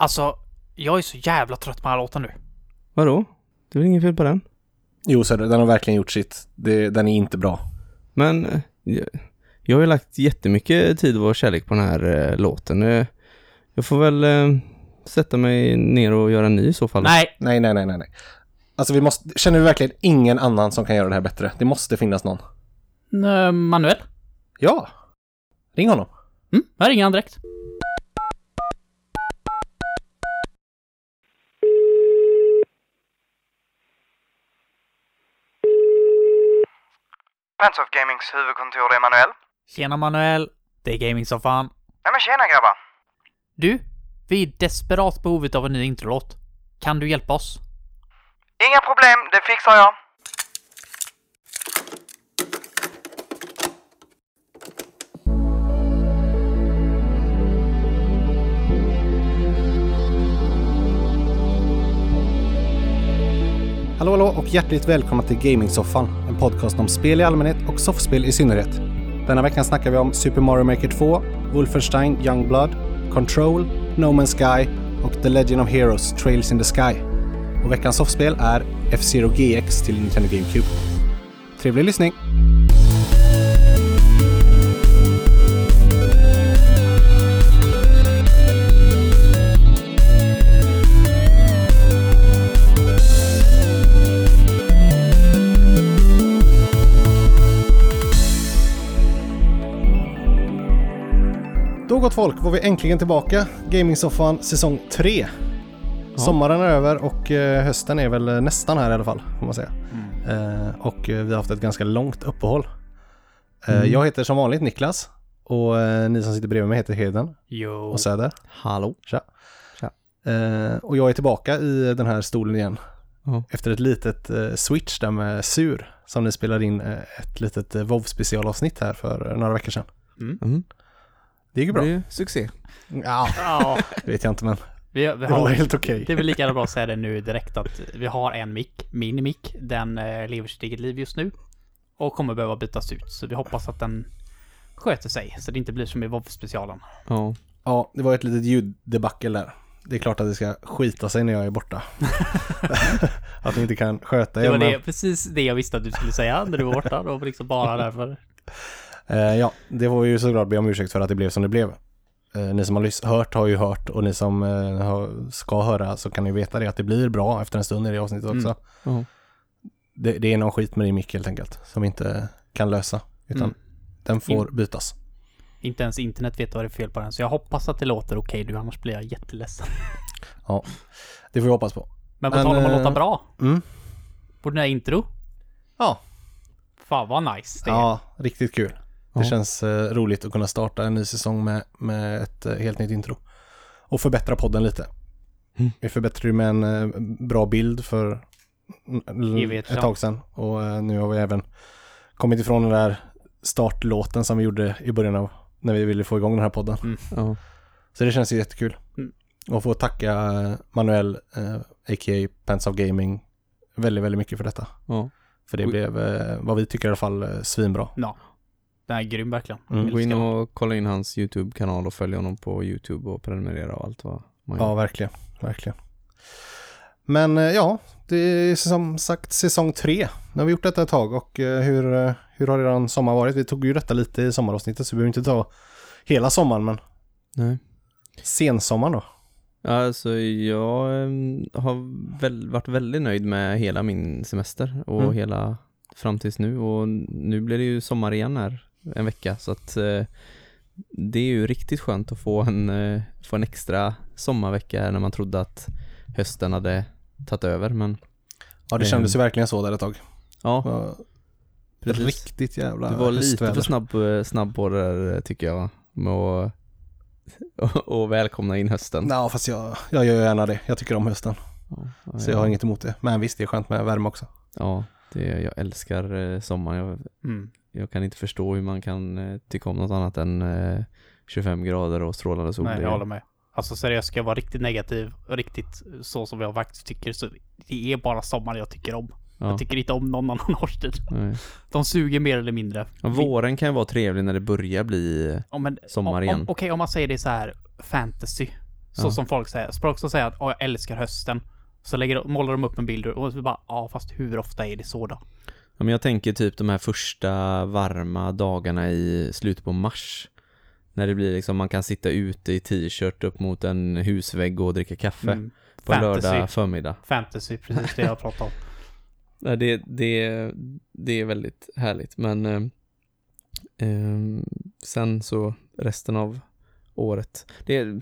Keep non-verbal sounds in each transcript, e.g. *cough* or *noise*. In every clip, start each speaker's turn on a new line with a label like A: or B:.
A: Alltså, jag är så jävla trött på den här låten nu.
B: Vadå? Det är väl inget fel på den?
C: Jo, så den har verkligen gjort sitt. Det, den är inte bra.
B: Men eh, jag, jag har ju lagt jättemycket tid och kärlek på den här eh, låten. Eh, jag får väl eh, sätta mig ner och göra en ny i så fall.
A: Nej,
C: Nej, nej, nej, nej. Alltså vi måste, känner vi verkligen ingen annan som kan göra det här bättre? Det måste finnas någon.
A: Manuel.
C: Ja! Ring honom.
A: Mm, jag ringer han direkt.
D: Pants of Gamings huvudkontor, det är Manuel.
A: Tjena Manuel. Det är Gaming-soffan.
D: Nej men tjena grabbar.
A: Du, vi är i desperat behovet av en ny introlåt. Kan du hjälpa oss?
D: Inga problem, det fixar jag.
C: Hallå, hallå och hjärtligt välkomna till Gamingsoffan, En podcast om spel i allmänhet och soffspel i synnerhet. Denna veckan snackar vi om Super Mario Maker 2, Wolfenstein Youngblood, Control, No Man's Sky och The Legend of Heroes Trails in the Sky. Och veckans soffspel är F-Zero GX till Nintendo GameCube. Trevlig lyssning! Gott folk var vi äntligen tillbaka. Gaming-soffan säsong 3. Sommaren är över och eh, hösten är väl eh, nästan här i alla fall, får man säga. Eh, och vi har haft ett ganska långt uppehåll. Eh, Jag heter som vanligt Niklas och eh, ni som sitter bredvid mig heter Heden
A: Jo.
C: och Söder.
B: Hallå?
C: Eh, och jag är tillbaka i den här stolen igen.
B: Ja.
C: Efter ett litet eh, switch där med Sur som ni spelade in eh, ett litet eh, WoW specialavsnitt här för några veckor sedan.
B: Mm.
C: Det gick bra.
B: Det är succé.
C: Ja,
A: Ja,
C: det *laughs* vet jag inte men
A: vi, vi
C: det var
A: har...
C: helt okej.
A: Det är väl lika bra att säga det nu direkt att vi har en mick, min mick. Den eh, lever sitt eget liv just nu. Och kommer behöva bytas ut. Så vi hoppas att den sköter sig. Så det inte blir som i WoW-specialen.
B: Ja.
C: Ja, det var ett litet ljuddebacle där. Det är klart att det ska skita sig när jag är borta. *laughs* att ni inte kan sköta
A: Det
C: er.
A: var
C: men,
A: det, precis det jag visste att du skulle säga när du var borta. Det var liksom bara därför.
C: Eh, ja, det var ju såklart be om ursäkt för att det blev som det blev. Eh, ni som har hört har ju hört och ni som eh, har, ska höra så kan ni veta det att det blir bra efter en stund i det avsnittet också.
B: Ja.
C: Det, det är någon skit med din mick helt enkelt som vi inte kan lösa. Utan
A: Mm.
C: den får bytas.
A: Inte ens internet vet vad det är fel på den. Så jag hoppas att det låter okej nu. Annars blir jag jätteledsen. *laughs*
C: Det får vi hoppas på.
A: Men på tal om att låta bra.
C: Mm.
A: Den här intro.
C: Ja,
A: Fan vad nice det är.
C: ja, riktigt kul. Det
B: Ja.
C: känns eh, roligt att kunna starta en ny säsong med, med ett eh, helt nytt intro. Och förbättra podden lite.
B: Mm.
C: Vi förbättrade ju med en eh, bra bild för ett tag sedan. Och eh, nu har vi även kommit ifrån den där startlåten som vi gjorde i början av när vi ville få igång den här podden.
B: Ja.
C: Så det känns ju jättekul.
A: Mm.
C: Och få tacka eh, Manuel, eh, a.k.a. Pants of Gaming, väldigt, väldigt mycket för detta. För det blev, eh, vad vi tycker i alla fall, eh, svinbra.
A: Ja. Är grym verkligen.
C: Mm.
B: Gå in och kolla in hans YouTube-kanal och följ honom på YouTube och prenumerera och allt vad man
C: Ja,
B: gör.
C: verkligen. Verkligen. Men eh, ja, det är som sagt säsong tre. Nu har vi gjort detta ett tag och eh, hur, eh, hur har eran sommar varit? Vi tog ju detta lite i sommaravsnittet så vi behöver inte ta hela sommaren men
B: Nej.
C: sensommaren då?
B: Ja, Alltså jag em, har väl, varit väldigt nöjd med hela min semester och
C: Mm.
B: hela fram tills nu och nu blir det ju sommar igen här en vecka så att eh, det är ju riktigt skönt att få en, eh, få en extra sommarvecka här när man trodde att hösten hade tagit över men
C: Ja, det
B: Eh.
C: kändes ju verkligen så där ett tag.
B: ja,
C: Det var
B: precis.
C: Riktigt jävla
B: Du var lite för snabb, snabb på det där tycker jag med att *laughs* och, och välkomna in hösten.
C: Ja, fast jag, jag gör gärna det. Jag tycker om hösten.
B: Ja,
C: Så jag har inget emot det. Men visst, det är skönt med värme också.
B: Ja, det, jag älskar sommaren. Jag,
A: Mm.
B: Jag kan inte förstå hur man kan eh, tycka om något annat än eh, 25 grader och strålande sol.
A: Nej, jag håller med. Alltså seriöst, ska jag vara riktigt negativ och riktigt så som jag faktiskt tycker så det är bara sommar jag tycker om.
B: ja,
A: Jag tycker inte om någon annan *laughs* årstid.
B: nej.
A: De suger mer eller mindre.
B: Ja, våren kan ju vara trevlig när det börjar bli
A: Ja, men,
B: sommar
A: om,
B: igen.
A: Okej, om man säger det så här fantasy. Så
B: Ja.
A: som folk säger. Folk som säger att "Åh, jag älskar hösten. Så lägger, målar de upp en bild och så bara ja fast hur ofta är det så då?
B: Ja, men jag tänker typ de här första varma dagarna i slutet på mars. När det blir liksom, man kan sitta ute i t-shirt upp mot en husvägg och dricka kaffe
A: Mm.
B: på
A: Fantasy.
B: lördag förmiddag.
A: Fantasy, precis det jag *laughs* pratar om.
B: Nej, det, det, det är väldigt härligt, men eh, ehm, sen så resten av året. Det, är-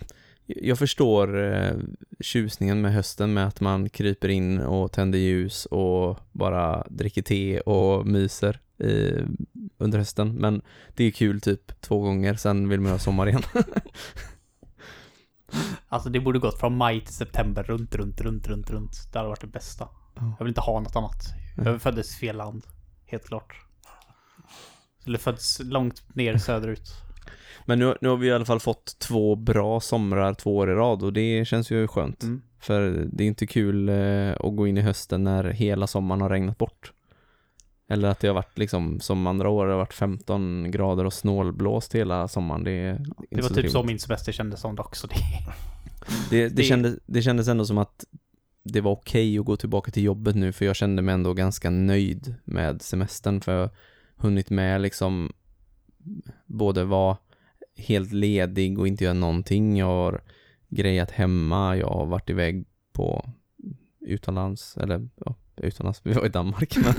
B: jag förstår eh, tjusningen med hösten med att man kryper in och tänder ljus och bara dricker te och myser i, under hösten. Men det är kul typ två gånger, sen vill man ha sommar igen. *laughs*
A: Alltså det borde gått från maj till september runt, runt, runt, runt, runt. Det hade varit det bästa.
B: Ja.
A: Jag vill inte ha något annat. Jag föddes i fel land. Helt klart. Eller föddes långt ner söderut.
B: Men nu, nu har vi i alla fall fått två bra somrar två år i rad och det känns ju skönt.
A: Mm.
B: För det är inte kul eh, att gå in i hösten när hela sommaren har regnat bort. Eller att det har varit liksom som andra år, det har varit 15 grader och snålblåst hela sommaren. Det, är
A: Det var
B: så
A: typ
B: trevligt.
A: så min semester kändes som dock. Så *laughs* det...
B: Det, det,
A: det-
B: kändes, det kändes ändå som att det var okej att gå tillbaka till jobbet nu för jag kände mig ändå ganska nöjd med semestern för jag har hunnit med liksom både vara helt ledig och inte göra någonting. Jag har grejat hemma, jag har varit iväg på utomlands, eller ja, utomlands, *laughs* vi var i Danmark men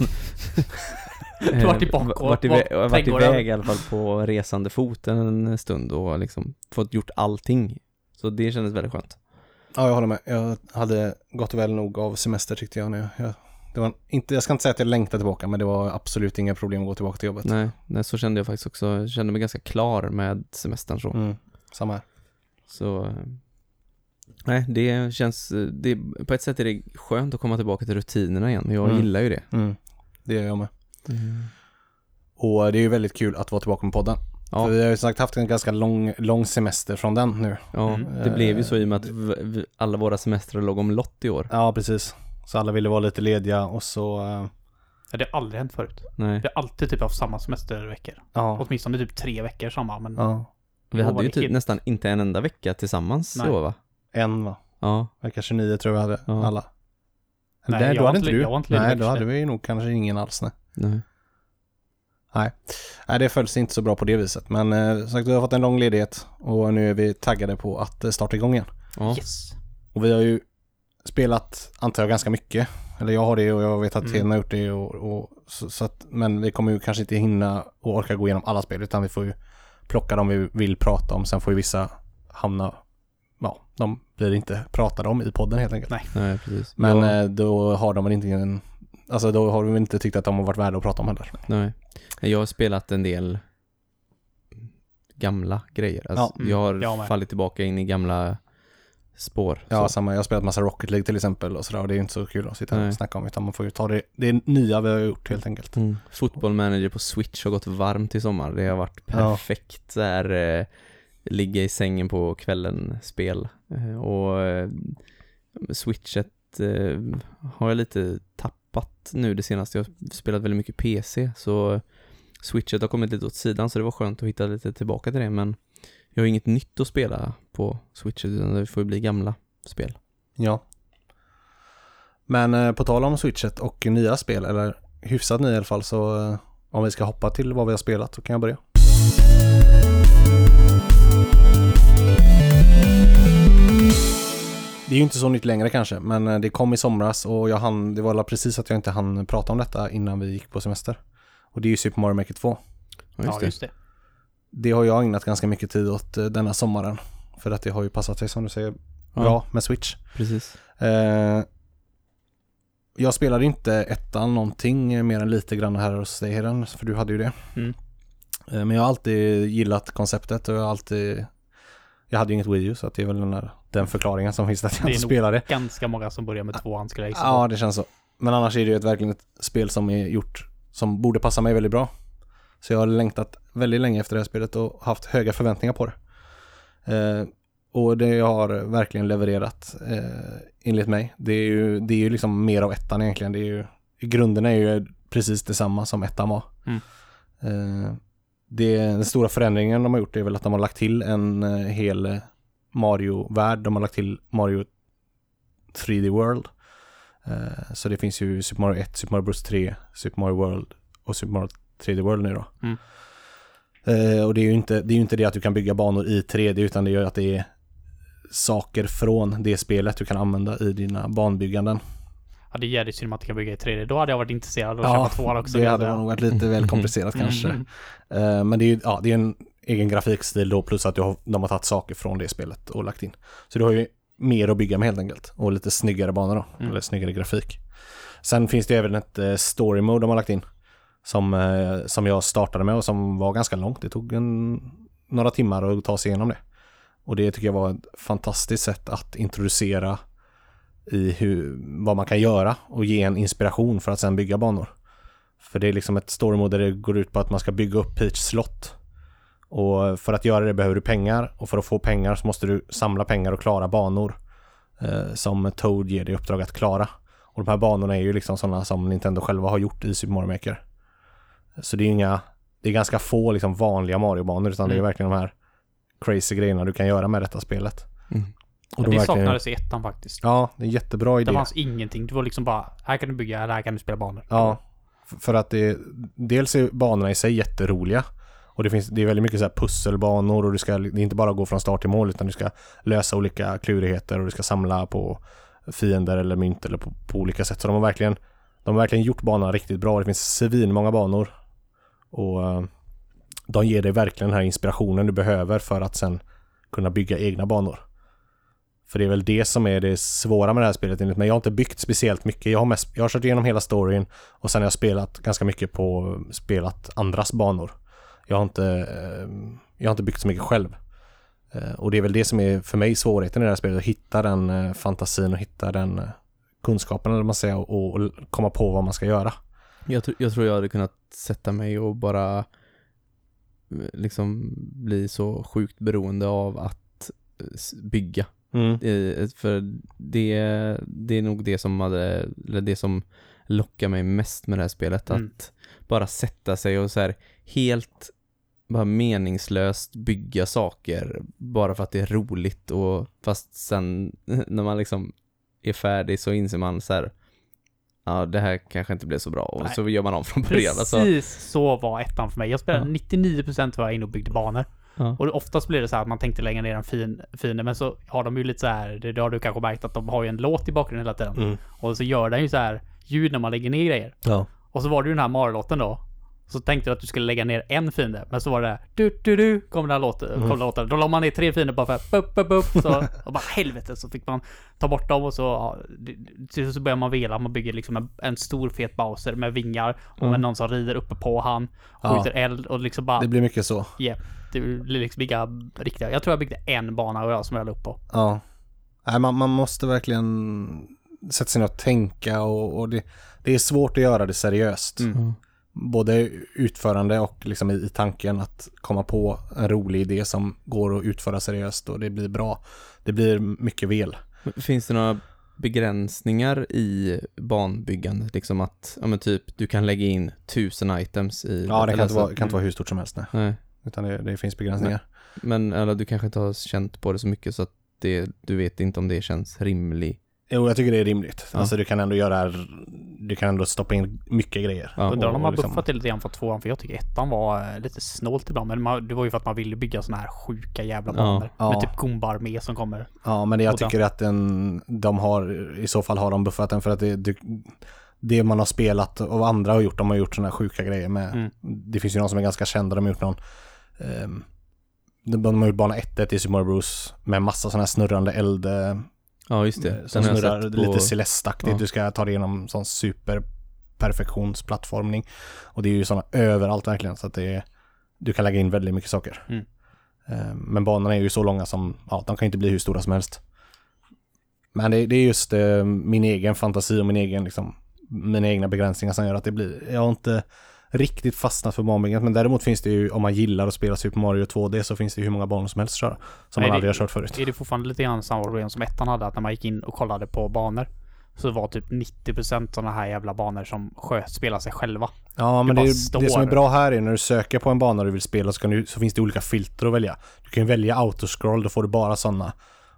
A: Du har varit i
B: Eh,
A: bak och-
B: varit iväg,
A: och
B: jag har varit iväg i alla fall på resande fot en stund och liksom fått gjort allting. Så det kändes väldigt skönt.
C: Ja, jag håller med. Jag hade gått väl nog av semester tyckte jag nu. Jag, det var inte, jag ska inte säga att jag längtade tillbaka, men det var absolut inga problem att gå tillbaka till jobbet.
B: Nej, nej, så kände jag faktiskt också. Jag kände mig ganska klar med semestern så.
C: Mm, samma här.
B: Så, eh, nej, det känns, eh, det, på ett sätt är det skönt att komma tillbaka till rutinerna igen. Jag
C: Mm.
B: gillar ju det.
C: Mm, det gör jag med. Och det är ju väldigt kul att vara tillbaka med podden.
B: Ja.
C: För vi har ju sagt haft en ganska lång, lång semester från den nu.
B: Ja,
A: Mm.
B: det blev ju så i och med att v- alla våra semestrar låg om lott i år.
C: Ja, precis. Så alla ville vara lite lediga och så, eh,
A: Ja, det har aldrig hänt förut.
B: Nej,
A: Vi har alltid typ haft samma semesterveckor.
C: ja.
A: Åtminstone typ tre veckor samma. Men
C: ja.
B: vi
A: då
B: hade ju typ
A: helt-
B: nästan inte en enda vecka tillsammans
A: Nej.
B: år va?
C: En va?
B: Ja,
C: Vecka 29 tror jag vi hade
B: Ja.
C: alla.
A: Nej,
C: Nej, då hade
A: inte
C: du.
A: inte
C: Nej, då hade
A: 29.
C: vi nog kanske ingen alls. Nej.
B: nej.
C: Nej, det följs inte så bra på det viset. Men eh, sagt, vi har fått en lång ledighet och nu är vi taggade på att eh, starta igång igen.
B: Ja.
A: Yes.
C: Och vi har ju spelat, antar jag, ganska mycket. Eller jag har det och jag vet att
A: Mm.
C: Har gjort det. Och, och, så, så att, men vi kommer ju kanske inte hinna och orka gå igenom alla spel utan vi får ju plocka dem vi vill prata om. Sen får ju vissa hamna, ja, de blir inte pratade om i podden helt enkelt.
A: Nej.
B: nej, precis.
C: Men
B: Ja.
C: eh, då har de väl inte en, alltså då har väl inte tyckt att de har varit värda att prata om heller.
B: Nej. Jag har spelat en del gamla grejer. Alltså,
C: Ja,
A: mm,
B: jag har
A: jag med.
B: fallit tillbaka in i gamla spår.
C: Ja,
B: så.
C: samma. Jag har spelat massa Rocket League till exempel och sådär och det är inte så kul att sitta
B: Nej.
C: och snacka om utan man får ju ta det, det är nya vi har gjort helt enkelt.
B: Mm. Football manager på Switch har gått varmt i sommar. Det har varit
C: Ja.
B: perfekt så här, eh, ligga i sängen på kvällen spel. Eh, och eh, Switchet eh, har jag lite tappat nu det senaste. Jag har spelat väldigt mycket PC så Switchet har kommit lite åt sidan så det var skönt att hitta lite tillbaka till det men jag har inget nytt att spela på Switchet utan det får ju bli gamla spel.
C: Ja. Men eh, på tal om switchet och nya spel, eller hyfsat nya i alla fall, så eh, om vi ska hoppa till vad vi har spelat så kan jag börja. Det är ju inte så nytt längre kanske, men eh, det kom i somras och jag hann, det var precis att jag inte hann prata om detta innan vi gick på semester. Och det är ju Super Mario Maker 2.
B: Ja, just
A: ja,
B: det.
A: just det.
C: Det har jag ägnat ganska mycket tid åt eh, denna sommaren. För att det har ju passat sig som du säger
B: Ja,
C: bra med Switch.
B: Precis.
C: Eh, jag spelade inte ettan någonting eh, mer än lite grann här hos dig Heden, för du hade ju det.
A: Mm.
C: Eh, men jag har alltid gillat konceptet och jag har alltid jag hade ju inget Wii U så att det är väl den, där, den förklaringen som finns att jag
A: Det är
C: inte
A: nog-
C: spelade.
A: Ganska många som börjar med tvåan skulle jag gissa.
C: Ja, det känns så. Men annars är det ju ett, verkligen ett spel som är gjort som borde passa mig väldigt bra. Så jag har längtat väldigt länge efter det här spelet och haft höga förväntningar på det. Eh, och det har verkligen levererat eh, enligt mig. Det är, ju, det är ju liksom mer av ettan egentligen. Det är ju, I grunden är ju precis detsamma som ettan var.
A: Mm.
C: Eh, det, den stora förändringen de har gjort är väl att de har lagt till en eh, hel eh, Mario-värld. De har lagt till Mario 3D World. Eh, så det finns ju Super Mario 1, Super Mario Bros 3, Super Mario World och Super Mario 3D World nu då.
A: Mm.
C: Eh, och det är ju inte det, är inte det att du kan bygga banor i 3D utan det är ju att det är saker från det spelet du kan använda i dina banbygganden.
A: Ja, det är jävligt synd att man inte kan bygga i 3D. Då hade jag varit intresserad av att köpa tvåan också.
C: det hade nog varit lite väl komplicerat *laughs* kanske.
A: Mm.
C: Eh, men det är ju ja, det är en egen grafikstil då plus att du har, de har tagit saker från det spelet och lagt in. Så du har ju mer att bygga med helt enkelt och lite snyggare banor då,
A: Mm.
C: eller snyggare grafik. Sen finns det även ett eh, story mode de har lagt in som, eh, som jag startade med och som var ganska långt. Det tog en, några timmar att ta sig igenom det. Och det tycker jag var ett fantastiskt sätt att introducera i hur, vad man kan göra och ge en inspiration för att sen bygga banor. För det är liksom ett storymode där det går ut på att man ska bygga upp Peach slott. Och för att göra det behöver du pengar och för att få pengar så måste du samla pengar och klara banor eh, som Toad ger dig i uppdrag att klara. Och de här banorna är ju liksom sådana som Nintendo själva har gjort i Super Mario Maker. Så det är inga, det är ganska få liksom vanliga Mario-banor utan det är
A: Mm.
C: verkligen de här crazy grejerna du kan göra med detta spelet.
B: Mm.
C: Och
A: Ja,
C: de
A: det
C: verkligen-
A: saknades i ettan faktiskt.
C: Ja, det är en jättebra
A: Det
C: idé.
A: fanns ingenting. Det var liksom bara, här kan du bygga, här kan du spela banor.
C: Ja, för att det, dels är banorna i sig jätteroliga. Och det, finns, det är väldigt mycket så här pusselbanor och du ska, det är inte bara gå från start till mål utan du ska lösa olika klurigheter och du ska samla på fiender eller mynt eller på, på olika sätt. Så de har verkligen, de har verkligen gjort banan riktigt bra. Det finns svinmånga banor. Och eh, de ger dig verkligen den här inspirationen du behöver för att sen kunna bygga egna banor. För det är väl det som är det svåra med det här spelet enligt mig. Jag har inte byggt speciellt mycket. Jag har, mest, jag har kört igenom hela storyn och sen har jag spelat ganska mycket på spelat andras banor. Jag har inte, eh, jag har inte byggt så mycket själv. Eh, och det är väl det som är för mig svårigheten i det här spelet. Att hitta den fantasin och hitta den kunskapen eller vad man säger och komma på vad man ska göra.
B: Jag, tr- jag tror jag hade kunnat sätta mig och bara eh, liksom bli så sjukt beroende av att eh, bygga.
C: Mm.
B: Eh, För det, det är nog det som hade, eller det som lockar mig mest med det här spelet.
A: Mm.
B: Att bara sätta sig och så här helt bara meningslöst bygga saker bara för att det är roligt och fast sen *laughs* när man liksom är färdig så inser man så här ja det här kanske inte blev så bra och
A: Nej.
B: så gör man om från början.
A: Precis
B: Alltså,
A: så var ettan för mig. Jag spelade
B: Ja.
A: 99% var jag inne och byggde banor.
B: ja.
A: Och oftast blir det så här att man tänkte lägga ner en fin, fin men så har de ju lite så här, det det har du kanske märkt att de har ju en låt i bakgrunden hela tiden.
C: Mm.
A: Och så gör den ju så här ljud när man lägger ner grejer.
C: Ja.
A: Och så var det ju den här Mario-låten då. Så tänkte du att du skulle lägga ner en fiende, men så var det du du du kom den här låten, kom den låten. Då la man ner tre fiender bara för att bup, bup, bup, så, *laughs* och bara helvete så fick man ta bort dem och så, ja, till så börjar man vela, man bygger liksom en, en stor fet Bowser med vingar och med någon som rider uppe på han,
C: Ja.
A: skjuter eld och liksom bara,
C: Det blir mycket så.
A: ja, det blir liksom inga riktiga, jag tror jag byggde en bana och jag som jag la upp på.
C: Ja. Nej, man, man måste verkligen sätta sig ner och tänka och, och det, det är svårt att göra det seriöst.
B: Mm.
C: Både utförande och liksom i, tanken att komma på en rolig idé som går att utföra seriöst och det blir bra. Det blir mycket vel.
B: Finns det några begränsningar i banbyggandet? Liksom att, ja men typ, du kan lägga in tusen items i...
C: Ja, det kan inte vara, kan inte vara hur stort som helst. Nej.
B: Nej.
C: Utan det, det finns begränsningar.
B: Men eller du kanske inte har känt på det så mycket så att det, du vet inte om det känns rimligt.
C: Jo, jag tycker det är rimligt.
B: Ja.
C: Alltså du kan ändå göra, du kan ändå stoppa in mycket grejer.
B: Ja.
A: Undrar om har
C: liksom-
A: buffat det lite grann för tvåan, för jag tycker ettan var eh, lite snålt ibland. Men man, det var ju för att man ville bygga såna här sjuka jävla banor.
C: Ja.
A: Med typ Goomba med som kommer.
C: Ja, men det jag
A: Och den-
C: tycker att den, de har, i så fall har de buffat den för att det, det, det man har spelat och andra har gjort, de har gjort sådana här sjuka grejer med.
A: Mm.
C: Det finns ju någon som är ganska kända, de har gjort någon, de, de har gjort bana 1 i Super Mario Bros med massa sådana här snurrande eld, eh,
B: Ja, just det.
C: som
B: Den
C: snurrar
B: sett
C: lite
B: på-
C: celestaktigt.
B: Ja.
C: Du ska ta dig igenom sån super perfektionsplattformning. Och det är ju sådana överallt verkligen så att det är, du kan lägga in väldigt mycket saker.
A: Mm.
C: Eh, Men banorna är ju så långa som, ja, de kan inte bli hur stora som helst. Men det, det är just eh, min egen fantasi och min egen, liksom, mina egna begränsningar som gör att det blir, jag har inte riktigt fastnat för banbyggandet. Men däremot finns det ju, om man gillar att spela Super Mario 2D så finns det ju hur många banor som helst att köra. Som
A: Nej,
C: man
A: det-
C: aldrig har kört förut.
A: Är det fortfarande lite grann samma problem som ettan hade? Att när man gick in och kollade på banor så var typ 90% sådana här jävla banor som sjö, spelar sig själva.
C: Ja, men det,
A: står.
C: det som är bra här är när du söker på en bana du vill spela så, du, så finns det olika filter att välja. Du kan välja autoscroll, då får du bara sådana.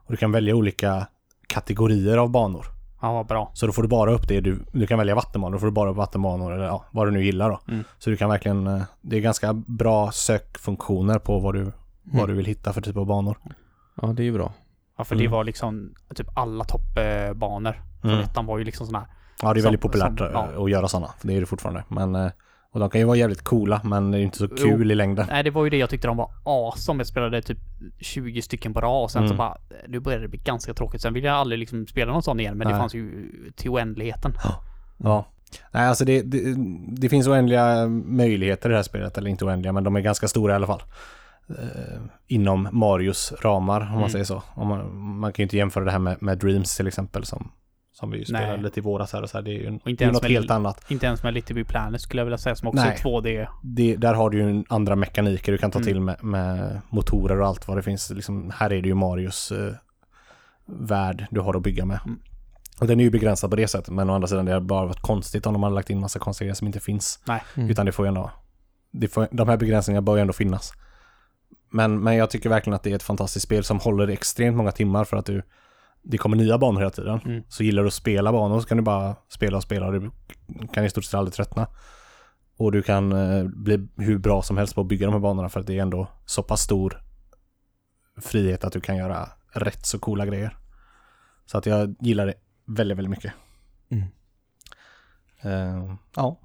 C: Och du kan välja olika kategorier av banor.
A: Ja, vad bra.
C: Så då får du bara upp det du, du kan välja vattenbanor, då får du bara upp vattenbanor eller ja, vad du nu gillar då.
A: Mm.
C: Så du kan verkligen, eh, det är ganska bra sökfunktioner på vad du, vad du vill hitta för typ av banor.
B: Ja, det är ju bra.
A: Ja, för
C: Mm.
A: det var liksom typ alla toppbanor.
C: Mm.
A: ettan var ju liksom sådana här.
C: Ja, det är
A: Som-
C: väldigt populärt
A: som- ja.
C: att göra sådana. Det är det fortfarande. Men, eh, och de kan ju vara jävligt coola, men det är ju inte så kul i längden.
A: Nej, det var ju det jag tyckte de var awesome. Jag spelade typ 20 stycken på rad och sen så
C: Mm.
A: bara, nu började det bli ganska tråkigt. Sen ville jag aldrig liksom spela någon sån igen, men det
C: Nej.
A: fanns ju till oändligheten.
C: Ja. Nej, alltså det, det, det finns oändliga möjligheter i det här spelet, eller inte oändliga, men de är ganska stora i alla fall. Eh, inom Marios ramar, om man
A: Mm.
C: säger så. Man, man kan ju inte jämföra det här med, med Dreams till exempel, som, som vi ju spelade
A: Nej.
C: lite i våras här och så här. Det är ju
A: Och inte
C: det är
A: ens
C: något
A: med-
C: helt annat.
A: Inte ens med Little Big Planet skulle jag vilja säga, som också
C: Nej.
A: är 2D.
C: Det, där har du ju andra mekaniker du kan ta
A: Mm.
C: till med, med motorer och allt vad det finns. Liksom, här är det ju Marios eh, värld du har att bygga med.
A: Mm.
C: Och den är ju begränsad på det sättet, men å andra sidan det har bara varit konstigt om de hade lagt in massa konstiga grejer som inte finns.
A: Nej.
B: Mm.
C: Utan det får ju ändå, det får, de här begränsningarna bör ju ändå finnas. Men, men jag tycker verkligen att det är ett fantastiskt spel som håller extremt många timmar för att du, det kommer nya banor hela tiden.
A: Mm.
C: Så gillar du att spela banor så kan du bara spela och spela och du kan i stort sett aldrig tröttna. Och du kan eh, bli hur bra som helst på att bygga de här banorna för att det är ändå så pass stor frihet att du kan göra rätt så coola grejer. Så att jag gillar det väldigt, väldigt mycket.
B: Mm.
C: Eh, ja.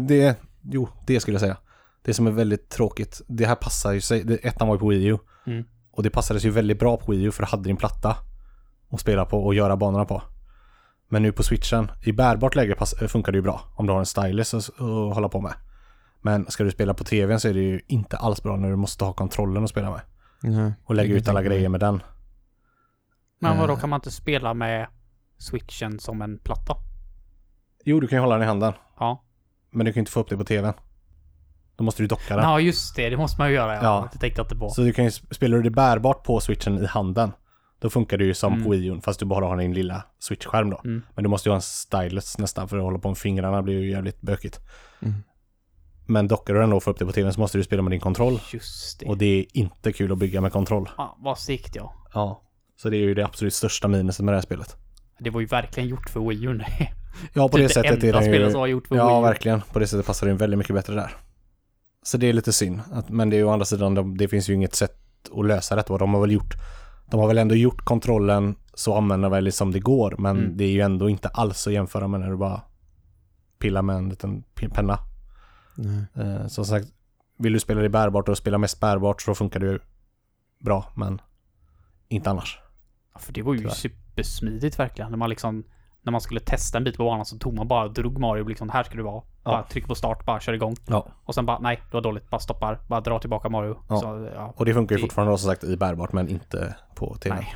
C: Det, jo, det skulle jag säga. Det som är väldigt tråkigt, det här passar ju sig, ettan var ju på Wii U.
A: Mm.
C: Och det passade sig ju väldigt bra på Wii U för det hade din platta att spela på och göra banorna på. Men nu på switchen, i bärbart läge pass, funkar det ju bra om du har en stylus att, att hålla på med. Men ska du spela på tvn så är det ju inte alls bra när du måste ha kontrollen att spela med.
B: Nej.
C: Och lägga ut alla grejer med den.
A: Men vadå,
C: Eh.
A: kan man inte spela med switchen som en platta?
C: Jo, du kan ju hålla den i handen.
A: Ja.
C: Men du kan ju inte få upp det på tvn. Då måste du docka den.
A: Ja, just det. Det måste man ju göra. Ja.
C: Ja.
A: Jag tänkte inte på.
C: Så du kan ju, spelar du det bärbart på switchen i handen, då funkar det ju som
A: Mm.
C: på Wii U, fast du bara har din lilla switchskärm då.
A: Mm.
C: Men du måste ju ha en stylus nästan för att hålla på med fingrarna blir ju jävligt bökigt.
B: Mm.
C: Men dockar du den då får upp det på tvn så måste du spela med din kontroll.
A: Just det.
C: Och det är inte kul att bygga med kontroll.
A: Ja, vad sikt ja.
C: Ja. Så det är ju det absolut största minuset med det här spelet.
A: Det var ju verkligen gjort för Wii U.
C: Ja, på
A: Typ
C: det sättet är det ju...
A: som var gjort för Wii
C: Ja,
A: U.
C: verkligen. På det sättet passar den väldigt mycket bättre där. Så det är lite synd. Men det är ju å andra sidan, de, det finns ju inget sätt att lösa detta. De har väl gjort, de har väl ändå gjort kontrollen så användarvänligt som det går. Men
A: Mm.
C: det är ju ändå inte alls att jämföra med när du bara pillar med en liten penna. Eh, som sagt, vill du spela det bärbart och spela mest bärbart så funkar det ju bra, men inte annars.
A: Ja, För det var ju
C: Tyvärr.
A: supersmidigt verkligen. När man liksom, när man skulle testa en bit på banan så tog man bara, drog Mario liksom, här ska du vara. Bara tryck på start, bara kör igång.
C: Ja.
A: Och sen bara, nej, det var dåligt. Bara stoppar, bara dra tillbaka Mario.
C: Ja.
A: Så, ja.
C: Och det funkar ju fortfarande som sagt i bärbart, men inte på tv.
A: Nej.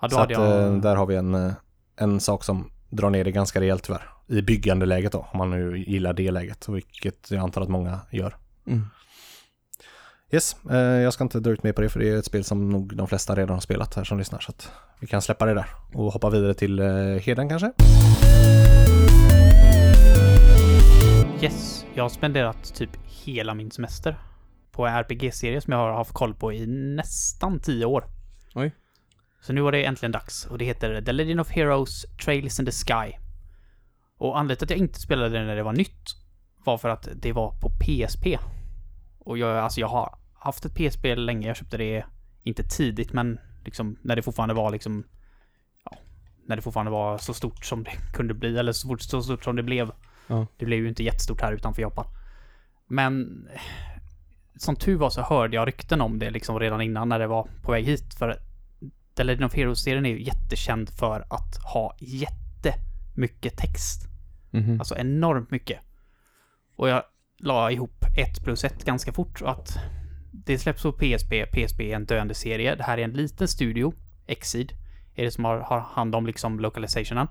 A: Ja,
C: Så att,
A: jag...
C: eh, där har vi en, eh, en sak som drar ner det ganska rejält tyvärr. I byggandeläget då, om man nu gillar det läget, vilket jag antar att många gör.
B: Mm.
C: Yes, eh, jag ska inte dra ut mer på det för det är ett spel som nog de flesta redan har spelat här som lyssnar. Så att vi kan släppa det där och hoppa vidare till Heden kanske.
A: Yes, jag har spenderat typ hela min semester på en RPG-serie som jag har haft koll på i nästan tio år.
B: Oj.
A: Så nu var det äntligen dags och det heter The Legend of Heroes Trails in the Sky. Och anledningen till att jag inte spelade det när det var nytt var för att det var på PSP. Och jag, alltså jag har haft ett PSP länge, jag köpte det inte tidigt men liksom när det fortfarande var liksom ja, när det fortfarande var så stort som det kunde bli eller så fort så stort som det blev.
B: Ja.
A: Det blev ju inte jättestort här utanför Japan. Men som tur var så hörde jag rykten om det liksom redan innan när det var på väg hit. För The Legend of Heroes-serien är ju jättekänd för att ha jättemycket text.
B: Mhm.
A: Alltså enormt mycket. Och jag la ihop ett plus ett ganska fort. Och att det släpps på PSP. PSP är en döende serie. Det här är en liten studio. Exid är det som har, har hand om liksom localizationen.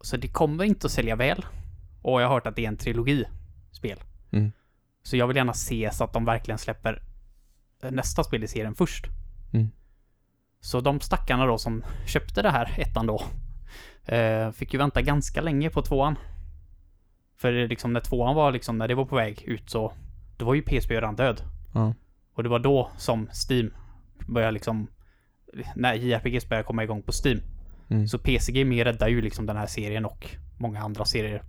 A: Så det kommer inte att sälja väl. Och jag har hört att det är en trilogi-spel.
B: Mm.
A: Så jag vill gärna se så att de verkligen släpper nästa spel i serien först.
B: Mm.
A: Så de stackarna då som köpte det här ettan då Eh, fick ju vänta ganska länge på tvåan. För liksom när tvåan var liksom, när det var på väg ut så, då var ju PSP redan död.
B: Ja.
A: Och det var då som Steam började liksom, när JRPGs började komma igång på Steam.
B: Mm.
A: Så PC Gaming räddar ju liksom den här serien och många andra serier.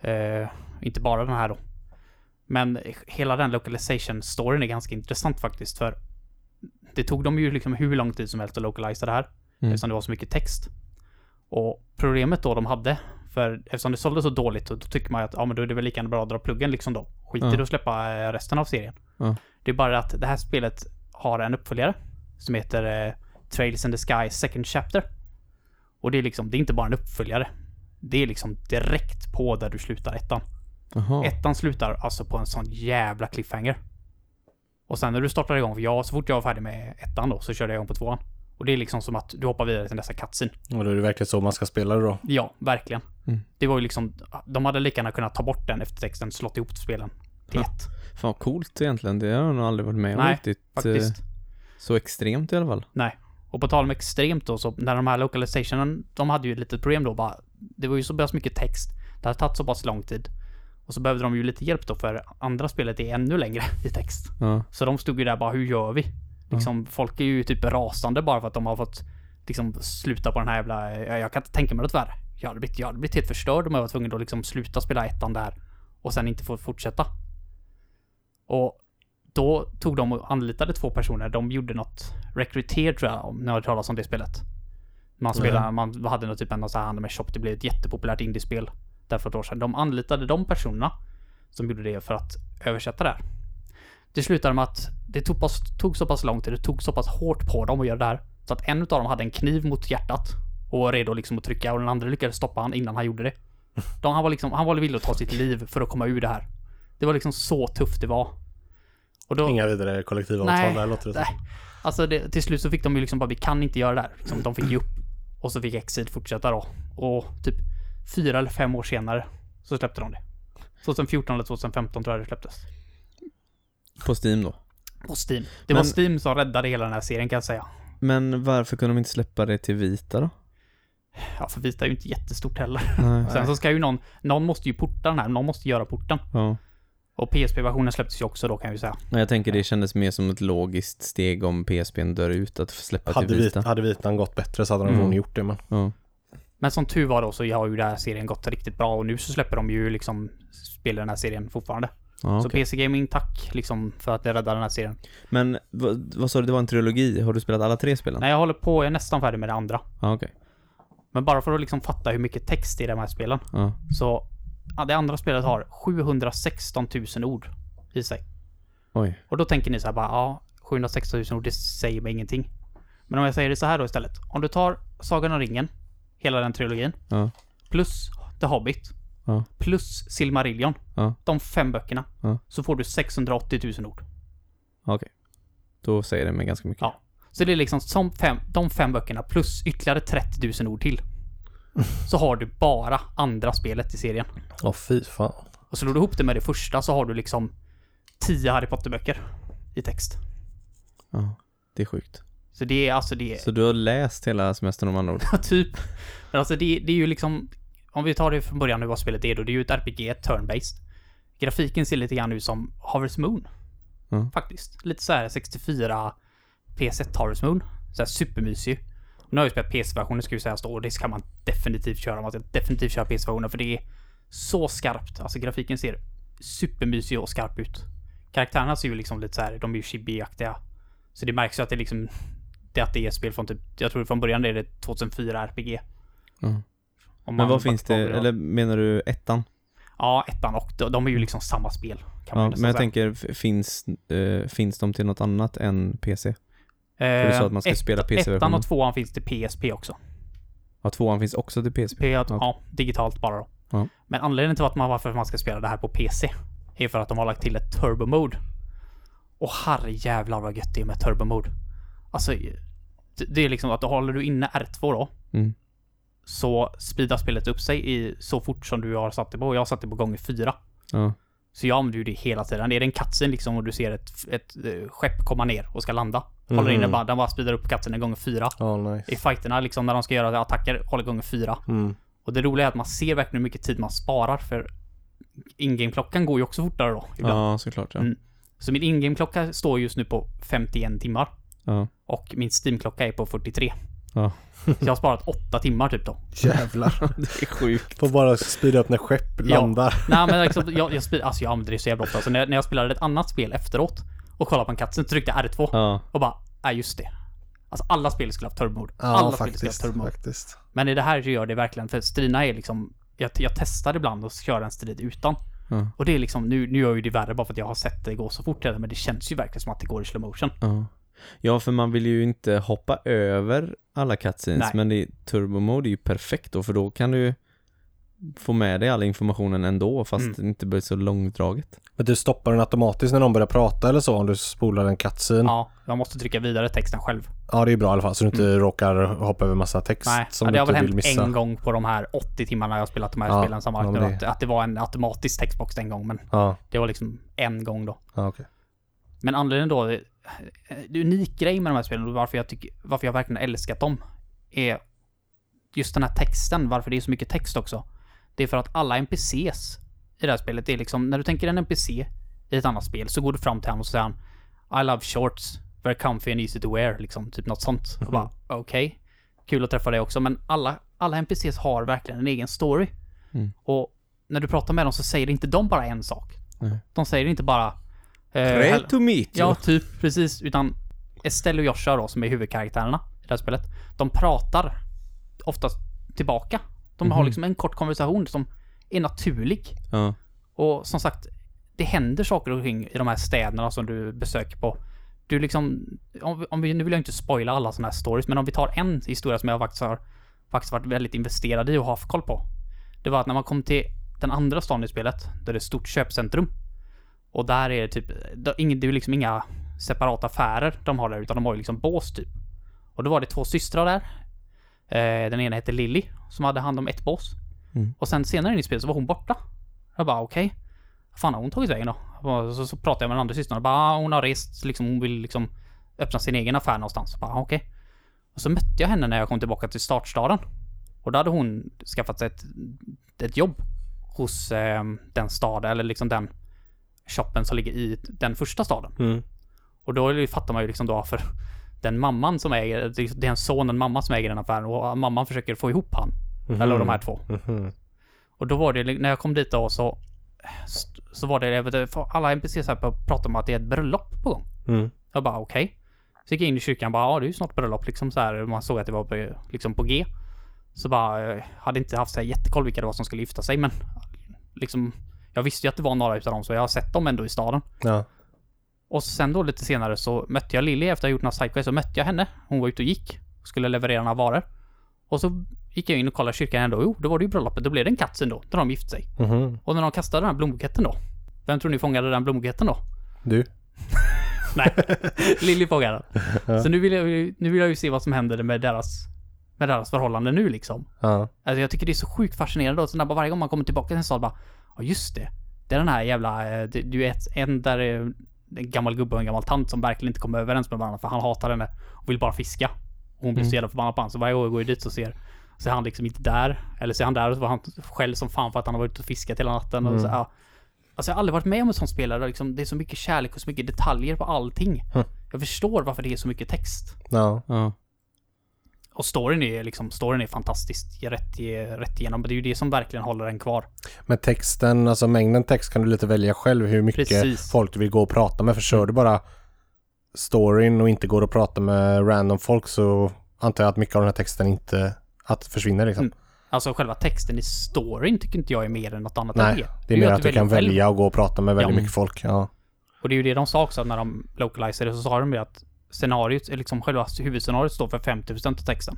A: Eh, inte bara den här då. Men hela den localization-storyn är ganska intressant faktiskt för det tog dem ju liksom hur lång tid som helst att localisera det här.
B: Mm.
A: Eftersom det var så mycket text. Och problemet då de hade, för eftersom det sålde så dåligt, då tycker man ju att ja men då är det väl lika bra att dra pluggen liksom då. Skit i
B: Ja.
A: och släppa eh, resten av serien.
B: Ja.
A: Det är bara att det här spelet har en uppföljare som heter eh, Trails in the Sky Second Chapter. Och det är liksom, det är inte bara en uppföljare. Det är liksom direkt på där du slutar ettan.
B: Jaha.
A: Ettan slutar alltså på en sån jävla cliffhanger. Och sen när du startar igång, för jag, så fort jag var färdig med ettan då, så körde jag igång på tvåan. Och det är liksom som att du hoppar vidare till nästa cutscene.
C: Och då är det verkligen så man ska spela det då.
A: Ja, verkligen.
B: Mm.
A: Det var ju liksom, de hade lika gärna kunnat ta bort den eftertexten, slått ihop spelen till
B: Ja.
A: ett.
B: Fan vad coolt egentligen. Det har jag nog aldrig varit med om
A: Nej,
B: riktigt.
A: Faktiskt.
B: eh, Så extremt i alla fall.
A: Och på tal om extremt då, så när de här localizationen, de hade ju ett litet problem då bara. Det var ju så pass mycket text. Det hade tagit så pass lång tid. Och så behövde de ju lite hjälp då, för andra spelet är ännu längre *laughs* i text.
B: Ja.
A: Så de stod ju där bara, hur gör vi? Liksom, folk är ju typ rasande bara för att de har fått liksom sluta på den här jävla... Jag, jag kan inte tänka mig något värre. Jag hade blivit, jag hade blivit helt förstörd om jag var tvungen att liksom sluta spela ettan där och sen inte få fortsätta. Och då tog de och anlitade två personer. De gjorde något Recruiter tror jag, om ni har hört talas om det spelet. Man spelade, man hade något typ en sån här anime shop. Det blev ett jättepopulärt indiespel där för ett år sedan. De anlitade de personerna som gjorde det för att översätta det här. Det slutade med att det tog, pass, tog så pass lång tid, det tog så pass hårt på dem att göra det här. Så att en av dem hade en kniv mot hjärtat och var redo liksom att trycka och den andra lyckades stoppa han innan han gjorde det. *laughs* De, han var liksom, han var villig att ta sitt liv för att komma ur det här. Det var liksom så tufft det var. Och då,
C: Inga vidare kollektivavtal
A: Nej,
C: där låter det
A: nej. Alltså det, till slut så fick de ju liksom bara, vi kan inte göra det här. Liksom, de fick ge upp. Och så fick Exid fortsätta då. Och typ fyra eller fem år senare så släppte de det. 2014 eller 2015 tror jag det släpptes.
B: På Steam då.
A: På Steam. Det var
B: Men-
A: Steam som räddade hela den här serien kan jag säga.
B: Men varför kunde de inte släppa det till Vita då?
A: Ja, för Vita är ju inte jättestort heller.
B: Nej.
A: Sen så ska ju någon, någon måste ju porta den här, någon måste göra porten.
B: Ja.
A: Och PSP-versionen släpptes ju också då kan ju säga.
B: Men jag tänker det kändes mer som ett logiskt steg om PSPn dör ut att släppa
C: Hade,
B: till
C: vit,
B: Vita.
C: hade vitan gått bättre så hade de
B: Mm.
C: gjort det men.
B: Ja.
A: Men som tur var då så har ju den här serien gått riktigt bra och nu så släpper de ju liksom spel den här serien fortfarande.
B: Ja,
A: Så. PC Gaming, tack liksom för att det räddade den här serien.
B: Men vad, vad sa du, det var en trilogi? Har du spelat alla tre spelen?
A: Nej, jag håller på, jag är nästan färdig med det andra.
B: Ja, okej.
A: Men bara för att liksom fatta hur mycket text i de här spelen.
B: Ja.
A: Så, det andra spelet har 716 000 ord i sig.
B: Oj.
A: Och då tänker ni så här bara, ja, 716 000 ord, det säger mig ingenting. Men om jag säger det så här då istället. Om du tar Sagan om ringen, hela den trilogin,
B: Ja.
A: plus The Hobbit,
B: Ja.
A: plus Silmarillion,
B: Ja.
A: de fem böckerna, så får du 680 000 ord.
B: Okej. Då säger det mig ganska mycket.
A: Ja. Så det är liksom som fem, de fem böckerna plus ytterligare 30 000 ord till. Så har du bara andra spelet i serien.
C: Åh fy fan.
A: Och slår du ihop det med det första så har du liksom 10 Harry Potter-böcker i text.
B: Ja. Det är sjukt.
A: Så det är alltså det
B: Så du har läst hela semestern om andra ord? *laughs*
A: typ. Men alltså det, det är ju liksom, om vi tar det från början nu vad spelet är då, det är ju ett RPG, turn-based. Grafiken ser lite grann ut som Harvest Moon.
B: Ja.
A: Faktiskt. Lite så här 64 PS1 Harvest Moon. Så här supermysig. Nu har jag spelat PS-versionen ska ju sägas då, och det ska man definitivt köra. Man ska definitivt köra PS-versionen för det är så skarpt. Alltså grafiken ser supermysig och skarp ut. Karaktärerna ser ju liksom lite så här, de är ju chibi-aktiga. Så det märks ju att det liksom, det att det är spel från typ, jag tror från början är det 2004 RPG. Om
B: Men vad finns det, eller menar du ettan?
A: Ja, ettan och de, de är ju liksom samma spel.
B: Ja, men jag
A: säga.
B: tänker, finns, eh, finns de till något annat än PC?
A: Eh,
B: du sa att man ska
A: ett-
B: spela PC-versionen.
A: Ettan och tvåan finns till PSP också.
B: Ja, tvåan finns också till PSP.
A: P,
B: Ja.
A: ja. digitalt bara då.
B: Ja.
A: Men anledningen till att man, varför man ska spela det här på PC är för att de har lagt till ett turbo mode. Och herre jävlar vad gött det är med turbo mode. Alltså, det, är liksom att håller du inne R2 då,
B: Mm.
A: så speedar spelet upp sig i så fort som du har satt det på. Jag har satt det på gånger fyra.
B: Ja.
A: Så jag använder ju det hela tiden. Är det en cutscene liksom och du ser ett, ett eh, skepp komma ner och ska landa. Håller inne
C: Mhm.
A: bara, den bara speedar upp cutscenen gånger fyra.
C: Ja, nice.
A: I fighterna liksom när de ska göra attacker håller gånger fyra.
C: Mm.
A: Och det roliga är att man ser verkligen hur mycket tid man sparar för in-game-klockan går ju också fortare då. Ibland.
B: Ja, såklart ja.
A: Mm. Så min in-game-klocka står just nu på 51 timmar.
B: Ja.
A: Och min Steam-klocka är på 43.
B: Ja.
A: Så jag har sparat 8 timmar typ då.
C: Jävlar. *laughs*
B: Det är sjukt.
C: Får bara speeda upp när skepp
A: Ja.
C: landar.
A: Nej men liksom, jag, jag, spel, alltså jag använder det så jävla ofta. Så när, när jag spelade ett annat spel efteråt och kollade på en cutscene så tryckte jag R2
B: Ja.
A: och bara, nej just det. Alltså alla spel skulle ha haft turbo.
C: Ja,
A: alla spel skulle ha haft
C: faktiskt.
A: turbo
C: faktiskt.
A: Men i det här så gör det verkligen, för striderna är liksom, jag, jag testar ibland att köra en strid utan.
B: Ja.
A: Och det är liksom, nu, nu gör ju det värre bara för att jag har sett det gå så fort redan, men det känns ju verkligen som att det går i slow motion.
B: Ja. Ja, för man vill ju inte hoppa över alla cutscenes,
A: Nej.
B: men i turbo mode är ju perfekt då, för då kan du få med dig all informationen ändå, fast
A: Mm.
B: det inte blir så långdraget.
C: Men du stoppar den automatiskt när någon börjar prata eller så om du spolar en cutscene? Ja.
A: Ja, jag måste trycka vidare texten själv.
C: det är bra i alla fall så du inte råkar hoppa över massa text
A: Nej,
C: som
A: ja,
C: du
A: det har väl hänt en gång på de här 80 timmarna jag har spelat de här
C: Ja,
A: spelen sammanlagt
C: ja,
A: nu,
C: men
A: att,
C: det-
A: att det var en automatisk textbox en gång, men
C: Ja,
A: det var liksom en gång då.
C: ja okej.
A: Men anledningen då, det det unik grej med de här spelen och varför jag tycker, varför jag verkligen älskat dem är just den här texten, varför det är så mycket text också. Det är för att alla NPCs i det här spelet, det är liksom, när du tänker en NPC i ett annat spel så går du fram till honom och säger han I love shorts, very comfy and easy to wear, liksom, typ något sånt. Och bara, okej, kul att träffa dig också, men alla, alla NPCs har verkligen en egen story.
B: Mm.
A: Och när du pratar med dem så säger inte de bara en sak.
B: Nej.
A: De säger inte bara eh,
B: to meet you!
A: Ja, typ precis. Utan Estelle och Joshua då, som är huvudkaraktärerna i det här spelet, de pratar oftast tillbaka. De har
B: Mhm.
A: liksom en kort konversation som är naturlig.
B: Ja.
A: Och som sagt, det händer saker omkring i de här städerna som du besöker på. Du liksom, om, vi- om vi, nu vill jag inte spoila alla sådana här stories, men om vi tar en historia som jag faktiskt har faktiskt varit väldigt investerad i och har haft koll på. Det var att när man kom till den andra stan i spelet, där det är ett stort köpcentrum. Och där är det typ, det är liksom inga separata affärer de har där, utan de har ju liksom bås typ. Och då var det två systrar där. Eh, den ena hette Lilly, som hade hand om ett bås.
B: Mm.
A: Och sen senare in i spelet så var hon borta. Jag bara okej. Vad fan har hon tagit vägen då? Så, så pratade jag med den andra systern och bara ah, hon har rest, liksom hon vill liksom öppna sin egen affär någonstans. Jag bara ah, okej. Och så mötte jag henne när jag kom tillbaka till startstaden. Och då hade hon skaffat sig ett, ett jobb hos eh, den staden, eller liksom den shoppen som ligger i den första staden.
C: Mm.
A: Och då fattar man ju liksom då för den mamman som äger, det är en son och en mamma som äger den affären och mamman försöker få ihop han. Eller de här två.
C: Mhm.
A: Och då var det, när jag kom dit då så så var det, jag vet alla NPCs här pratade om att det är ett bröllop på gång.
C: Mm.
A: Jag bara okej. Så gick jag in i kyrkan och bara, ja det är ju snart bröllop liksom så här. Man såg att det var på, liksom på G. Så bara, eh, hade inte haft så här jättekoll vilka det var som skulle gifta sig men liksom, jag visste ju att det var några utav dem så jag har sett dem ändå i staden.
C: Ja.
A: Och sen då lite senare så mötte jag Lilly efter att ha gjort några sidequests så mötte jag henne. Hon var ute och gick. och Skulle leverera några varor. Och så gick jag in och kollade kyrkan ändå. Jo, då var det ju bröllopet. Då blev det en katt då. Där de gifte sig.
C: Mhm.
A: Och när de kastade den här blombuketten då. Vem tror ni fångade den blombuketten då?
C: Du? *laughs*
A: Nej, Lilly fångade den. Så nu vill, jag, ju- nu vill jag ju se vad som händer med deras, med deras förhållande nu liksom.
C: Ja.
A: Alltså jag tycker det är så sjukt fascinerande och så när bara varje gång man kommer tillbaka till en stad bara Ja just det. Det är den här jävla, eh, du vet en där är en gammal gubbe och en gammal tant som verkligen inte kommer överens med varandra för han hatar henne och vill bara fiska. Och hon blir så jävla förbannad på honom så varje gång jag går dit så ser så är han liksom inte där. Eller så är han där och så var han själv som fan för att han har varit ute och fiskat hela natten. Och så, ja. Alltså jag har aldrig varit med om en sån spelare. Liksom, det är så mycket kärlek och så mycket detaljer på allting. Jag förstår varför det är så mycket text.
C: Ja.
B: Ja.
A: Och storyn är liksom, storyn är fantastisk. Rätt, rätt igenom. Det är ju det som verkligen håller en kvar.
C: Men texten, alltså mängden text kan du lite välja själv hur mycket
A: Precis.
C: folk du vill gå och prata med. För kör du bara storyn och inte går och prata med random folk så antar jag att mycket av den här texten inte att försvinner liksom.
A: Mm. Alltså själva texten i storyn tycker inte jag är mer än något annat
C: Nej, det är mer att du kan
A: väljer själv.
C: välja och gå och prata med väldigt
A: Ja.
C: mycket folk. Ja.
A: Och det är ju det de sa också när de localiserade så sa de ju att scenariot, liksom själva huvudscenariot står för 50% av texten.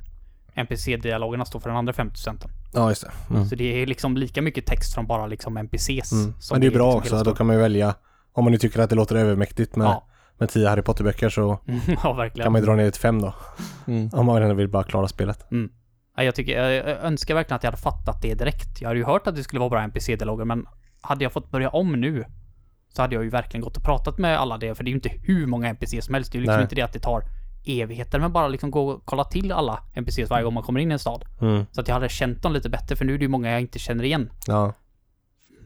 A: NPC-dialogerna står för den andra 50%.
C: ja, just det.
A: Så det är liksom lika mycket text från bara liksom NPCs.
C: Mm.
A: som
C: Men det är bra
A: liksom
C: också, då kan man ju välja om man nu tycker att det låter övermäktigt med,
A: Ja.
C: med tio Harry Potter-böcker så
A: storyn. *laughs* ja, verkligen.
C: kan man ju dra ner det till fem då.
B: Mm.
C: Om man ändå vill bara klara spelet.
A: Mm. Ja, jag, tycker, jag jag önskar verkligen att jag hade fattat det direkt. Jag hade ju hört att det skulle vara bra NPC-dialoger, men hade jag fått börja om nu så hade jag ju verkligen gått och pratat med alla det, för det är ju inte hur många NPC som helst. Det är ju liksom
C: Nej.
A: inte det att det tar evigheter med bara liksom gå och kolla till alla NPCs varje gång man kommer in i en stad.
C: Mm.
A: Så att jag hade känt dem lite bättre, för nu är det ju många jag inte känner igen.
C: Ja.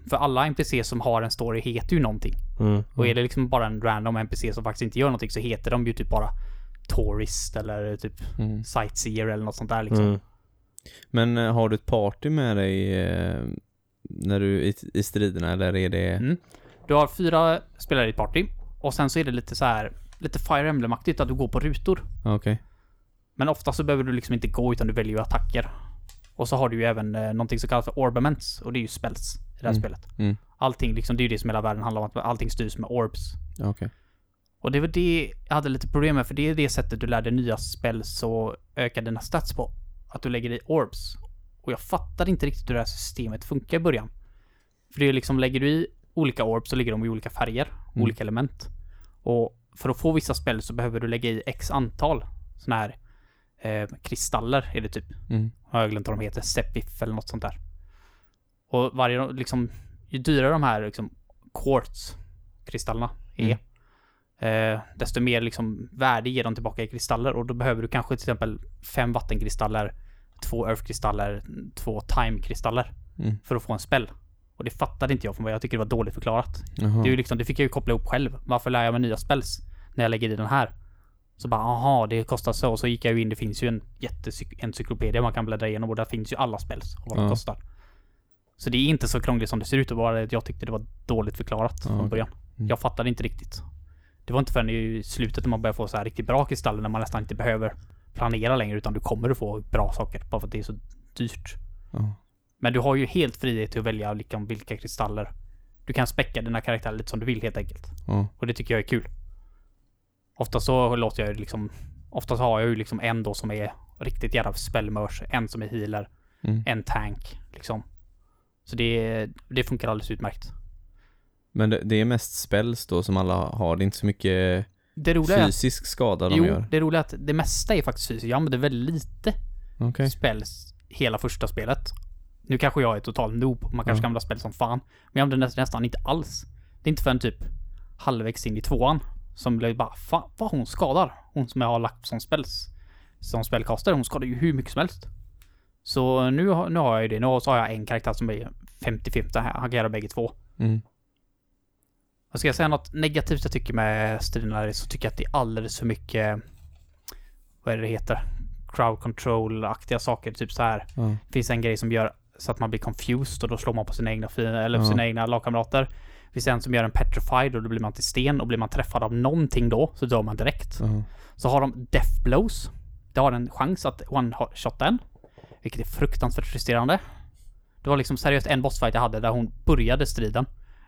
A: För alla NPCs som har en story heter ju någonting.
C: Mm.
A: Och är det liksom bara en random NPC som faktiskt inte gör någonting så heter de ju typ bara Tourist eller typ
B: Mm.
A: Sightseer eller något sånt där liksom.
C: Mm.
B: Men eh, har du ett party med dig eh, när du i, i striderna eller är det...
A: Mm. Du har fyra spelare i ett party. Och sen så är det lite så här lite Fire Emblem-aktigt att du går på rutor.
B: Okej.
A: Men ofta så behöver du liksom inte gå utan du väljer ju attacker. Och så har du ju även eh, någonting som kallas för orbaments och det är ju spells i det här
B: Mm.
A: spelet.
B: Mm.
A: Allting liksom, det är ju det som hela världen handlar om, att allting styrs med orbs.
B: Okej.
A: Och det var det jag hade lite problem med, för det är det sättet du lär dig nya spells och ökar dina stats på. Att du lägger i orbs. Och jag fattade inte riktigt hur det här systemet funkar i början. För det är liksom, lägger du i olika orbs så ligger de i olika färger,
B: Mm.
A: olika element. Och för att få vissa spel så behöver du lägga i x antal såna här eh, kristaller, är det typ.
B: Mm.
A: Har jag glömt vad de heter, Sepif eller något sånt där. Och varje, liksom, ju dyrare de här liksom quartz-kristallerna är, eh, desto mer liksom värde ger de tillbaka i kristaller och då behöver du kanske till exempel fem vattenkristaller, två earth-kristaller, två time-kristaller
B: Mm.
A: för att få en spell. Och det fattade inte jag från början. Jag tycker det var dåligt förklarat.
B: Jaha.
A: Det, är ju liksom, det fick jag ju koppla ihop själv. Varför lär jag mig nya spells när jag lägger i den här? Så bara, aha, det kostar så. Och så gick jag ju in, det finns ju en jätteencyklopedier man kan bläddra igenom och där finns ju alla spells och vad de
B: Ja.
A: kostar. Så det är inte så krångligt som det ser ut och bara att jag tyckte det var dåligt förklarat
B: Ja,
A: från början.
B: Mm.
A: Jag fattade inte riktigt. Det var inte förrän i slutet när man börjar få så här riktigt bra kristaller när man nästan inte behöver planera längre utan du kommer att få bra saker bara för att det är så dyrt.
B: Ja.
A: Men du har ju helt frihet till att välja liksom vilka kristaller. Du kan späcka dina karaktärer lite som du vill helt enkelt.
B: Ja.
A: Och det tycker jag är kul. Ofta så låter jag liksom... Ofta så har jag ju liksom en då som är riktigt jävla spellmörs, en som är healer,
B: Mm.
A: en tank liksom. Så det, det funkar alldeles utmärkt.
B: Men det, det är mest spells då som alla har. Det är inte så mycket
A: är att,
B: fysisk skada de
A: Jo,
B: gör.
A: det roliga är att det mesta är faktiskt fysiskt. Jag använder väldigt lite
B: Okej.
A: spells hela första spelet. Nu kanske jag är total noob, man kanske kan använda spel som fan. Men jag använder nästan, nästan inte alls. Det är inte förrän typ halvvägs in i tvåan som blev bara fan vad hon skadar. Hon som jag har lagt som spells. Som spellcaster, hon skadar ju hur mycket som helst. Så nu, har- nu har jag ju det. Nu så har jag en karaktär som är 50-50 här. Han kan göra bägge två.
B: Mm.
A: Och ska jag säga något negativt jag tycker med striderna så tycker jag att det är alldeles för mycket vad är det det heter? Crowd control-aktiga saker. Typ så här. Det finns en grej som gör så att man blir confused och då slår man på sina egna eller
B: Ja.
A: sina egna lagkamrater. Det finns en som gör en petrified och då blir man till sten och blir man träffad av någonting då så dör man direkt.
B: Ja.
A: Så har de death blows. Det har en chans att one-shotta en. Vilket är fruktansvärt frustrerande. Det var liksom seriöst en bossfight jag hade där hon började striden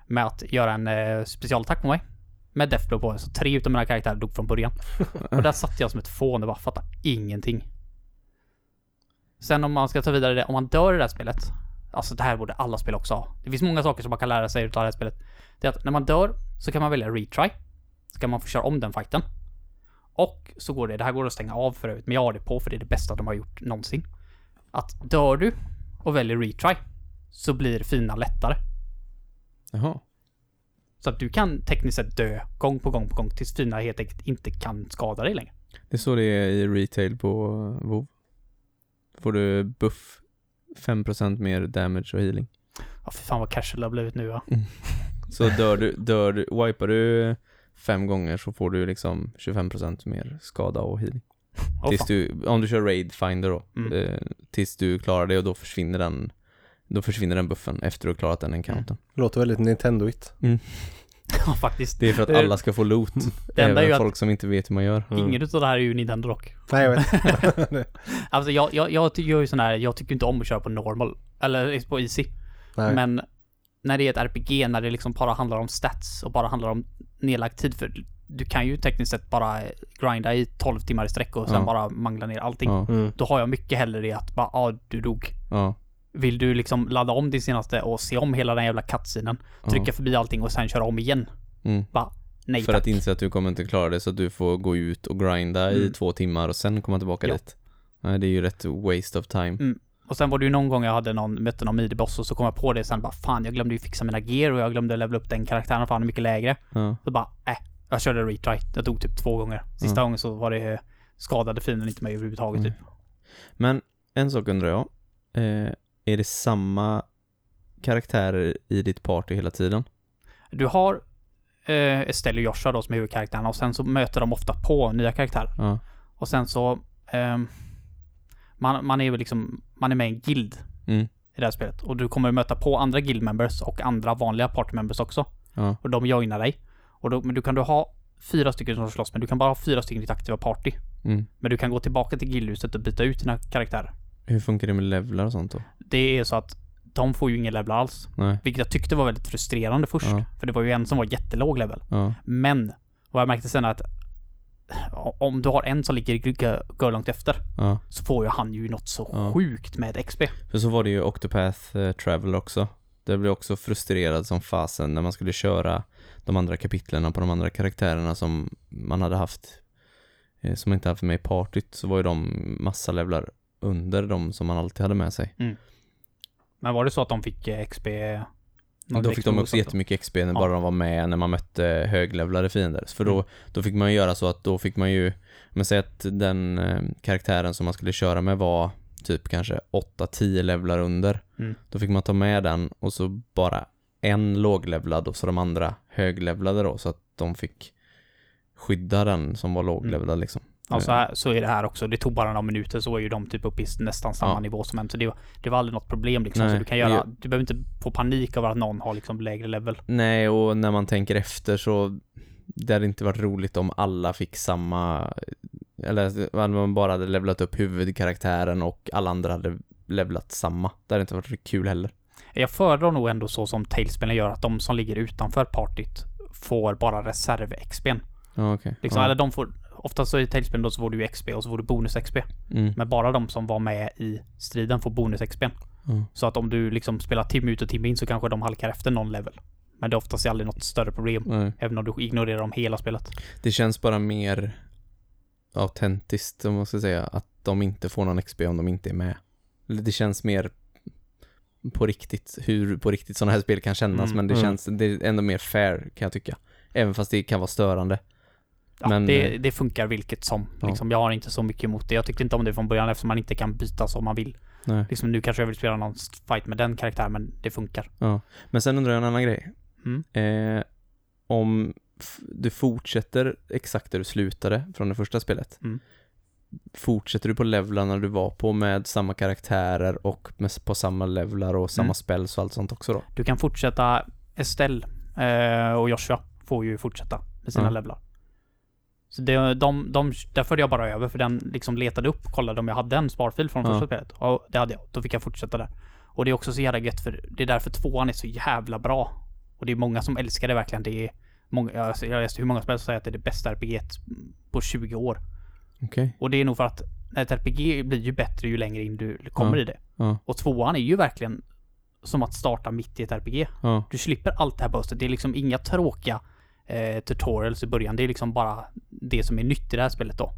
A: med att göra en eh, specialattack på mig. Med death blow på mig. Så tre utav mina karaktärer dog från början. *laughs* och där satt jag som ett fån och bara fattade ingenting. Sen om man ska ta vidare det, om man dör i det här spelet. Alltså det här borde alla spel också ha. Det finns många saker som man kan lära sig utav det här spelet. Det är att när man dör så kan man välja retry. Så kan man få köra om den fighten. Och så går det, det här går att stänga av för övrigt, men jag har det på för det är det bästa de har gjort någonsin. Att dör du och väljer retry så blir fina lättare.
B: Jaha.
A: Så att du kan tekniskt sett dö gång på gång på gång tills fina helt enkelt inte kan skada dig längre.
B: Det är så det är i retail på WoW. Får du buff 5% mer damage och healing.
A: Ja, för fan vad casual det har blivit nu va.
B: Så dör du, dör du, wipar du fem gånger så får du liksom 25% mer skada och healing. *laughs*
A: Åh,
B: tills
A: fan.
B: du, om du kör raid finder då.
A: Mm.
B: Eh, tills du klarar det och då försvinner den då försvinner den buffen efter du har klarat den encounten.
C: Låter väldigt Nintendoigt. *laughs*
A: ja, faktiskt.
B: Det är för att
A: Det-
B: alla ska få loot.
A: Det *laughs* enda är ju att-
B: folk som inte vet hur man gör.
C: Mm.
A: Ingen utav det här är ju Nintendo dock.
C: Nej, jag vet. *laughs*
A: Alltså jag, jag, jag gör ju sån här, jag tycker inte om att köra på normal. Eller på easy.
C: Nej.
A: Men när det är ett RPG, när det liksom bara handlar om stats och bara handlar om nedlagd tid. För du kan ju tekniskt sett bara grinda i 12 timmar i sträck och sen
B: Ja.
A: bara mangla ner allting.
B: Ja,
C: Mm.
A: Då har jag mycket hellre det att bara, ja ah, du dog.
B: ja,
A: Vill du liksom ladda om din senaste och se om hela den jävla cutscenen, trycka förbi allting och sen köra om igen.
B: Mm.
A: Bara, nej
B: För
A: tack.
B: att inse att du kommer inte klara det så att du får gå ut och grinda i
A: Mm.
B: två timmar och sen komma tillbaka
A: Ja.
B: dit. Nej, det är ju rätt waste of time.
A: Mm. Och sen var det ju någon gång jag hade någon, mötte någon midi-boss och så kom jag på det sen bara fan jag glömde ju fixa mina gear och jag glömde levela upp den karaktären för han är mycket lägre.
B: Ja,
A: Så bara, äh, jag körde retry. Det tog typ två gånger. Sista gången så var det skadade fienden inte mig överhuvudtaget typ.
B: Men en sak undrar jag. Eh, är det samma karaktärer i ditt party hela tiden?
A: Du har eh, Estelle och Joshua då som är huvudkaraktärerna och sen så möter de ofta på nya karaktärer.
B: Ja.
A: Och sen så... ehm, man, man är väl liksom... Man är med i en guild
B: Mm.
A: i det här spelet. Och du kommer möta på andra guild members och andra vanliga party members också.
B: Ja.
A: Och de joinar dig. Och då, men du kan då ha fyra stycken som slåss, men du kan bara ha fyra stycken i ditt aktiva party.
B: Mm.
A: Men du kan gå tillbaka till guildhuset och byta ut dina karaktärer.
B: Hur funkar det med levlar och sånt då?
A: Det är så att de får ju ingen level alls.
B: Nej.
A: Vilket jag tyckte var väldigt frustrerande först.
B: Ja.
A: För det var ju en som var jättelåg level.
B: Ja.
A: Men vad jag märkte sen är att om du har en som ligger g- g- långt efter
B: Ja.
A: så får ju han ju något så sjukt med XP.
B: För så var det ju Octopath eh, Travel också. Det blev också frustrerad som fasen när man skulle köra de andra kapitlen på de andra karaktärerna som man hade haft eh, som inte haft med i partyt så var ju de massa levlar under de som man alltid hade med sig.
A: Men var det så att de fick eh, XP?
B: Då fick de också jättemycket XP när
A: Ja.
B: bara de var med när man mötte höglevlade fiender. För då,
A: Mm.
B: då fick man ju göra så att då fick man ju, men säg att den eh, karaktären som man skulle köra med var typ kanske 8-10 levlar under.
A: Mm.
B: Då fick man ta med den och så bara en låglevlad och så de andra höglevlade då så att de fick skydda den som var låglevlad liksom.
A: Ja, så, här, så är det här också. Det tog bara några minuter så var ju de typ uppe i nästan samma
B: Ja.
A: nivå som en. Så det var, det var aldrig något problem liksom.
B: Nej,
A: så du kan göra,
B: det-
A: du behöver inte få panik över att någon har liksom lägre level.
B: Nej, och när man tänker efter så det hade inte varit roligt om alla fick samma eller om man bara hade levlat upp huvudkaraktären och alla andra hade levlat samma. Det hade inte varit kul heller.
A: Jag föredrar nog ändå så som Tailspelen gör att de som ligger utanför partyt får bara reserv-XP'n.
B: Ja, okej.
A: Liksom,
B: ja.
A: Eller de får, oftast så i Tailspelen då så får du ju XP och så får du bonus-XP.
B: Mm.
A: Men bara de som var med i striden får bonus-XP'n.
B: Ja.
A: Så att om du liksom spelar timme ut och timme in så kanske de halkar efter någon level. Men det är oftast aldrig något större problem.
B: Nej.
A: Även om du ignorerar dem hela spelet.
B: Det känns bara mer autentiskt om man ska säga att de inte får någon XP om de inte är med. Det känns mer på riktigt, hur på riktigt sådana här spel kan kännas
A: Mm.
B: men det
C: Mm.
B: känns, det är ändå mer fair kan jag tycka. Även fast det kan vara störande.
A: Ja,
B: Men,
A: det,
B: eh,
A: det funkar vilket som.
B: ja.
A: Liksom, jag har inte så mycket emot det. Jag tyckte inte om det från början eftersom man inte kan byta som man vill.
B: Nej.
A: Liksom, nu kanske jag vill spela någon fight med den karaktären men det funkar.
B: Ja. Men sen undrar jag en annan grej.
A: Mm.
B: Eh, om du fortsätter exakt där du slutade från det första spelet.
A: Mm.
B: Fortsätter du på levlarna du var på med samma karaktärer och med, på samma levlar och samma
A: Mm.
B: spells och allt sånt också då?
A: Du kan fortsätta Estelle eh, och Joshua får ju fortsätta med sina
B: Ja.
A: levlar. Så det, de, de, där förde jag bara över för den liksom letade upp, kollade om jag hade en sparfil från
B: Ja.
A: första spelet. Och det hade jag. Då fick jag fortsätta där. Och det är också så jävla gött för det är därför tvåan är så jävla bra. Och det är många som älskar det verkligen. Det är många, jag jag läste hur många som säger att det är det bästa RPG på 20 år.
B: Okej.
A: Och det är nog för att ett RPG blir ju bättre ju längre in du kommer
B: Ja.
A: i det.
B: Ja.
A: Och tvåan är ju verkligen som att starta mitt i ett RPG.
B: Ja.
A: Du slipper allt det här buzzet. Det är liksom inga tråkiga eh, tutorials i början. Det är liksom bara det som är nytt i det här spelet då.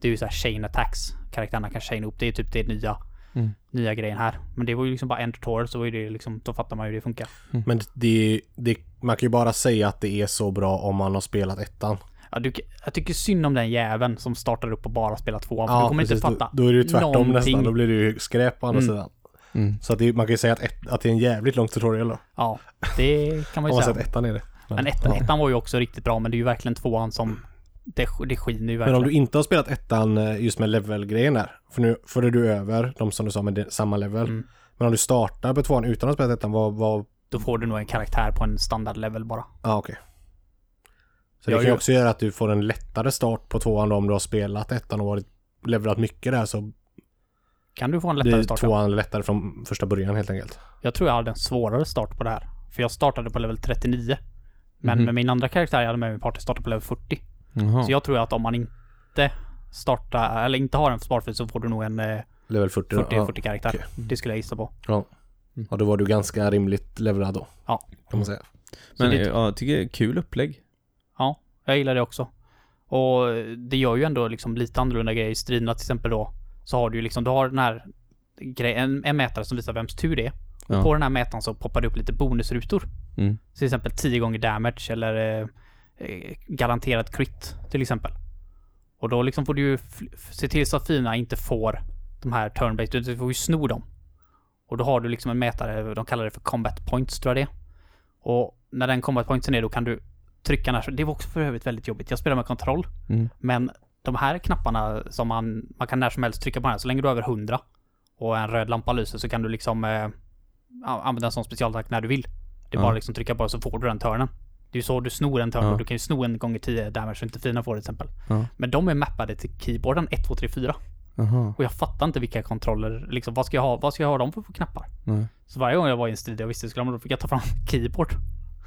A: Det är ju så här chain attacks. Karaktärerna kan chain upp. Det är typ det nya,
B: Mm.
A: nya grejen här. Men det var ju liksom bara en tutorial så var ju det liksom, då fattar man ju hur det funkar.
C: Men det, det, man kan ju bara säga att det är så bra om man har spelat ettan.
A: Ja, du, jag tycker synd om den jäveln som startar upp och bara spelar tvåan. För du kommer
C: precis.
A: inte fatta
C: Då, då är det ju tvärtom
A: någonting.
C: nästan. Då blir det ju skräp på andra
A: Mm.
C: sidan.
B: Mm.
C: Så att det, man kan ju säga att, ett, att det är en jävligt lång tutorial då.
A: Ja, det kan man
C: Om
A: ju
C: man
A: säga.
C: säger att ettan är det.
A: Men ettan,
C: ja.
A: ettan var ju också riktigt bra, men det är ju verkligen tvåan som... Det, det skiner ju
C: Men
A: verkligen.
C: om du inte har spelat ettan eh, just med level-grejen där. För nu för du över de som du sa med samma level.
A: Mm.
C: Men om du startar på tvåan utan att ha spelat ettan, vad... vad
A: Då får du nog en karaktär på en standardlevel bara.
C: ah, okej. Så
A: Jag
C: det kan ju också göra att du får en lättare start på tvåan då om du har spelat ettan och varit levlat mycket där så
A: Kan du få en lättare start? ja.
C: tvåan lättare från första början helt enkelt.
A: Jag tror jag hade en svårare start på det här. För jag startade på level 39. Men
B: Mhm.
A: med min andra karaktär jag hade med mig party startade på level 40.
B: Jaha.
A: Så jag tror att om man inte startar, eller inte har en sparfil så får du nog en eh,
C: Level 40 då.
A: 40,
C: ja.
A: 40 karaktär.
C: okej.
A: Det skulle jag gissa på.
C: Ja. ja, då var du ganska rimligt levelad då.
A: Ja.
C: Kan man säga.
B: Men
A: det-
B: ja, jag tycker det är kul upplägg.
A: Ja, jag gillar det också. Och det gör ju ändå liksom lite annorlunda grejer i striderna till exempel då. Så har du ju liksom, du har den här grejen, en, en mätare som visar vems tur det är. Och
B: Ja.
A: på den här mätaren så poppar det upp lite bonusrutor.
B: Mm.
A: Till exempel 10 gånger damage eller eh, eh, garanterat crit till exempel. Och då liksom får du ju se till så att fienderna inte får de här turn-based, du får ju sno dem. Och då har du liksom en mätare, de kallar det för combat points tror jag det. Och när den combat pointsen är då kan du trycka när, det var också för övrigt väldigt jobbigt. Jag spelar med kontroll,
B: Mm.
A: men de här knapparna som man, man kan när som helst trycka på den så länge du är över 100 och en röd lampa lyser så kan du liksom eh, använda en sån specialattack när du vill. Det är bara liksom trycka på så får du den turnen. Det är ju så du snor en och du kan ju sno en gånger 10 damage så inte fina får till exempel. Men de är mappade till keyboarden 1, 2, 3, 4.
B: Jaha.
A: Och jag fattar inte vilka kontroller, liksom vad ska jag ha, vad ska jag ha dem för, för knappar?
B: Nej.
A: Så varje gång jag var i en strid jag visste skulle ha, då fick jag ta fram *laughs* keyboard.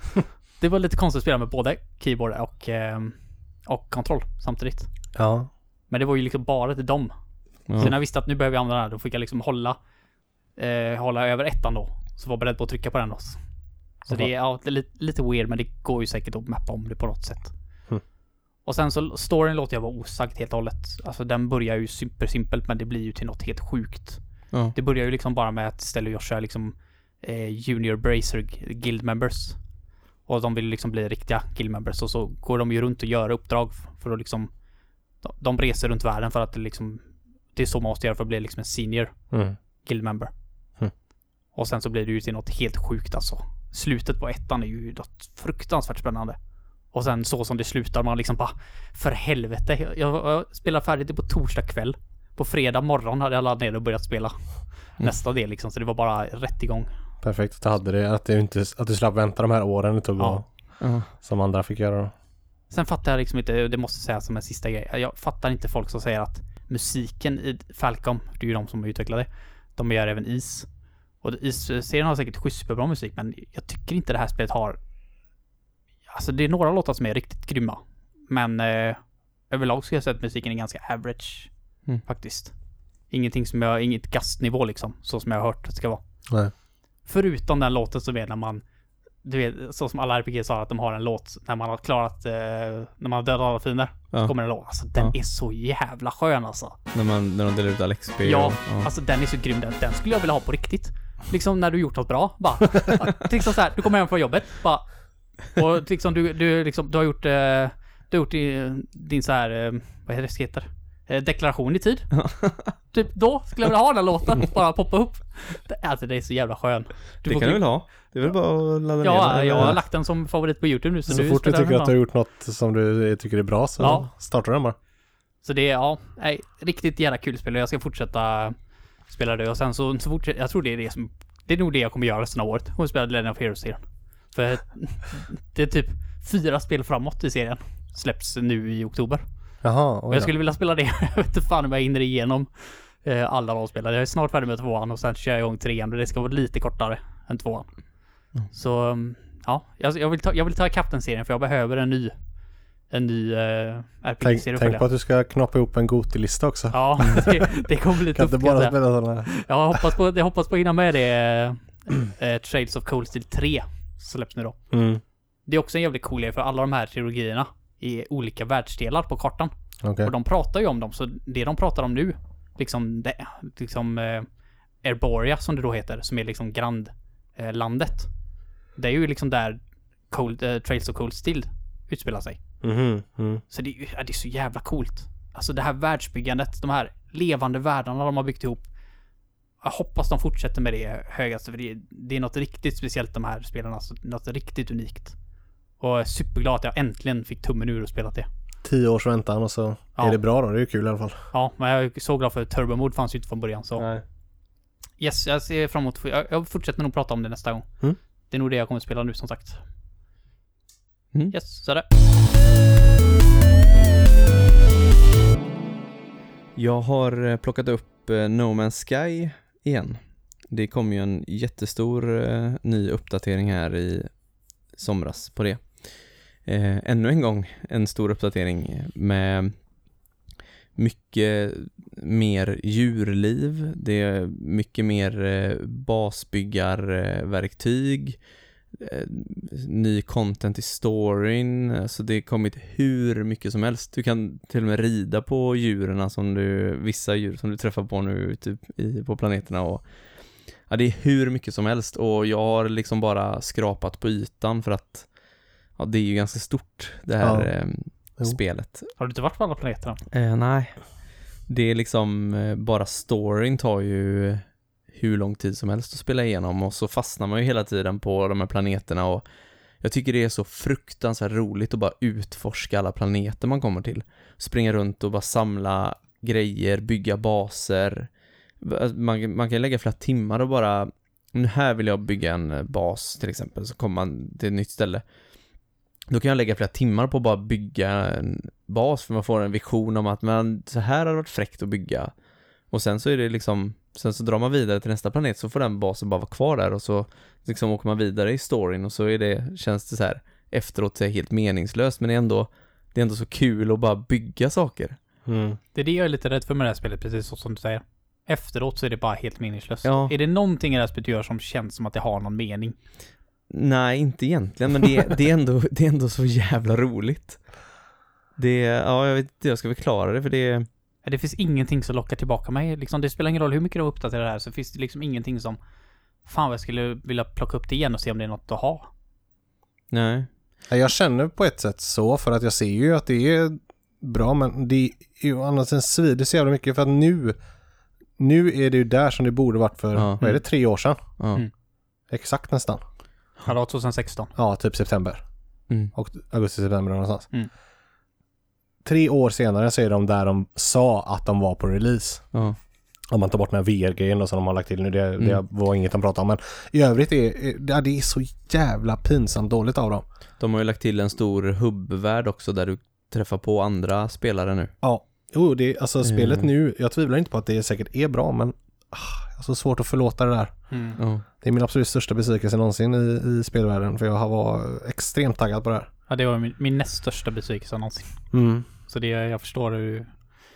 A: *laughs* det var lite konstigt att spela med både keyboard och, eh, och kontroll samtidigt.
C: Ja.
A: Men det var ju liksom bara till dem.
B: Ja.
A: Så när jag visste att nu behöver jag använda den här, då fick jag liksom hålla, eh, hålla över ettan då. Så var beredd på att trycka på den då. Så det är, ja, lite, lite weird, men det går ju säkert att mappa om det på något sätt.
C: Mm.
A: Och sen så, storyn låter jag vara osagt helt och hållet. Alltså den börjar ju supersimpelt, men det blir ju till något helt sjukt.
B: Ja.
A: Det börjar ju liksom bara med att Stella och Joshua är liksom eh, Junior Bracer Guild Members. Och de vill liksom bli riktiga Guild Members och så går de ju runt och gör uppdrag för att liksom de, de reser runt världen för att det liksom Det är så man måste göra för att bli liksom en senior
C: Mm.
A: Guild Member.
C: Mm.
A: Och sen så blir det ju till något helt sjukt alltså. Slutet på ettan är ju något fruktansvärt spännande. Och sen så som det slutar, man liksom bara För helvete, jag, jag, jag spelar färdigt det på torsdag kväll. På fredag morgon hade jag laddat ner och börjat spela nästa del liksom, så det var bara rätt igång.
C: Perfekt att du hade det. Att du, inte, att du slapp vänta de här åren det tog
A: Ja.
C: och, som andra fick göra. Då.
A: Sen fattar jag liksom inte, det måste sägas som en sista grej. Jag fattar inte folk som säger att musiken i Falcom, det är ju de som utvecklade det, de gör även Is. Och Is-serien har säkert superbra musik, men jag tycker inte det här spelet har... Alltså det är några låtar som är riktigt grymma. Men eh, överlag skulle jag säga att musiken är ganska average.
B: Mm.
A: Faktiskt. Ingenting som jag, inget gastnivå liksom, så som jag har hört att det ska vara.
C: Nej.
A: Förutom den låten som är när man du vet, så som alla RPG sa att de har en låt när man har klarat, eh, när man har dödat alla fiender. Så
B: Ja.
A: kommer en låt. Alltså den
B: Ja.
A: är så jävla skön alltså.
B: När, man, när de delar ut all XP
A: Ja,
B: och, ja.
A: alltså den är så grym. Den, den skulle jag vilja ha på riktigt. Liksom när du gjort något bra. Bara, liksom så här, du kommer hem från jobbet. Bara, och liksom du, du, liksom, du har gjort, eh, du har gjort i, din så här, eh, vad heter det heter? Eh, deklaration i tid. typ då skulle jag vilja ha den låten. Bara poppa upp. Det, alltså det är så jävla skön. Du
B: det kan du väl ha? Det är väl bara att ladda ner
A: Ja,
B: den,
A: jag
B: eller?
A: har lagt den som favorit på YouTube nu. Så,
C: Så,
A: nu
C: fort du tycker att du har gjort något som du tycker är bra så
A: Ja.
C: startar du den bara.
A: Så det är, ja, nej, riktigt jävla kul spel och jag ska fortsätta spela det och sen så, så fortsätter, jag tror det är det som, det är nog det jag kommer göra resten av året. Kommer spela Legend of Heroes-serien. För det är typ fyra spel framåt i serien. Släpps nu i oktober.
C: Jaha,
A: Och jag skulle vilja spela det, *laughs* jag vet inte fan om jag hinner igenom eh, alla de spelen. Jag är snart färdig med tvåan och sen kör jag igång trean och det ska vara lite kortare än tvåan. Så, um, ja, jag, jag vill ta, jag vill ta ikapp den serien för jag behöver en ny, en ny eh,
C: Tänk,
A: RPG-serie
C: tänk
A: följa.
C: på att du ska knoppa ihop en Goti-lista också.
A: Ja, *laughs* det, det kommer bli tufft kan jag
C: bara spela sådana.
A: Jag hoppas på, *laughs* jag hoppas på att hinna med det. Eh, Trails of Cold Steel 3 släpps nu då.
C: Mm.
A: Det är också en jävligt cool grej för alla de här trilogierna är olika världsdelar på kartan.
C: Okej.
A: Och de pratar ju om dem, så det de pratar om nu, liksom, det, liksom eh, Erboria som det då heter, som är liksom grannlandet. Eh, det är ju liksom där Cold, eh, Trails of Cold Steel utspelar sig.
C: Mhm, mm.
A: Så det ja, det är så jävla coolt. Alltså det här världsbyggandet, de här levande världarna de har byggt ihop. Jag hoppas de fortsätter med det högaste, för det, är- det är något riktigt speciellt de här spelarna. Alltså, något riktigt unikt. Och jag är superglad att jag äntligen fick tummen ur och spelat det.
C: Tio års väntan och så
A: Ja.
C: är det bra då. Det är ju kul i alla fall.
A: Ja, men jag är så glad för Turbo Mode fanns ju inte från början så.
C: Nej.
A: Yes, jag ser fram emot, jag, jag fortsätter nog prata om det nästa gång.
C: Mm.
A: Det är nog det jag kommer att spela nu som sagt.
B: Mm.
A: Yes, så är det.
B: Jag har eh, plockat upp eh, No Man's Sky igen. Det kom ju en jättestor eh, ny uppdatering här i somras på det. Eh, ännu en gång en stor uppdatering med mycket mer djurliv. Det är mycket mer eh, basbyggarverktyg. Eh, ny content i storyn. Alltså det har kommit hur mycket som helst. Du kan till och med rida på djuren som du, vissa djur som du träffar på nu typ i, på planeterna och ja, det är hur mycket som helst och jag har liksom bara skrapat på ytan för att ja, det är ju ganska stort det här
C: Ja.
B: eh, spelet.
A: Har du inte varit på alla planeterna?
B: Eh, nej. Det är liksom, eh, bara storyn tar ju hur lång tid som helst att spela igenom och så fastnar man ju hela tiden på de här planeterna och jag tycker det är så fruktansvärt roligt att bara utforska alla planeter man kommer till. Springa runt och bara samla grejer, bygga baser. Man, man kan lägga flera timmar och bara, "Nu här vill jag bygga en eh, bas till exempel, så kommer man till ett nytt ställe. Då kan jag lägga flera timmar på att bara bygga en bas för man får en vision om att men så här hade det varit fräckt att bygga. Och sen så är det liksom, sen så drar man vidare till nästa planet så får den basen bara vara kvar där och så liksom åker man vidare i storyn och så är det, känns det så här efteråt så är helt meningslöst men det är ändå, det är ändå så kul att bara bygga saker.
C: Mm.
A: Det är det jag är lite rädd för med det här spelet, precis så som du säger. Efteråt så är det bara helt meningslöst.
B: Ja.
A: Är det någonting i det här spelet du gör som känns som att det har någon mening?
B: Nej, inte egentligen, men det, är- det, är, ändå, det är ändå så jävla roligt. Det, ja jag vet inte, jag ska förklara det för det är,
A: Det finns ingenting som lockar tillbaka mig. Liksom, det spelar ingen roll hur mycket du uppdaterar det här så finns det liksom ingenting som... Fan vad jag skulle vilja plocka upp det igen och se om det är något att ha.
B: nej.
C: Ja, Jag känner på ett sätt så för att jag ser ju att det är bra men det är ju å andra sidan svider så jävla mycket för att nu nu är det ju där som det borde varit för,
B: Ja.
C: vad är det, tre år sedan?
B: Ja.
A: Mm.
C: Exakt nästan.
A: Ja, det var 2016.
C: Ja, typ september.
B: Mm.
C: Och augusti-september någonstans.
A: Mm.
C: Tre år senare så är de där de sa att de var på release.
B: Ja.
C: Om man tar bort den här VR-grejen som de har lagt till nu. Det, det
B: Mm.
C: var inget de pratade om. Men i övrigt är är- ja, det är så jävla pinsamt dåligt av dem.
B: De har ju lagt till en stor hubbvärld också där du träffar på andra spelare nu.
C: Ja. Jo, det är, alltså spelet
B: Mm.
C: nu, jag tvivlar inte på att det säkert är bra men ah, jag har så svårt att förlåta det där.
A: Mm.
B: Ja.
C: Det är min absolut största besvikelse någonsin i, i spelvärlden för jag har varit extremt taggad på det här.
A: Ja, det var min, min näst största besvikelse någonsin. Så det, jag förstår hur...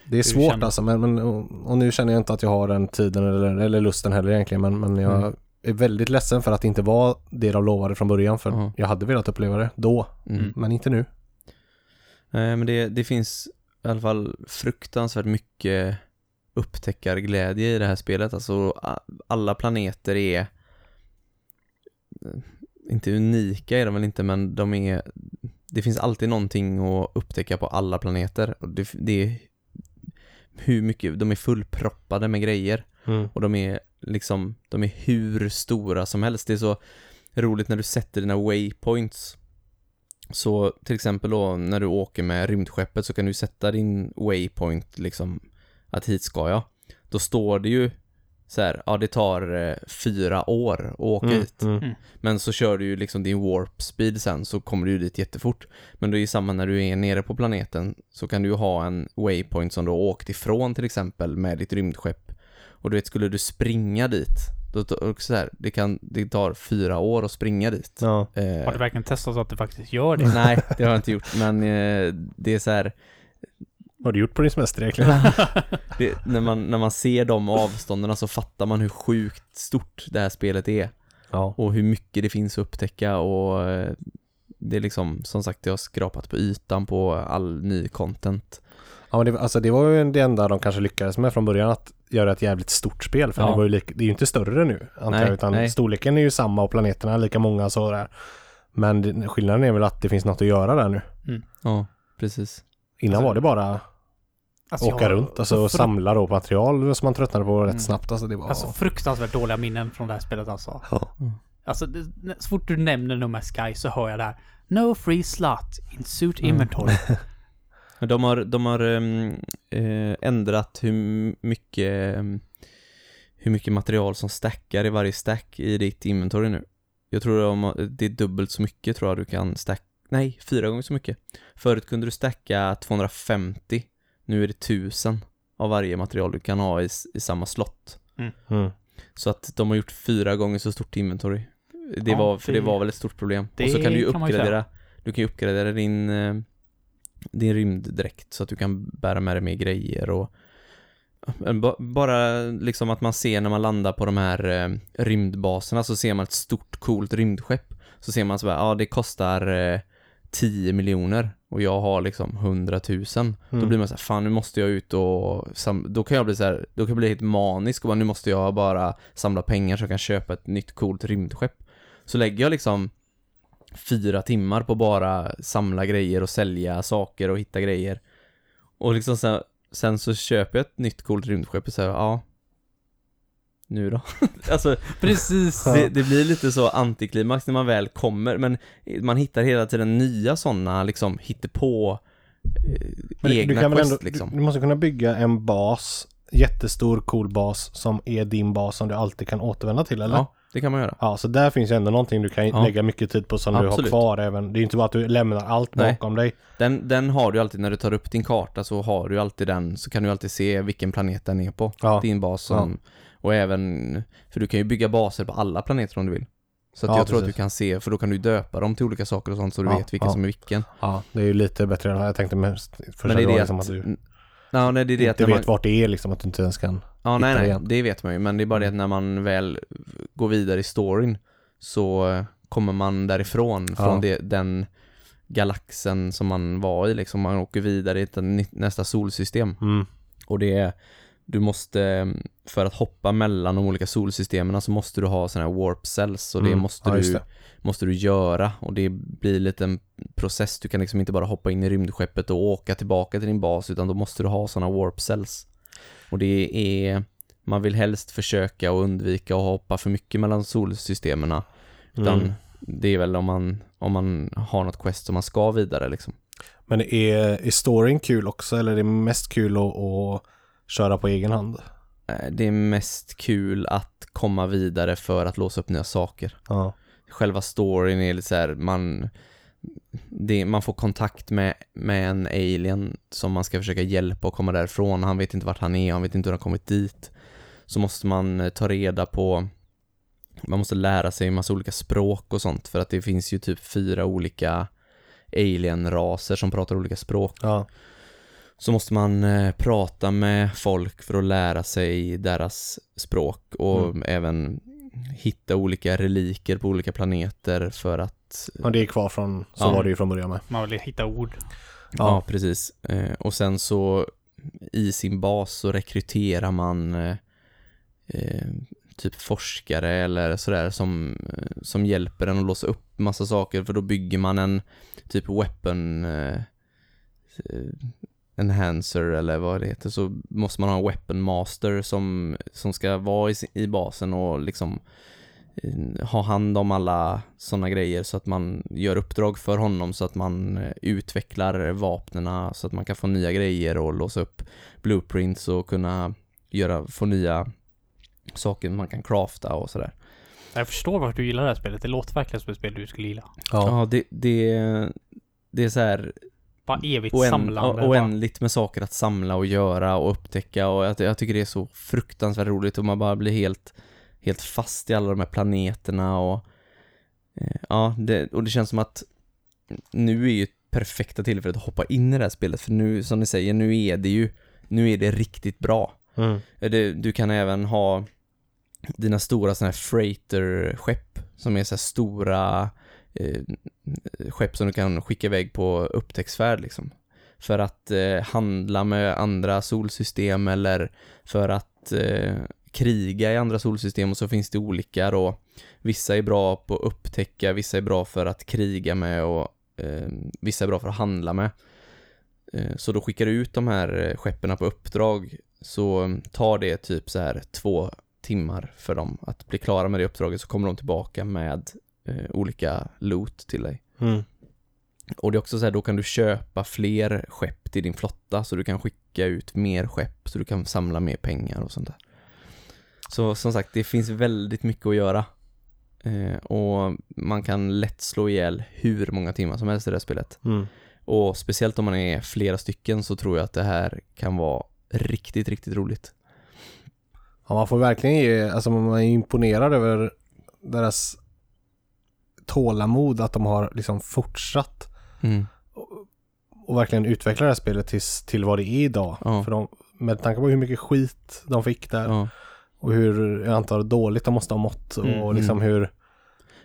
C: Det är
A: Hur
C: svårt alltså men, men och, och nu känner jag inte att jag har den tiden eller, eller lusten heller egentligen men, men jag
B: Mm.
C: är väldigt ledsen för att det inte var det de lovade från början för
B: Ja.
C: jag hade velat uppleva det då
B: Mm.
A: Mm.
C: men inte nu.
B: Nej, men det, det finns i alla fall fruktansvärt mycket upptäckarglädje i det här spelet. Alltså alla planeter är inte unika är de väl inte, men de är det finns alltid någonting att upptäcka på alla planeter och det, det är hur mycket, de är fullproppade med grejer och de är liksom, de är hur stora som helst. Det är så roligt när du sätter dina waypoints. Så till exempel då när du åker med rymdskeppet så kan du sätta din waypoint liksom att hit ska jag. Då står det ju så här, ja det tar eh, fyra år att åka
C: Mm,
B: hit.
C: mm.
B: Men så kör du ju liksom din warp speed sen så kommer du ju dit jättefort. Men det är ju samma när du är nere på planeten så kan du ju ha en waypoint som du har åkt ifrån till exempel med ditt rymdskepp. Och du vet, skulle du springa dit, då så här, det kan, det tar fyra år att springa dit.
C: Ja.
B: Eh,
A: Har du verkligen testat så att du faktiskt gör det?
B: nej, det har jag inte gjort, men eh, det är så här,
C: har du gjort på din semester egentligen? *laughs*
B: det, när, man, när man ser de avstånden så fattar man hur sjukt stort det här spelet är.
C: ja.
B: och hur mycket det finns att upptäcka och eh, det är liksom, som sagt, det har skrapat på ytan på all ny content.
C: Ja men det, alltså det var ju det enda de kanske lyckades med från början att göra ett jävligt stort spel för
B: Ja.
C: det var ju lik, det är ju inte större nu antar jag utan
B: nej.
C: storleken är ju samma och planeterna är lika många så där. Men skillnaden är väl att det finns något att göra där nu.
B: Ja, precis.
C: Innan
A: Alltså,
C: var det bara
A: Alltså,
C: åka
A: jag-
C: runt alltså,
A: så
C: och samla då material som man tröttnade på rätt
A: Mm.
C: snabbt. Alltså det var...
A: Alltså fruktansvärt dåliga minnen från det här spelet alltså.
C: ja.
A: Alltså, det, så fort du nämner No Man's Sky så hör jag det här. No free slot in suit
B: Mm.
A: inventory. *laughs*
B: Men de har, de har ehm, eh, ändrat hur mycket, ehm, hur mycket material som stackar i varje stack i ditt inventory nu. Jag tror de, det är dubbelt så mycket tror jag du kan stack, nej, fyra gånger så mycket. Förut kunde du stacka 250, nu är det 1000 av varje material du kan ha i, i samma slott.
C: Mm.
B: Så att de har gjort fyra gånger så stort inventory. Det
A: Ja,
B: var, för det
A: det-
B: var väl ett stort problem. och så kan du ju uppgradera, du kan ju uppgradera din, eh, din rymddräkt så att du kan bära med dig mer grejer och ba- bara liksom att man ser när man landar på de här eh, rymdbaserna så ser man ett stort coolt rymdskepp. Så ser man så bara, ja det kostar eh, 10 miljoner och jag har liksom 100 000. Då
C: Mm.
B: blir man så här, fan nu måste jag ut och då kan jag bli så här, då kan jag bli helt manisk och bara, nu måste jag bara samla pengar så jag kan köpa ett nytt coolt rymdskepp. Så lägger jag liksom fyra timmar på bara samla grejer och sälja saker och hitta grejer. Och liksom sen, sen så köper jag ett nytt coolt rymdskepp och säger ja, nu då? *laughs* alltså,
A: Precis.
B: det, det blir lite så antiklimax när man väl kommer, men man hittar hela tiden nya sådana liksom hittepå eh, egna
C: du, kan
B: quest
C: ändå,
B: liksom.
C: du, du måste kunna bygga en bas, jättestor cool bas som är din bas som du alltid kan återvända till eller?
B: Ja, det kan man göra.
C: Ja, så där finns ju ändå någonting du kan
B: Ja.
C: lägga mycket tid på som du har
B: Absolut.
C: kvar även. Det är ju inte bara att du lämnar allt
B: Nej.
C: bakom dig.
B: Den, den har du alltid, när du tar upp din karta så har du alltid den, så kan du alltid se vilken planet den är på.
C: Ja.
B: Din bas som, och även, för du kan ju bygga baser på alla planeter om du vill. Så att
C: Ja,
B: jag tror att
C: precis.
B: du kan se, för då kan du döpa dem till olika saker och sånt så du
C: Ja,
B: vet vilken
C: ja.
B: som är vilken.
C: Ja, det är ju lite bättre än jag tänkte mest första
B: Men det är det
C: liksom
B: att,
C: att du
B: ja, nej, det är det att
C: inte
B: när
C: vet
B: man,
C: vart det är liksom, att du inte ens kan.
B: Ja, nej, nej,
C: igen.
B: det vet man ju, men det är bara det att när man väl går vidare i storyn så kommer man därifrån, från det, den galaxen som man var i liksom, man åker vidare till ny- nästa solsystem.
C: Mm.
B: Och det är, du måste, för att hoppa mellan de olika solsystemen så måste du ha sådana här warp cells och det
C: Mm.
B: måste
C: Ja,
B: du
C: det.
B: måste du göra och det blir lite en process. Du kan liksom inte bara hoppa in i rymdskeppet och åka tillbaka till din bas utan då måste du ha sådana warp cells. Och det är, man vill helst försöka att undvika att hoppa för mycket mellan solsystemen utan
C: Mm.
B: det är väl om man, om man har något quest som man ska vidare liksom.
C: Men är, är storyn kul också eller är det mest kul att köra på egen hand?
B: Eh, Det är mest kul att komma vidare för att låsa upp nya saker.
C: Ja.
B: Själva storyn är lite så här, man det, man får kontakt med, med en alien som man ska försöka hjälpa att komma därifrån. Han vet inte vart han är, han vet inte hur han kommit dit. Så måste man eh, ta reda på man måste lära sig en massa olika språk och sånt för att det finns ju typ fyra olika alien-raser som pratar olika språk.
C: Ja.
B: Så måste man eh, prata med folk för att lära sig deras språk och
C: Mm.
B: även hitta olika reliker på olika planeter för att
C: ja, det är kvar från, så
B: Ja.
C: var det ju från början med.
A: Man vill hitta ord.
B: Ja, precis. Eh, och sen så i sin bas så rekryterar man eh, eh, typ forskare eller sådär som, eh, som hjälper en att låsa upp massa saker för då bygger man en typ weapon eh, eh, enhancer eller vad det heter så måste man ha en weapon master som, som ska vara i, i basen och liksom eh, ha hand om alla sådana grejer så att man gör uppdrag för honom så att man eh, utvecklar vapnena så att man kan få nya grejer och låsa upp blueprints och kunna göra, få nya saker man kan crafta och sådär.
A: Jag förstår varför du gillar det här spelet. Det låter verkligen som ett spel du skulle gilla.
B: Ja, det, det, det är så här
A: Bara evigt
B: oänd,
A: samlande.
B: oändligt med saker att samla och göra och upptäcka och jag, jag tycker det är så fruktansvärt roligt och man bara blir helt, helt fast i alla de här planeterna och eh, ja, det, och det känns som att nu är ju perfekta tillfället att hoppa in i det här spelet för nu, som ni säger, nu är det ju, nu är det riktigt bra.
C: Mm.
B: Eh, Det, du kan även ha dina stora sådana här freighter-skepp som är så här stora eh, skepp som du kan skicka iväg på upptäcktsfärd liksom. För att eh, handla med andra solsystem eller för att eh, kriga i andra solsystem och så finns det olika då. Vissa är bra på att upptäcka, vissa är bra för att kriga med och eh, vissa är bra för att handla med. Eh, så då skickar du ut de här eh, skeppen på uppdrag så tar det typ så här två timmar för dem att bli klara med det uppdraget så kommer de tillbaka med eh, olika loot till dig.
C: Mm.
B: Och det är också så här, då kan du köpa fler skepp till din flotta så du kan skicka ut mer skepp så du kan samla mer pengar och sånt där. Så som sagt, det finns väldigt mycket att göra. Eh, och man kan lätt slå ihjäl hur många timmar som helst i det här spelet.
C: Mm.
B: Och speciellt om man är flera stycken så tror jag att det här kan vara riktigt, riktigt roligt.
C: Ja, man får verkligen ge, alltså man är imponerad över deras tålamod att de har liksom fortsatt
B: Mm.
C: och verkligen utveckla det här spelet tills, till vad det är idag.
B: Ja.
C: För de, med tanke på hur mycket skit de fick där
B: Ja.
C: och hur, jag antar, dåligt de måste ha mått och
B: Mm,
C: liksom hur...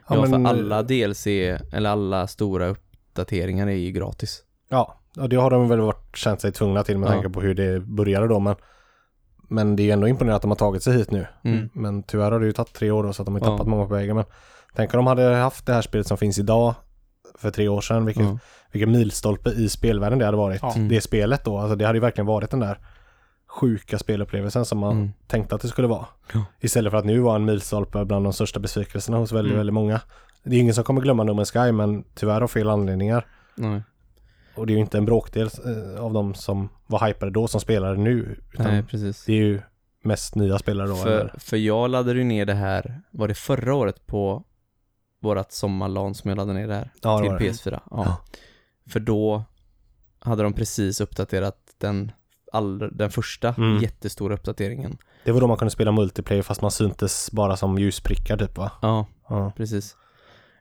B: Ja,
C: men-
B: för alla DLC, eller alla stora uppdateringar är ju gratis.
C: Ja, ja, det har de väl varit, känt sig tvungna till med
B: Ja.
C: tanke på hur det började då. Men, men det är ju ändå imponerande att de har tagit sig hit nu.
B: Mm.
C: Men tyvärr har det ju tagit tre år då, så att de har
B: Ja.
C: tappat många på vägen. Men tänk om de hade haft det här spelet som finns idag för tre år sedan. Vilket,
B: Ja.
C: vilken milstolpe i spelvärlden det hade varit.
A: Ja.
B: Mm.
C: Det spelet då, alltså det hade ju verkligen varit den där sjuka spelupplevelsen som man
B: Mm.
C: tänkte att det skulle vara.
B: Ja.
C: Istället för att nu vara en milstolpe bland de största besvikelserna hos väldigt,
B: Mm.
C: väldigt många. Det är ingen som kommer glömma No Man's Sky men tyvärr av fel anledningar.
B: Nej.
C: Och det är ju inte en bråkdel eh, av de som var hypade då som spelar nu.
B: Nej, precis.
C: det är ju mest nya spelare då.
B: För,
C: eller?
B: för jag laddade ju ner det här, var det förra året på vårat sommarlan som jag laddade ner det här
C: Ja,
B: till
C: var det.
B: PS4? Ja.
C: Ja.
B: För då hade de precis uppdaterat den, all, den första
C: Mm.
B: jättestora uppdateringen.
C: Det var då man kunde spela multiplayer fast man syntes bara som ljusprickar typ va?
B: Ja,
C: Ja.
B: precis.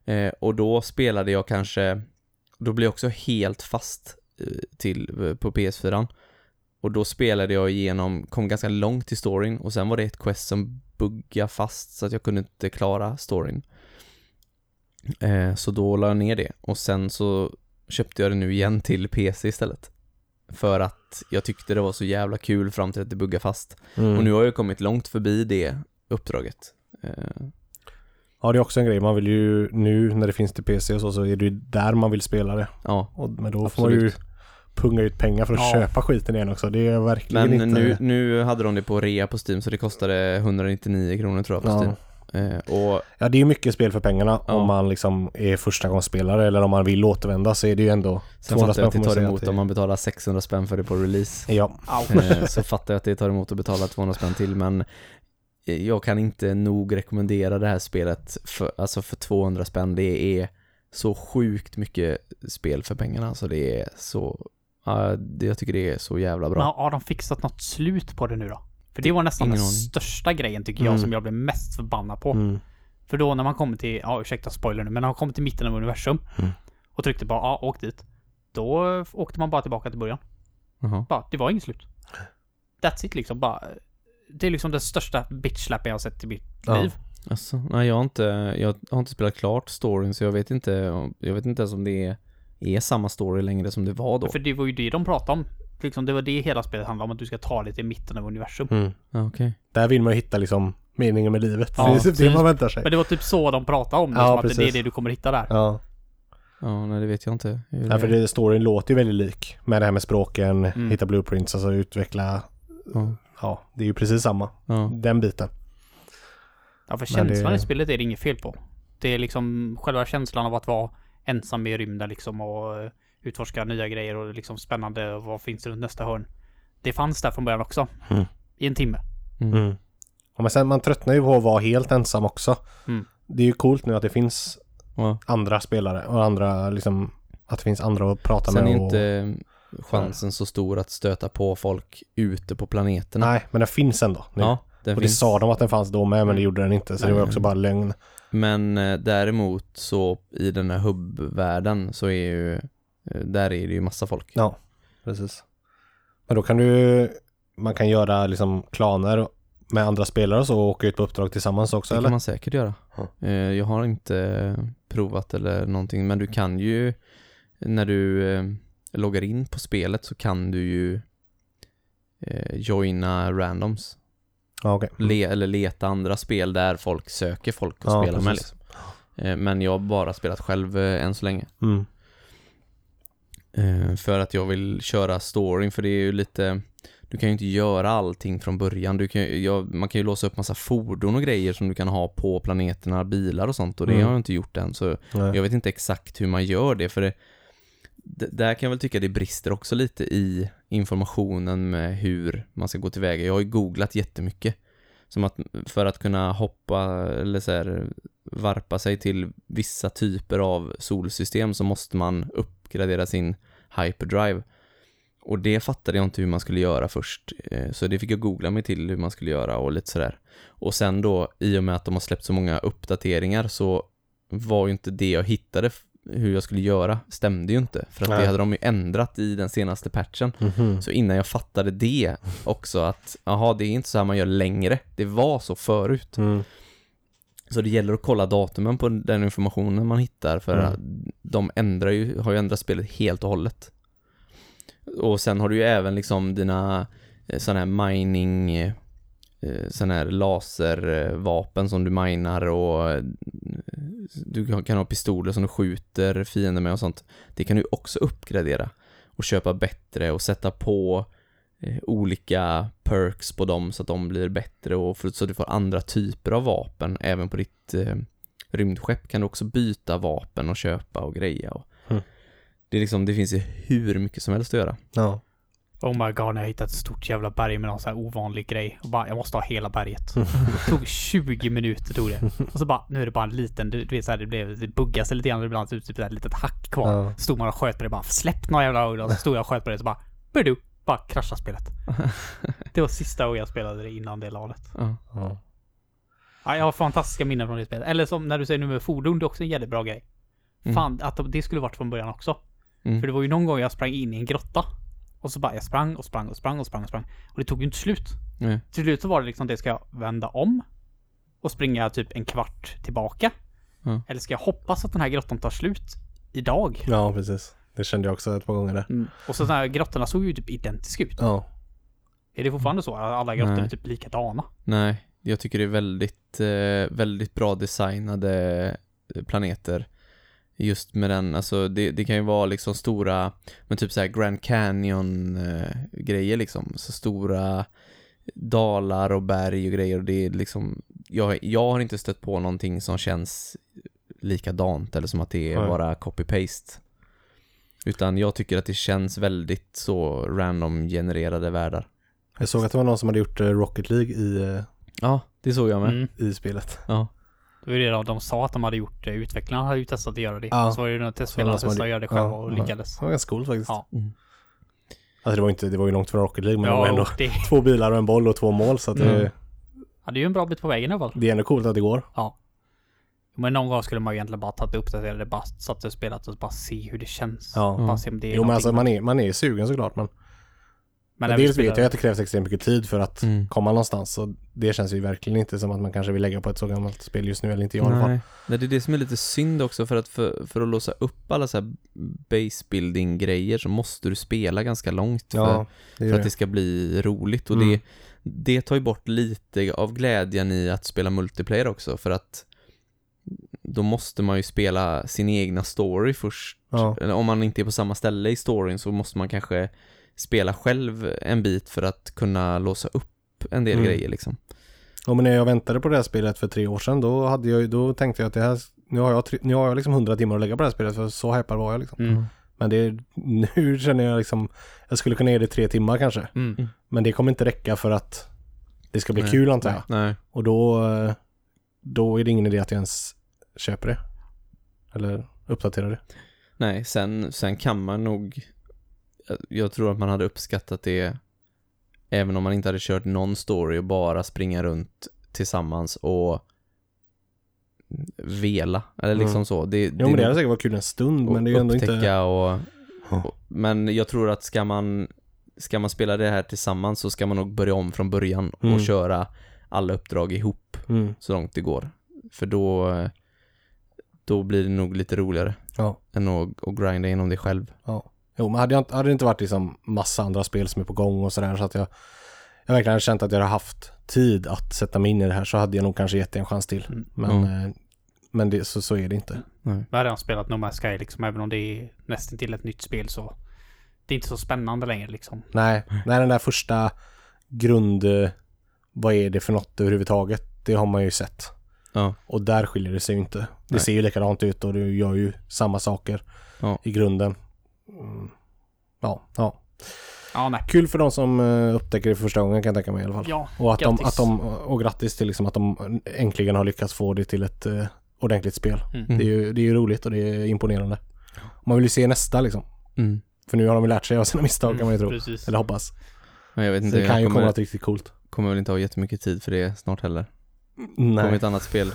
B: Eh, och då spelade jag kanske, då blev jag också helt fast eh, till, eh, på PS4. Och då spelade jag igenom, kom ganska långt i storyn och sen var det ett quest som buggade fast så att jag kunde inte klara storyn. Eh, så då la jag ner det och sen så köpte jag det nu igen till PC istället. För att jag tyckte det var så jävla kul fram till att det buggade fast.
C: Mm.
B: Och nu har jag kommit långt förbi det uppdraget. Eh,
C: Ja det är också en grej, man vill ju nu när det finns till PC och så, så är det ju där man vill spela det.
B: ja,
C: Och, men då får man ju
B: Absolut.
C: punga ut pengar för att
A: Ja.
C: köpa skiten igen också. Det är verkligen
B: Men
C: inte...
B: nu, nu hade de det på rea på Steam så det kostade 199 kronor tror jag på
C: Ja.
B: Steam. Eh, och
C: Ja det är ju mycket spel för pengarna
B: Ja.
C: om man liksom är första gångs spelare eller om man vill återvända så är det ju ändå
B: sen
C: 200
B: fattar jag att
C: spänn
B: det tar emot
C: det-
B: om man betalar 600 spänn för det på release.
C: Ja.
B: Eh, så fattar jag att det tar emot att betala 200 spänn till men eh, jag kan inte nog rekommendera det här spelet för, alltså för 200 spänn. Det är så sjukt mycket spel för pengarna. Alltså det är så, ja, det, jag tycker det är så jävla
A: Men
B: bra.
A: har har de fixat något slut på det nu då? För det var nästan
B: Ingen
A: den största grejen tycker jag
C: Mm.
A: som jag blev mest förbannad på.
C: mm.
A: För då när man kommer till, ja ursäkta spoiler nu, men när man kommer till mitten av universum
C: Mm.
A: och tryckte på ja, åk dit. Då åkte man bara tillbaka till början.
B: Jaha.
A: Bara, det var inget slut. That's it liksom, bara. Det är liksom den största bitch-slappen jag har sett i mitt
C: Ja.
A: liv.
B: Alltså, nej jag har inte, jag har inte spelat klart storyn så jag vet inte, jag vet inte ens om det är, är samma story längre som det var då.
A: För det var ju det de pratade om. Liksom, det var det hela spelet handlade om, att du ska ta dig till mitten av universum.
C: Mm.
B: Ja, okej.
C: Där vill man ju hitta liksom meningen med livet.
A: Ja, *laughs*
C: det är typ det man väntar sig.
A: Men det var typ så de pratade om det,
C: Ja,
A: som att det är det du kommer hitta där.
C: Ja,
B: Ja, nej det vet jag inte. hur
C: ja för
B: det
C: storyn låter ju väldigt lik med det här med språken,
A: Mm.
C: hitta blueprints, alltså utveckla.
B: Ja,
C: Ja, det är ju precis samma.
B: ja.
C: Den biten.
A: Ja, för
C: Men det-
A: känslan i spelet är det inget fel på. Det är liksom själva känslan av att vara ensam i rymden liksom och eh, utforska nya grejer och liksom spännande och vad finns det runt nästa hörn. Det fanns där från början också.
C: Mm.
A: I en timme.
B: Mm.
C: Mm. Ja, men sen man tröttnar ju på att vara helt ensam också.
A: Mm.
C: Det är ju coolt nu att det finns
B: Ja.
C: andra spelare och andra liksom att det finns andra att prata
B: Sen
C: med.
B: är
C: och...
B: inte chansen så stor att stöta på folk ute på planeterna.
C: Nej, men den finns ändå. Nu.
B: Ja, den
C: och det
B: finns.
C: sa de att den fanns då med men det gjorde den inte så det var
B: Nej.
C: också bara lögn.
B: Men eh, däremot så i den här hubbvärlden så är ju, där är det ju massa folk.
C: Ja, precis. Men då kan du, man kan göra liksom klaner med andra spelare och så och åka ut på uppdrag tillsammans också
B: det
C: eller?
B: kan man säkert göra. Eh, Jag har inte provat eller någonting, men du kan ju, när du eh, loggar in på spelet så kan du ju eh, joina randoms.
C: Ja, okej.
B: Le, eller leta andra spel där folk söker folk att
C: Ja,
B: spela med.
C: precis.
B: Liksom. Eh, Men jag har bara spelat själv eh, än så länge.
C: Mm.
B: Eh, För att jag vill köra storyn, för det är ju lite Du kan ju inte göra allting från början. Du kan, jag, man kan ju låsa upp massa fordon och grejer som du kan ha på planeterna, bilar och sånt och det
C: Mm.
B: har jag inte gjort än så
C: Nej.
B: jag vet inte exakt hur man gör det för det där kan jag väl tycka det brister också lite i informationen med hur man ska gå tillväga. Jag har ju googlat jättemycket. Som att för att kunna hoppa eller så här, varpa sig till vissa typer av solsystem så måste man uppgradera sin hyperdrive. Och det fattade jag inte hur man skulle göra först. Eh, Så det fick jag googla mig till hur man skulle göra och lite sådär. Och sen då, i och med att de har släppt så många uppdateringar så var ju inte det jag hittade hur jag skulle göra stämde ju inte. För att det
C: Nej.
B: hade de ju ändrat i den senaste patchen.
C: Mhm.
B: Så innan jag fattade det också att, jaha, det är inte så här man gör längre. Det var så förut.
C: Mm.
B: Så det gäller att kolla datumen på den informationen man hittar för
C: Mm.
B: de ändrar ju, har ju ändrat spelet helt och hållet. Och sen har du ju även liksom dina sådana här mining eh, eh, sån här laservapen som du minar och eh, du kan, ha pistoler som du skjuter fiender med och sånt. Det kan du också uppgradera och köpa bättre och sätta på eh, olika perks på dem så att de blir bättre och för, så att du får andra typer av vapen även på ditt eh, rymdskepp kan du också byta vapen och köpa och greja och
C: Mm.
B: det är liksom, det finns ju hur mycket som helst att göra.
C: Ja.
A: Oh my god, när jag hittade ett stort jävla berg med någon sån här ovanlig grej. Och bara, jag måste ha hela berget. *laughs* Det tog 20 minuter tog det. Och så bara, nu är det bara en liten, du, du vet såhär, det blev, det buggas lite grann. Det blev typ ett litet hack kvar.
C: Ja.
A: Stod man och sköt på det bara, släpp några jävla ögon. Så stod jag och sköt på det så bara, du bara kraschade spelet. *laughs* Det var sista gången jag spelade det innan det ladet.
B: Ja.
C: Ja.
A: Ja, jag har fantastiska minnen från det spelet. Eller som när du säger nu med fordon, det är också en jävligt bra grej.
B: Mm.
A: Fan, att det skulle varit från början också.
B: Mm.
A: För det var ju någon gång jag sprang in i en grotta. Och så bara, jag sprang och sprang och sprang och sprang och sprang. Och det tog ju inte slut.
B: Nej.
A: Till slut så var det liksom det, ska jag vända om? Och springa typ en kvart tillbaka?
B: Ja.
A: Eller ska jag hoppas att den här grottan tar slut idag?
C: ja, precis. Det kände jag också ett par gånger där.
A: Mm. Och så här grottorna såg ju typ identiska ut.
C: Ja.
A: Är det fortfarande så? att Alla grottor
B: Nej.
A: är typ likadana?
B: Nej, jag tycker det är väldigt, eh, väldigt bra designade eh, planeter. Just med den, alltså det, det kan ju vara liksom stora, men typ så här Grand Canyon eh, grejer liksom. Så stora dalar och berg och grejer och det är liksom, jag, jag har inte stött på någonting som känns likadant eller som att det är
C: Nej.
B: bara copy-paste. Utan jag tycker att det känns väldigt så random genererade världar.
C: Jag såg att det var någon som hade gjort eh, Rocket League i, eh,
B: Ja, det såg jag med.
A: Mm.
C: i spelet.
B: Ja.
A: Det var det då, de sa att de hade gjort det. Utvecklarna hade ju testat att göra det.
C: Ja.
A: Så var det ju några testspelare
C: som
A: testade
C: hade-
A: att göra det själva
C: ja,
A: och
C: ja.
A: lyckades.
C: Det var ganska coolt faktiskt.
A: Ja.
B: Mm.
C: Alltså det var, inte, det var ju långt från Rocket League men det var
A: Ja,
C: ändå
A: det, *laughs*
C: två bilar och en boll och två mål så att det,
B: Mm.
A: ja, det är ju en bra bit på vägen i alla fall.
C: det är ändå coolt att det går.
A: Men någon gång skulle man ju egentligen bara tagit upp det eller bara satt och spelat och bara se hur det känns.
C: Ja.
A: Bara se om det är
C: Jo men alltså man är, man är sugen såklart men,
A: Men
C: men dels vet jag att det krävs extremt mycket tid för att
B: Mm.
C: komma någonstans så det känns ju verkligen inte som att man kanske vill lägga på ett så gammalt spel just nu eller inte jag i alla fall.
B: Nej. Nej, det är det som är lite synd också för att för, för att låsa upp alla så här base building grejer så måste du spela ganska långt för,
C: Ja, det
B: för att
C: det.
B: det ska bli roligt och
C: Mm.
B: det, det tar ju bort lite av glädjen i att spela multiplayer också för att då måste man ju spela sin egna story först.
C: Ja.
B: Eller om man inte är på samma ställe i storyn så måste man kanske spela själv en bit för att kunna låsa upp en del
C: Mm.
B: grejer liksom.
C: Ja men när jag väntade på det här spelet för tre år sedan då, hade jag, ju- då tänkte jag att det här, nu har jag, nu har jag liksom hundra timmar att lägga på det här spelet för så hypad var jag liksom.
A: Mm.
C: Men det, *laughs* nu känner jag liksom, jag skulle kunna ge det tre timmar kanske.
A: Mm.
C: Men det kommer inte räcka för att det ska bli
B: Nej.
C: kul antar jag.
B: Nej.
C: Och då, eh, då är det ingen idé att jag ens köper det. Eller uppdaterar det.
B: Nej, sen, sen kan man nog Jag tror att man hade uppskattat det Även om man inte hade kört någon story och bara springa runt tillsammans och Vela, eller liksom
C: Mm.
B: så det,
C: Jo men det hade säkert varit kul en stund men det är ju ändå inte...
B: och, och Men jag tror att ska man Ska man spela det här tillsammans så ska man nog börja om från början
C: Mm.
B: och köra alla uppdrag ihop
C: Mm.
B: så långt det går För då Då blir det nog lite roligare
C: Ja.
B: än att, att grinda igenom det själv
C: Ja. Jo, men hade, jag, inte- hade det inte varit liksom massa andra spel som är på gång och sådär så att jag, jag verkligen hade känt att jag hade haft tid att sätta mig in i det här så hade jag nog kanske gett det en chans till.
A: Mm.
C: Men,
B: Mm.
C: eh, men det, så, så är det inte.
B: Nej.
A: Jag har redan spelat No Man's Sky liksom, även om det är nästan till ett nytt spel så det är inte så spännande längre liksom.
C: Nej, nej den där första grund... eh, Vad är det för något överhuvudtaget? Det har man ju sett.
B: Ja,
C: Och där skiljer det sig ju inte. Det
B: Nej.
C: ser ju likadant ut och du gör ju samma saker
B: Ja.
C: i grunden. Mm. Ja, ja.
A: Ja, nej.
C: Kul för de som eh, upptäcker det för första gången kan jag tänka mig i alla fall.
A: Ja,
C: Och att de,
A: grattis.
C: att de, och grattis till liksom att de äntligen har lyckats få det till ett eh, ordentligt spel.
A: Mm.
C: Det, är ju, det är ju roligt och det är imponerande. Man vill ju se nästa liksom.
B: mm.
C: För nu har de ju lärt sig av sina misstag kan man ju tro.
A: Precis.
C: Eller hoppas.
B: Men jag vet
C: Så
B: inte,
C: det kan
B: jag
C: ju
B: kommer,
C: komma något riktigt coolt.
B: kommer väl inte ha jättemycket tid för det snart heller. Kommer
C: Nej,
B: ett annat spel.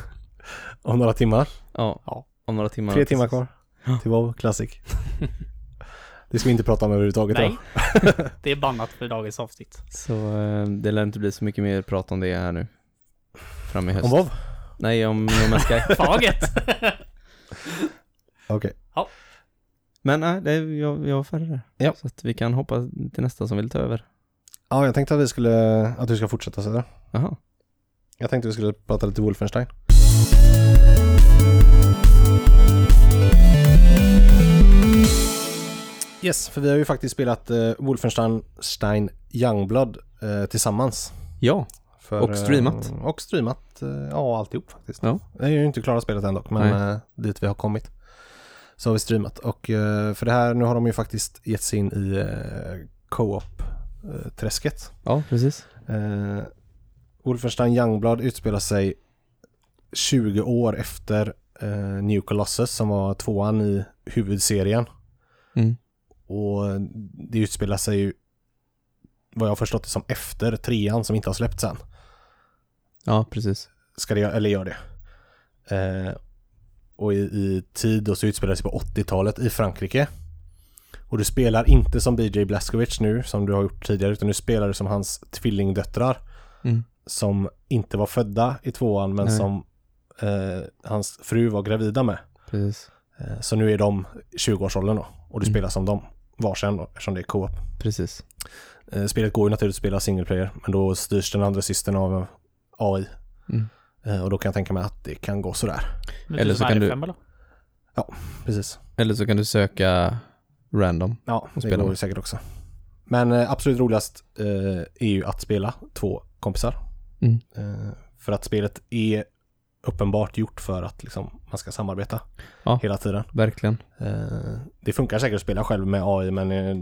C: om några timmar.
B: Ja,
A: Ja.
B: om några timmar.
C: Tre timmar kvar.
B: Ja.
C: Till WoW Classic. *laughs* Det ska vi inte prata om överhuvudtaget
A: Nej, *laughs* det är bannat för dagens avsnitt.
B: Så eh, det lär inte bli så mycket mer prat om det här nu. Fram i höst.
C: Om WoW?
B: Nej, om No Man's Sky.
A: Fan vad gött!
C: Okej.
B: Men nej, det, jag, jag var färdig där.
C: Ja.
B: Så att vi kan hoppa till nästa som vill ta över.
C: Ja, jag tänkte att vi skulle, att du ska fortsätta sådär.
B: Jaha.
C: Jag tänkte vi skulle prata lite Wolfenstein. Yes, för vi har ju faktiskt spelat uh, Wolfenstein Youngblood uh, tillsammans.
B: Ja,
C: För,
B: Och streamat.
C: eh, och streamat, eh, ja alltihop faktiskt.
B: Ja.
C: Jag är ju inte klarat spelet än dock, men eh, dit vi har kommit. Så har vi streamat och eh, för det här, nu har de ju faktiskt gett sig in i uh, co-op-träsket.
B: ja precis.
C: Wolfenstein Youngblood utspelar sig 20 år efter uh, New Colossus som var tvåan i huvudserien.
B: Mm.
C: Och det utspelar sig ju vad jag har förstått det som efter trean som inte har släppts än.
B: Ja, precis.
C: Ska det, eller gör det. Eh, och i, i tid då så utspelar det sig på 80-talet i Frankrike. Och du spelar inte som BJ Blazkowicz nu som du har gjort tidigare utan du spelar som hans tvillingdöttrar.
B: Mm.
C: Som inte var födda i tvåan men
B: Nej.
C: som eh, hans fru var gravida med.
B: Precis.
C: Eh, så nu är de 20-årsåldern då. Och du
B: Mm.
C: spelar som dem varsin då eftersom det är co-op.
B: Precis.
C: Eh, Spelet går ju naturligtvis att spela single player men då styrs den andra systern av AI.
B: Mm.
C: Eh, Och då kan jag tänka mig att det kan gå sådär.
A: Men
B: Eller
A: typ
B: så kan du-
A: R5 eller?
C: Precis.
B: Eller så kan du söka random.
C: Ja, det
B: spela
C: går
B: med.
C: ju säkert också. Men absolut roligast eh, är ju att spela två kompisar.
B: Mm.
C: Eh, för att spelet är uppenbart gjort för att liksom, man ska samarbeta
B: Ja.
C: hela tiden.
B: Verkligen.
C: Eh, det funkar säkert att spela själv med AI men eh,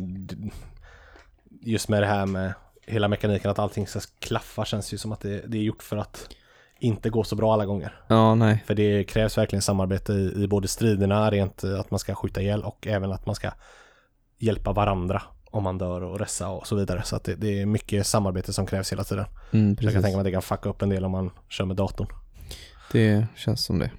C: just med det här med hela mekaniken att allting ska klaffa känns ju som att det, det är gjort för att inte gå så bra alla gånger.
B: Ja, nej.
C: För det krävs verkligen samarbete i, i både striderna, rent att man ska skjuta ihjäl och även att man ska hjälpa varandra om man dör och ressa och så vidare. Så att det, det är mycket samarbete som krävs hela tiden.
B: Mm,
C: Så jag kan tänka mig att det kan fucka upp en del om man kör med datorn.
B: Det känns som det.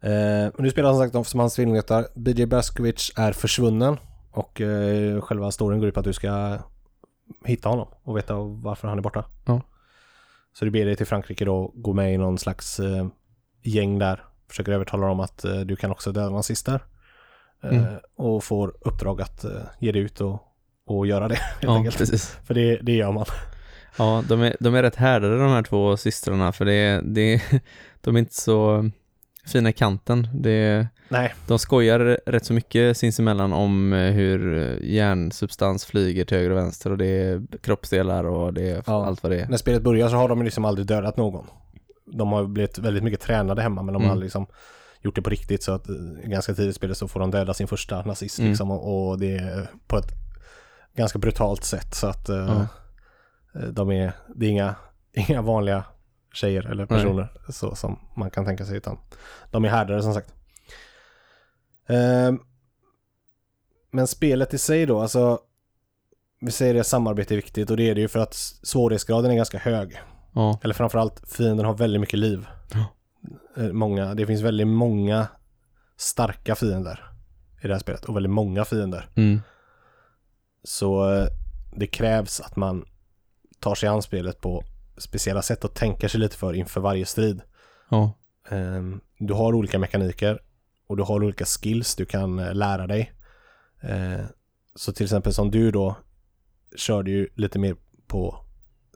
C: Eh, du spelar som sagt om som hans tvillingdöttrar. BJ Blazkowicz är försvunnen och eh, själva storyn går ut på att du ska hitta honom och veta varför han är borta.
B: Ja.
C: Så du ber dig till Frankrike då, gå med i någon slags eh, gäng där, försöker övertala dem att eh, du kan också döda nazister. Eh,
B: Mm.
C: Och får uppdrag att eh, ge dig ut och, och göra det *laughs*
B: Ja,
C: enkelt.
B: precis.
C: För det, det gör man.
B: Ja, de är, de är rätt härdade de här två systrarna för det, det, *laughs* de är inte så fina i kanten. Det,
C: Nej,
B: de skojar rätt så mycket sinsemellan om eh, hur eh, järnsubstans flyger till höger och vänster och det är kroppsdelar och det är
C: Ja.
B: allt vad det är.
C: när spelet börjar så har de liksom aldrig dödat någon. De har blivit väldigt mycket tränade hemma men de har
B: Mm.
C: aldrig liksom gjort det på riktigt så att eh, ganska tidigt i spelet så får de döda sin första nazist
B: Mm.
C: liksom och, och det är på ett ganska brutalt sätt så att eh, de är, det är inga, *laughs* inga vanliga tjejer eller personer så som man kan tänka sig utan de är härdare som sagt. Ehm, men spelet i sig då, alltså vi säger det samarbete är viktigt och det är det ju för att svårighetsgraden är ganska hög.
B: Ja,
C: Eller framförallt fienden har väldigt mycket liv.
B: Ja.
C: Eh, Många, det finns väldigt många starka fiender i det här spelet och väldigt många fiender.
B: mm,
C: Så eh, det krävs att man tar sig an spelet på speciella sätt och tänker sig lite för inför varje strid.
B: ja,
C: Ehm, Du har olika mekaniker och du har olika skills du kan eh, lära dig. Eh, Så till exempel som du då körde ju lite mer på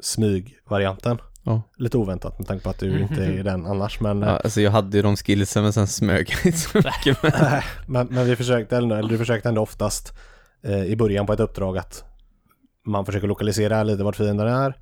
C: smygvarianten.
B: Ja.
C: Lite oväntat med tanke på att du *laughs* inte är den annars. Men,
B: ja. Alltså jag hade ju de skillsen men sen smög jag inte så mycket med. *laughs*
C: Nej, men, men vi försökte ändå, eller du försökte ändå oftast i början på ett uppdrag att man försöker lokalisera lite vart fienden är.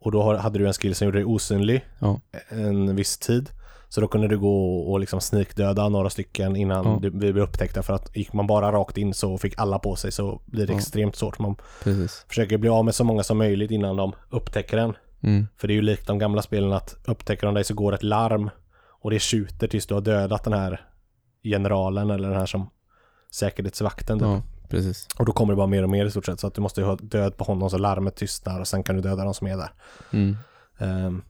C: Och då hade du en skill som gjorde dig osynlig
B: Ja.
C: en viss tid. Så då kunde du gå och liksom snikdöda några stycken innan
B: Ja.
C: du, vi blev upptäckta för att gick man bara rakt in så fick alla på sig så blir det
B: Ja.
C: extremt svårt. Man
B: Precis.
C: försöker bli av med så många som möjligt innan de upptäcker en.
B: Mm,
C: För det är ju likt de gamla spelen att upptäcker de dig så går ett larm och det tjuter tills du har dödat den här generalen eller den här som säkerhetsvakten typ.
B: ja, precis.
C: Och då kommer det bara mer och mer i stort sett så att du måste ju ha död på honom så larmet tystnar och sen kan du döda de som är där.
B: Mm,
C: Ehm,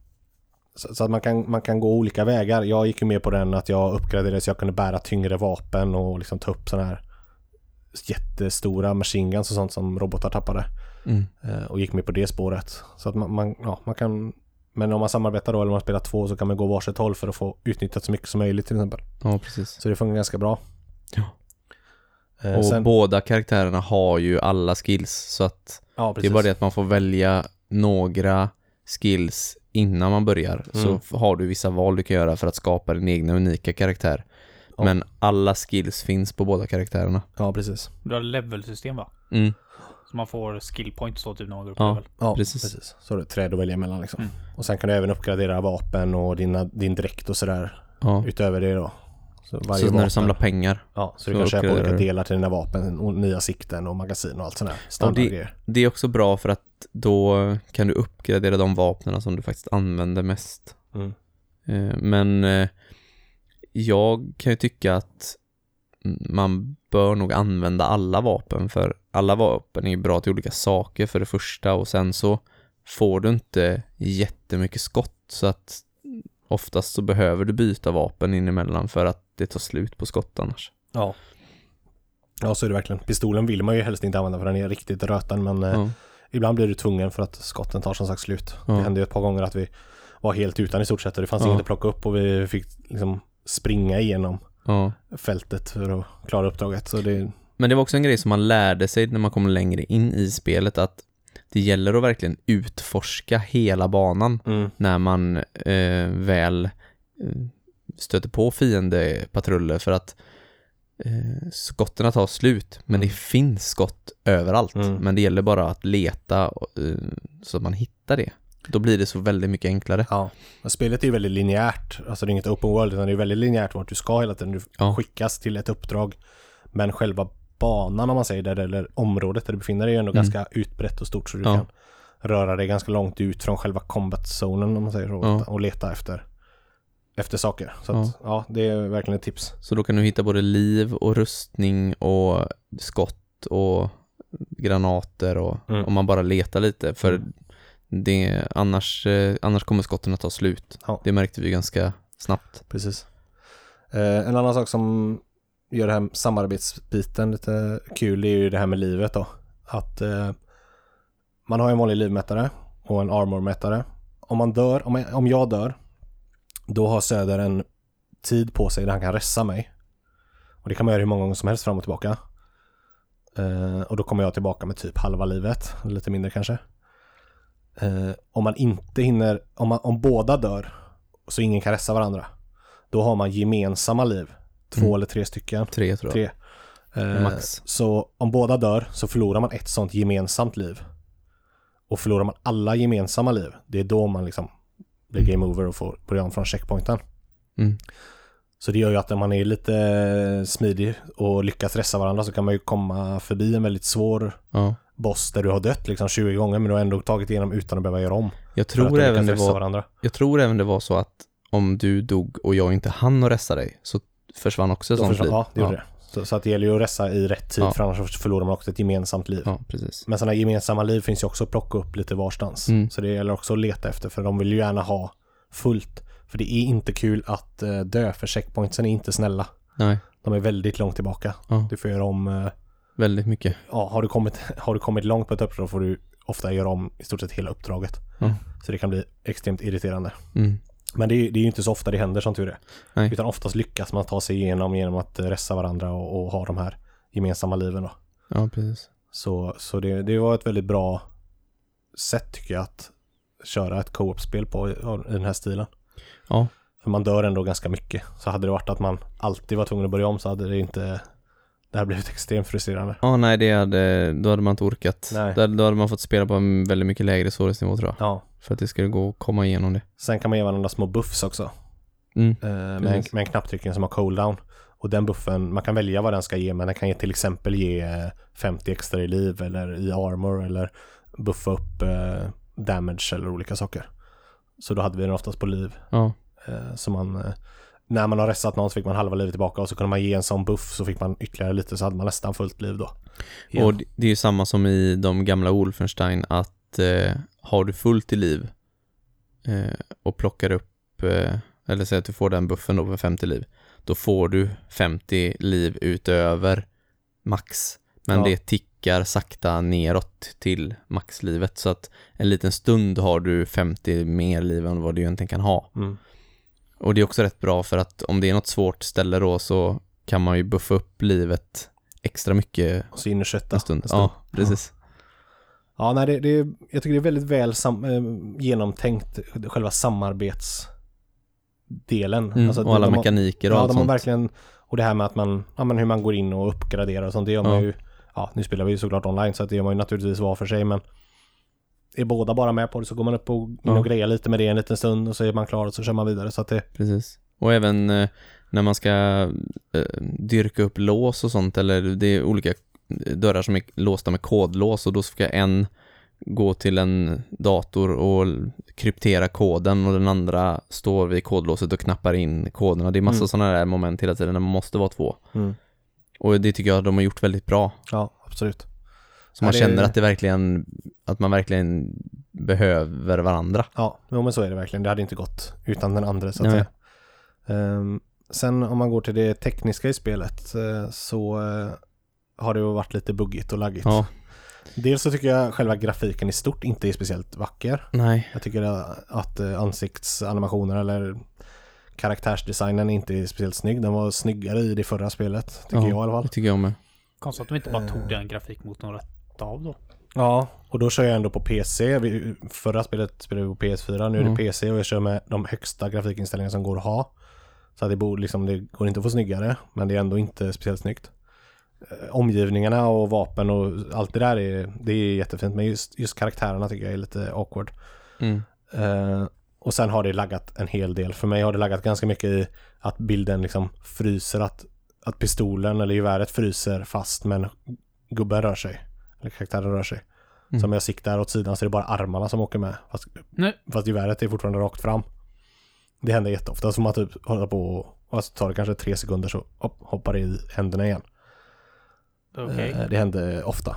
C: så, så att man kan, man kan gå olika vägar. Jag gick ju med på den att jag uppgraderade så jag kunde bära tyngre vapen och liksom ta upp sådana här jättestora machine guns och sånt som robotar tappade.
B: mm,
C: Eh, och gick med på det spåret. Så att man, man, ja, man kan men om man samarbetar då eller om man spelar två så kan man gå varsitt håll för att få utnyttjat så mycket som möjligt till exempel.
B: ja, precis.
C: Så det funkar ganska bra.
B: Ja.
C: Eh,
B: Och
C: sen,
B: båda karaktärerna har ju alla skills så att
C: ja,
B: det är bara det att man får välja några skills innan man börjar. Så
C: Mm.
B: f- har du vissa val du kan göra för att skapa din egna unika karaktär.
C: Ja.
B: Men alla skills finns på båda karaktärerna.
C: Ja, precis.
A: Du har levelsystem va?
B: Mm.
A: Så man får skill points då typ när man går upp
B: Ja.
A: level.
C: Ja,
B: Precis.
C: precis. Så har du träd att välja mellan liksom.
A: Mm.
C: Och sen kan du även uppgradera vapen och dina, din dräkt och sådär
B: Ja.
C: utöver det då. Så varje
B: Så när
C: vapen,
B: du samlar pengar.
C: Ja, så du
B: så
C: kan köpa olika
B: du.
C: delar till dina vapen och nya sikten och magasin och allt sånt där.
B: Och
C: Standardgrejer.
B: Det är också bra för att då kan du uppgradera de vapnen som du faktiskt använder mest.
C: Mm.
B: Eh, Men eh, jag kan ju tycka att man bör nog använda alla vapen för alla vapen är bra till olika saker för det första och sen så får du inte jättemycket skott så att oftast så behöver du byta vapen in emellan för att det tar slut på skott annars.
C: Ja. Ja, så är det verkligen. Pistolen vill man ju helst inte använda för den är riktigt röten men eh,
B: Ja,
C: ibland blir du tvungen för att skotten tar som sagt slut.
B: Ja.
C: Det hände ju ett par gånger att vi var helt utan i stort sett och det fanns
B: Ja.
C: inget att plocka upp och vi fick liksom springa igenom fältet för att klara uppdraget. Så det,
B: Men det var också en grej som man lärde sig när man kom längre in i spelet att det gäller att verkligen utforska hela banan
C: mm,
B: när man eh, väl eh, stöter på fiendepatruller för att eh, skotten tar slut men det finns skott överallt
C: Mm.
B: men det gäller bara att leta eh, så att man hittar det. Då blir det så väldigt mycket enklare.
C: ja. Spelet är ju väldigt linjärt. Alltså det är inget open world utan det är väldigt linjärt vart du ska hela tiden. Du
B: Ja.
C: skickas till ett uppdrag. Men själva banan om man säger det, eller området där du befinner dig är ändå
B: Mm.
C: ganska utbrett och stort så du
B: Ja.
C: kan röra dig ganska långt ut från själva combat-zonen om man säger så
B: Ja.
C: och leta efter efter saker. Så att, ja, det är verkligen ett tips.
B: Så då kan du hitta både liv och rustning och skott och granater och
C: Mm.
B: om man bara letar lite för
C: Mm.
B: det, annars, eh, annars kommer skotten att ta slut.
C: Ja.
B: Det märkte vi ganska snabbt.
C: Precis. Eh, en annan sak som gör det här samarbetsbiten lite kul är ju det här med livet då. Att eh, man har en vanlig livmätare och en armormätare. Om man dör, om jag, om jag dör, då har Söder en tid på sig där han kan ressa mig. Och det kan man göra hur många gånger som helst fram och tillbaka. Eh, och då kommer jag tillbaka med typ halva livet, eller lite mindre kanske. Eh, om man inte hinner, om, man, om båda dör så ingen kan ressa varandra. Då har man gemensamma liv. Två
B: Mm.
C: eller tre stycken.
B: Tre tror jag.
C: Tre. Eh,
B: Max.
C: Så om båda dör så förlorar man ett sånt gemensamt liv. Och förlorar man alla gemensamma liv, det är då man liksom blir game over och får börja om från checkpointen.
B: Mm.
C: Så det gör ju att när man är lite smidig och lyckas ressa varandra så kan man ju komma förbi en väldigt svår
B: Ja.
C: boss där du har dött liksom 20 gånger men du har ändå tagit igenom utan att behöva göra om.
B: Jag tror, även det var,
C: varandra.
B: jag tror även det var så att om du dog och jag inte hann att ressa dig så försvann också
C: Då
B: sånt
C: försvann-
B: liv.
C: Ja, det gjorde det. Så, så att det gäller ju att ressa i rätt tid
B: Ja.
C: för annars förlorar man också ett gemensamt liv.
B: Ja, precis.
C: Men sådana gemensamma liv finns ju också att plocka upp lite varstans.
B: Mm.
C: Så det gäller också att leta efter för de vill ju gärna ha fullt. För det är inte kul att eh, dö för checkpointsen är inte snälla.
B: Nej,
C: De är väldigt långt tillbaka.
B: Ja.
C: Du får göra om, eh,
B: väldigt mycket.
C: ja har du, kommit, *laughs* har du kommit långt på ett uppdrag får du ofta göra om i stort sett hela uppdraget.
B: Ja.
C: Så det kan bli extremt irriterande.
B: Mm.
C: Men det är, ju inte så ofta det händer som tur är.
B: Nej.
C: Utan oftast lyckas man ta sig igenom genom att ressa varandra och, och ha de här gemensamma liven då.
B: Ja, precis.
C: Så, så det, det var ett väldigt bra sätt tycker jag att köra ett co-op-spel på i, den här stilen.
B: Ja.
C: För man dör ändå ganska mycket. Så hade det varit att man alltid var tvungen att börja om så hade det inte det hade blivit *laughs* extremt frustrerande.
B: Ja, nej, det hade, då hade man inte orkat.
C: Nej.
B: Då, hade- då hade man fått spela på en väldigt mycket lägre svårighetsnivå tror jag.
C: Ja.
B: För att det skulle gå att komma igenom det.
C: Sen kan man ge varandra små buffs också.
B: Mm.
C: Eh, med, en, med en knapptryckning som har cooldown. Och den buffen, man kan välja vad den ska ge men den kan ge till exempel ge eh, 50 extra i liv eller i armor eller buffa upp eh, damage eller olika saker. Så då hade vi den oftast på liv.
B: Ja,
C: Eh, så man, eh, när man har restat någon så fick man halva livet tillbaka och så kunde man ge en sån buff så fick man ytterligare lite så hade man nästan fullt liv då. Igen.
B: och det det är ju samma som i de gamla Wolfenstein att eh, har du fullt i liv eh, och plockar upp, eh, eller säg att du får den buffen då med 50 liv, då får du 50 liv utöver max. Men
C: Ja.
B: det tickar sakta neråt till maxlivet så att en liten stund har du 50 mer liv än vad du egentligen kan ha.
C: Mm.
B: Och det är också rätt bra för att om det är något svårt ställe då så kan man ju buffa upp livet extra mycket
C: Och så in och kötta
B: en stund.
C: en stund.
B: Ja, precis.
C: Ja, nej, det, det, jag tycker det är väldigt väl sam, eh, genomtänkt, själva samarbetsdelen.
B: Mm,
C: Alltså,
B: och alla
C: de
B: mekaniker och
C: Ja,
B: allt
C: de har
B: sånt.
C: verkligen, och det här med att man, ja men hur man går in och uppgraderar och sånt, det gör man
B: Ja.
C: ju, ja nu spelar vi ju såklart online så att det gör man ju naturligtvis var för sig men är båda bara med på det så går man upp och
B: Ja.
C: och grejar lite med det en liten stund och så är man klar och så kör man vidare så att det,
B: Precis. Och även eh, när man ska eh, dyrka upp lås och sånt eller det är olika dörrar som är låsta med kodlås och då ska en gå till en dator och kryptera koden och den andra står vid kodlåset och knappar in koderna. Det är massa
C: Mm.
B: sådana där moment hela tiden när man måste vara två.
C: mm.
B: Och det tycker jag de har gjort väldigt bra.
C: ja absolut.
B: Så man känner att det verkligen, att man verkligen behöver varandra.
C: Ja, jo, men så är det verkligen. Det hade inte gått utan den andra så att
B: Nej.
C: säga. Ehm, sen om man går till det tekniska i spelet eh, så eh, har det varit lite buggigt och laggigt.
B: Ja,
C: Dels så tycker jag själva grafiken i stort inte är speciellt vacker.
B: nej,
C: Jag tycker att eh, ansiktsanimationer eller karaktärsdesignen inte är speciellt snygg. Den var snyggare i det förra spelet, tycker
B: Ja.
C: jag i alla fall.
B: det tycker jag med.
A: Konstigt att de inte bara tog
C: Eh.
A: den grafikmotorn rätt av då.
C: Ja, och då kör jag ändå på PC. Vi, förra spelet spelade vi på PS4, nu är
B: Mm.
C: det PC och jag kör med de högsta grafikinställningar som går att ha. Så att det, bor, liksom, det går inte att få snyggare, men det är ändå inte speciellt snyggt. Eh, Omgivningarna och vapen och allt det där är, det är jättefint, men just, just karaktärerna tycker jag är lite awkward.
B: Mm.
C: Eh, och sen har det laggat en hel del. För mig har det laggat ganska mycket i att bilden liksom fryser, att, att pistolen eller geväret fryser fast men gubben rör sig. Eller karaktären rör sig.
B: Mm.
C: Så om jag siktar åt sidan så är det bara armarna som åker med. Fast,
A: Nej.
C: fast geväret är fortfarande rakt fram. Det händer jätteofta. Så man typ håller på och, och så tar det kanske tre sekunder så hopp, hoppar det i händerna igen.
A: Okej.
C: Eh, Det händer ofta.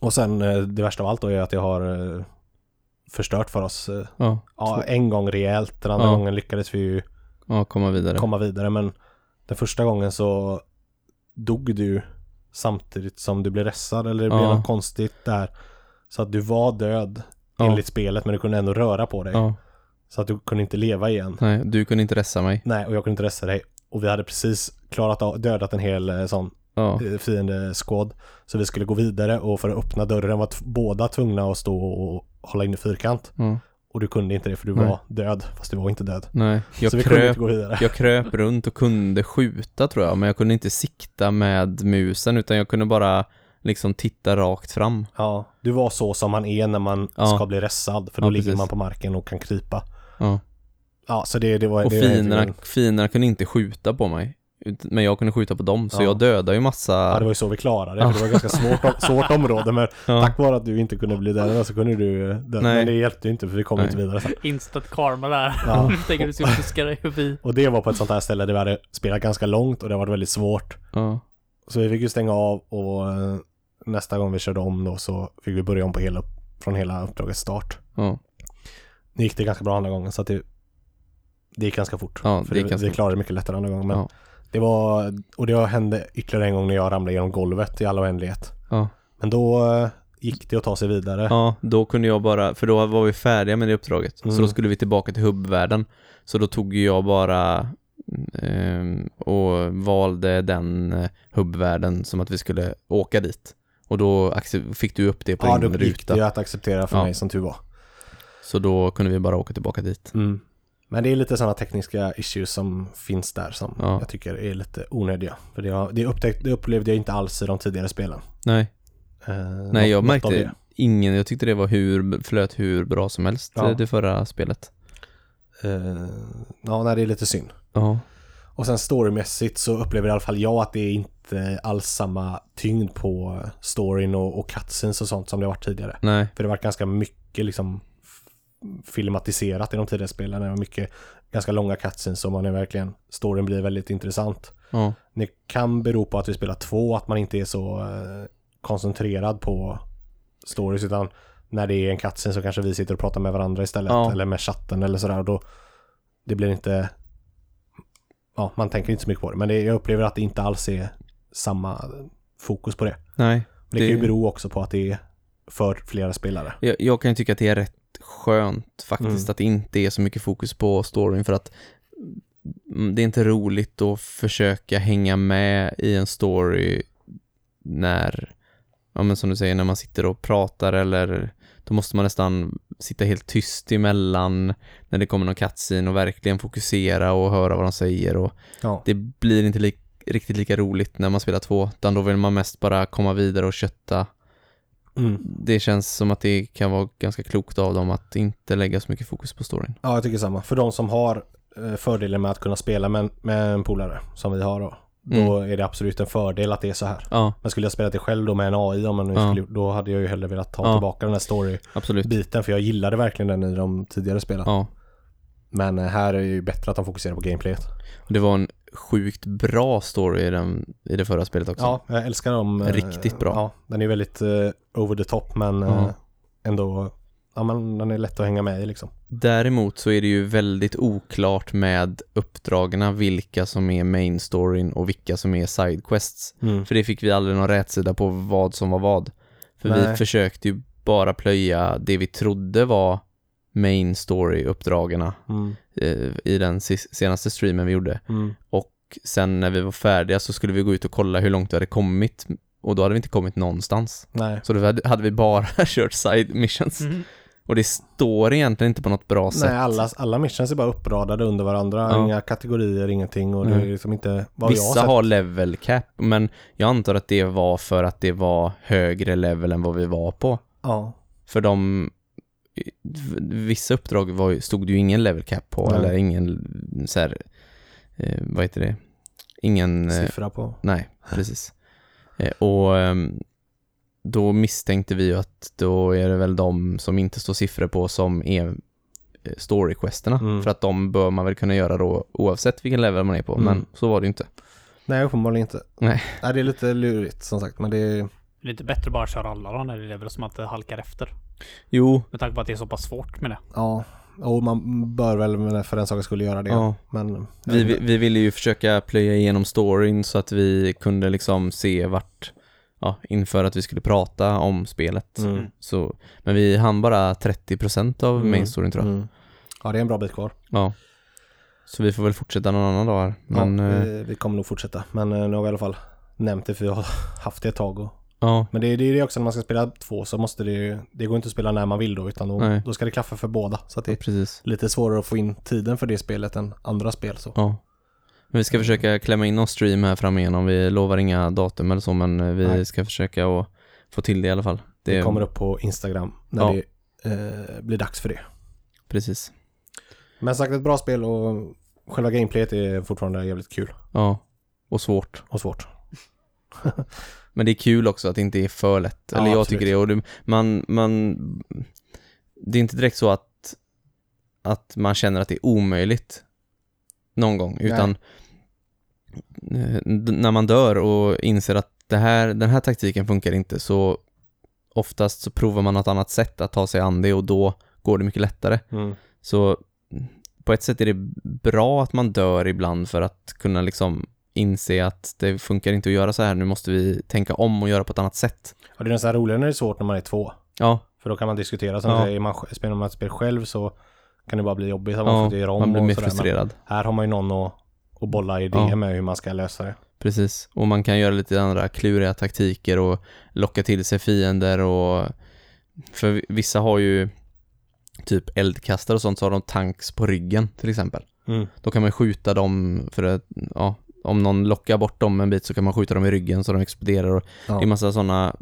C: Och sen eh, det värsta av allt då är att jag har eh, förstört för oss
B: Ja,
C: Ja, en gång rejält. Den andra
B: Ja.
C: gången lyckades vi ju
B: ja, komma vidare.
C: komma vidare. Men den första gången så dog du samtidigt som du blev ressad. Eller det blev något konstigt där. Så att du var död enligt spelet men du kunde ändå röra på dig. Så att du kunde inte leva igen.
B: nej, du kunde inte ressa mig.
C: Nej, och jag kunde inte ressa dig. Och vi hade precis klarat av, dödat en hel sån
B: Ja,
C: eh, fiende-squad. Så vi skulle gå vidare och för att öppna dörren var båda tvungna att stå och hålla in i fyrkant.
B: ja,
C: Och du kunde inte det för du
B: Nej.
C: var död, fast du var inte död.
B: nej. Jag
C: så vi kunde
B: kröp,
C: inte gå vidare.
B: jag kröp runt och kunde skjuta tror jag, men jag kunde inte sikta med musen utan jag kunde bara liksom titta rakt fram.
C: Ja, du var så som man är när man
B: Ja.
C: ska bli ressad. För då
B: Ja,
C: ligger
B: precis.
C: man på marken och kan krypa.
B: Ja.
C: Ja, så det, det var...
B: Och
C: det
B: finerna, finerna kunde inte skjuta på mig. Men jag kunde skjuta på dem, så
C: Ja.
B: jag dödade ju massa...
C: Ja, det var ju så vi klarade det. För det var ett ganska svårt, *laughs* svårt område. Men
B: Ja.
C: tack vare att du inte kunde bli dödad så kunde du dö.
B: Nej.
C: Men det hjälpte ju inte för vi kom
B: Nej.
C: inte vidare sen.
A: Instant karma där.
C: Ja. *laughs*
A: Tänker du ska dig förbi.
C: Och det var på ett sånt här ställe där vi hade spelat ganska långt och det var väldigt svårt.
B: Ja,
C: Så vi fick ju stänga av och eh, nästa gång vi körde om då så fick vi börja om på hela, från hela uppdragets start.
B: ja,
C: Nu gick det ganska bra andra gången så att det, det gick ganska fort.
B: Ja,
C: för
B: det
C: det,
B: gick ganska
C: vi
B: fort.
C: klarade det mycket lättare andra gången. Men
B: Ja.
C: Det var, och det hände ytterligare en gång när jag ramlade genom golvet i all oändlighet.
B: ja.
C: Men då eh, gick det att ta sig vidare.
B: Ja, då kunde jag bara, för då var vi färdiga med det uppdraget.
C: Mm.
B: Så då skulle vi tillbaka till hubbvärlden. Så då tog jag bara ehm, och valde den eh, hubbvärlden som att vi skulle åka dit. Och då fick du upp det på
C: Ja,
B: din
C: då gick
B: ruta.
C: det att acceptera för
B: Ja.
C: mig som tur var.
B: Så då kunde vi bara åka tillbaka dit.
C: Mm. Men det är lite sådana tekniska issues som finns där som
B: Ja.
C: jag tycker är lite onödiga. För det, har, det, upptäckt, det upplevde jag inte alls i de tidigare spelen.
B: Nej,
C: Eh,
B: nej jag märkte ingen, jag tyckte det var hur, flöt hur bra som helst,
C: Ja.
B: det förra spelet.
C: Eh, ja, nej, det är lite synd.
B: Ja,
C: Och sen storymässigt så upplever i alla fall jag att det är inte alls samma tyngd på storyn och, och cutscenes och sånt som det har varit tidigare.
B: nej,
C: För det har varit ganska mycket liksom filmatiserat i de tidigare spelen. Det var mycket ganska långa cutscenes och man är verkligen, storyn blir väldigt intressant.
B: ja,
C: Det kan bero på att vi spelar två, att man inte är så eh, koncentrerad på stories utan när det är en cutscene så kanske vi sitter och pratar med varandra istället
B: Ja.
C: eller med chatten eller sådär och då det blir inte ja, man tänker inte så mycket på det men det, jag upplever att det inte alls är samma fokus på det.
B: nej.
C: Det, kan ju bero också på att det är för flera spelare.
B: Jag, jag kan ju tycka att det är rätt skönt faktiskt
C: Mm.
B: att det inte är så mycket fokus på storyn för att mm, det är inte roligt att försöka hänga med i en story när, ja men som du säger, när man sitter och pratar eller då måste man nästan sitta helt tyst emellan när det kommer någon cutscene och verkligen fokusera och höra vad de säger och
C: Ja.
B: det blir inte li- riktigt lika roligt när man spelar två, utan då vill man mest bara komma vidare och kötta.
C: Mm.
B: Det känns som att det kan vara ganska klokt av dem att inte lägga så mycket fokus på storyn.
C: Ja, jag tycker samma. För de som har eh, fördelen med att kunna spela med, med en polare, som vi har då, då är det absolut en fördel att det är så här.
B: Ja,
C: Men skulle jag spela det själv då med en AI, om man nu
B: Ja.
C: skulle, då hade jag ju hellre velat ta
B: Ja.
C: tillbaka den här story-biten, för jag gillade verkligen den i de tidigare spelen. Men eh, här är det ju bättre att de fokuserar på gameplayet.
B: det var en sjukt bra story i, den, i det förra spelet också.
C: Ja, jag älskar dem. eh,
B: Riktigt bra.
C: Ja, den är väldigt eh, over the top, men eh,
B: Ja.
C: ändå, ja men den är lätt att hänga med i liksom.
B: Däremot så är det ju väldigt oklart med uppdragen vilka som är main storyn och vilka som är side quests.
C: Mm.
B: För det fick vi aldrig någon rätsida på vad som var vad. För vi
C: Nej.
B: försökte ju bara plöja det vi trodde var main story-uppdragen
C: Mm.
B: eh, i den senaste streamen vi gjorde.
C: Mm.
B: Och sen när vi var färdiga så skulle vi gå ut och kolla hur långt vi hade kommit och då hade vi inte kommit någonstans.
C: Nej.
B: Så då hade vi bara *laughs* kört side missions.
A: Mhm.
B: Och det står egentligen inte på något bra sätt.
C: Nej, alla, alla missions är bara uppradade under varandra.
B: Ja.
C: Inga kategorier, ingenting. Och det är
B: Nej.
C: liksom inte vad jag
B: Vissa
C: har
B: har
C: sett.
B: level cap, men jag antar att det var för att det var högre level än vad vi var på.
C: Ja.
B: För de Vissa uppdrag var, stod det ju ingen level cap på
C: Nej.
B: eller ingen så här, eh, vad heter det? Ingen, eh,
C: Siffra på.
B: nej, *laughs* precis. Eh, och ehm, då misstänkte vi ju att då är det väl de som inte står siffror på som är eh, story-questerna.
C: Mm.
B: För att de bör man väl kunna göra då oavsett vilken level man är på,
C: Mm.
B: men så var det ju inte.
C: Nej, uppenbarligen inte.
B: Nej.
C: Nej, det är lite lurigt som sagt. Men det är...
A: Det är inte bättre att bara köra alla då när det är level som att det halkar efter.
B: Jo,
A: Med tanke på att det är så pass svårt med det.
C: Ja. Och man bör väl för den saken skulle göra det.
B: Ja.
C: Men...
B: vi, vi, vi ville ju försöka plöja igenom storyn så att vi kunde liksom se vart, ja, inför att vi skulle prata om spelet.
C: Mm.
B: Så, men vi hann bara 30% av
C: Mm.
B: main storyn tror jag.
C: Mm. Ja, det är en bra bit kvar.
B: Ja. Så vi får väl fortsätta någon annan dag här. Men,
C: ja,
B: eh,
C: vi, vi kommer nog fortsätta. Men eh, nu har vi i alla fall nämnt det för vi har haft det ett tag. Och...
B: ja,
C: Men det är det är det också när man ska spela två så måste det ju... Det går inte att spela när man vill då utan då,
B: Nej.
C: då ska det klaffa för båda. Så att det är
B: precis.
C: lite svårare att få in tiden för det spelet än andra spel så.
B: Ja. Men vi ska försöka klämma in någon stream här fram igenom. Vi lovar inga datum eller så, men eh, vi
C: Nej.
B: ska försöka att få till det i alla fall.
C: Det, kommer upp på Instagram när
B: Ja.
C: det eh, blir dags för det.
B: Precis.
C: Men sagt ett bra spel och själva gameplayet är fortfarande jävligt kul
B: Ja. Och svårt.
C: och svårt. *laughs*
B: Men det är kul också att det inte är för lätt.
C: Ja,
B: Eller jag
C: absolut.
B: tycker det. Och det, man, man, det är inte direkt så att, att man känner att det är omöjligt någon gång, utan eh, d- när man dör och inser att det här, den här taktiken funkar inte så oftast så provar man något annat sätt att ta sig an det och då går det mycket lättare.
C: Mm.
B: Så på ett sätt är det bra att man dör ibland för att kunna liksom inse att det funkar inte att göra så här, nu måste vi tänka om och göra på ett annat sätt.
C: Och det är nästan roligare när det är svårt när man är två.
B: Ja,
C: För då kan man diskutera. Som
B: Ja.
C: ja. säger, man, spelar man ett spel själv så kan det bara bli jobbigt. att Man
B: ja
C: får göra om
B: man blir mer
C: sådär. Men
B: frustrerad.
C: här har man ju någon att, att bolla idéer
B: Ja.
C: med hur man ska lösa det.
B: Precis, och man kan göra lite andra kluriga taktiker och locka till sig fiender och för vissa har ju typ eldkastare och sånt så har de tanks på ryggen till exempel.
C: Mm.
B: Då kan man skjuta dem för att, ja, om någon lockar bort dem en bit så kan man skjuta dem i ryggen så de exploderar och
C: Ja.
B: det är massa sådana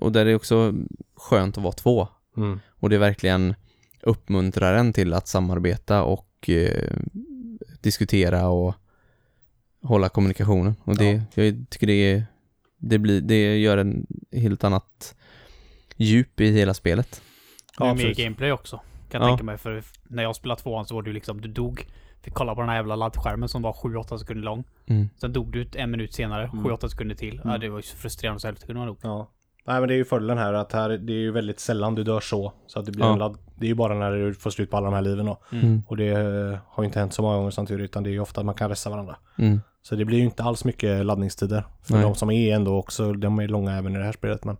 B: och där är det också skönt att vara två
C: Mm.
B: och det verkligen uppmuntrar en till att samarbeta och eh, diskutera och hålla kommunikationen och det, jag tycker det är, det blir, det gör en helt annat djup i hela spelet.
A: Det är
C: Ja,
A: mer gameplay också. Kan jag
B: Ja.
A: tänka mig. För när jag spelade tvåan så var det ju liksom, du dog. Fick kolla på den här jävla laddskärmen som var 7-8 sekunder lång.
B: Mm.
A: Sen dog du en minut senare,
C: Mm.
A: 7-8 sekunder till. Ja,
C: Mm.
A: det var ju så frustrerande så helvete kunde man nog.
C: Ja. Nej men det är ju fördelen här att här, det är ju väldigt sällan du dör så. Så att det blir
B: Ja.
C: en ladd. Det är ju bara när du får slut på alla de här liven då.
B: Mm.
C: Och det eh, har ju inte hänt så många gånger som tur utan det är ju ofta att man kan ressa varandra.
B: Mm.
C: Så det blir ju inte alls mycket laddningstider. För
B: Nej.
C: de som är ändå också, de är långa även i det här spelet men,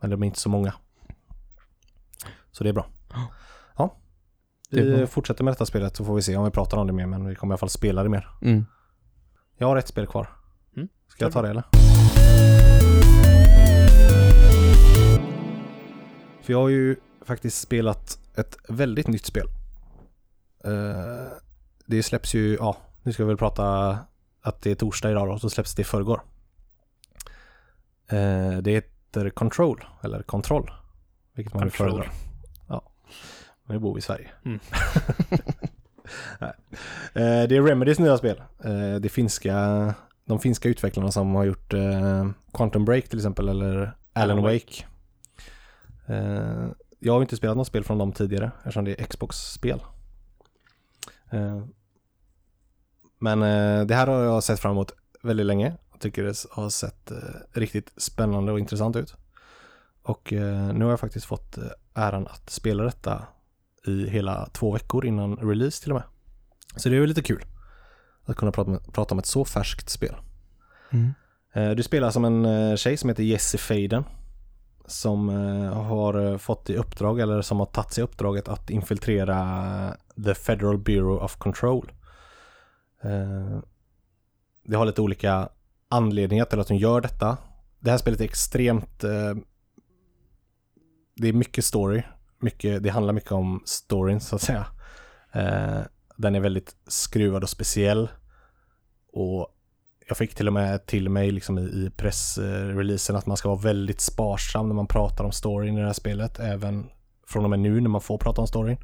C: men de är inte så många. Så det är bra. Vi
B: typ.
C: fortsätter med detta spelet så får vi se om vi pratar om det mer, men vi kommer i alla fall spela det mer.
B: Mm.
C: Jag har ett spel kvar.
A: Mm.
C: Ska jag ta det eller? För jag har ju faktiskt spelat ett väldigt nytt spel. Eh, det släpps ju, ja, nu ska vi väl prata att det är torsdag idag då, så släpps det i förrgår. Eh, det heter Control, eller Control, vilket man
A: Control.
C: föredrar. Ja, men vi bor i Sverige.
A: Mm. *laughs*
C: Eh, det är Remedys nya spel. Eh, det finska, de finska utvecklarna som har gjort eh, Quantum Break till exempel, eller Alan Wake. Jag har inte spelat något spel från dem tidigare eftersom det är Xbox-spel. Men det här har jag sett fram emot väldigt länge. Jag tycker det har sett riktigt spännande och intressant ut. Och nu har jag faktiskt fått äran att spela detta i hela två veckor innan release till och med. Så det är väl lite kul att kunna prata, med, prata om ett så färskt spel.
B: Mm.
C: Eh, Du spelar som en eh, tjej som heter Jessie Faden som eh, har fått i uppdrag eller som har tagit sig uppdraget att infiltrera The Federal Bureau of Control. Det har lite olika anledningar till att hon gör detta. Det här spelet är extremt Det är mycket story. Mycket, det handlar mycket om storyn så att säga. Eh, Den är väldigt skruvad och speciell. Och jag fick till och med till mig liksom i, i pressreleasen att man ska vara väldigt sparsam när man pratar om storyn i det här spelet. Även från och med nu när man får prata om storyn.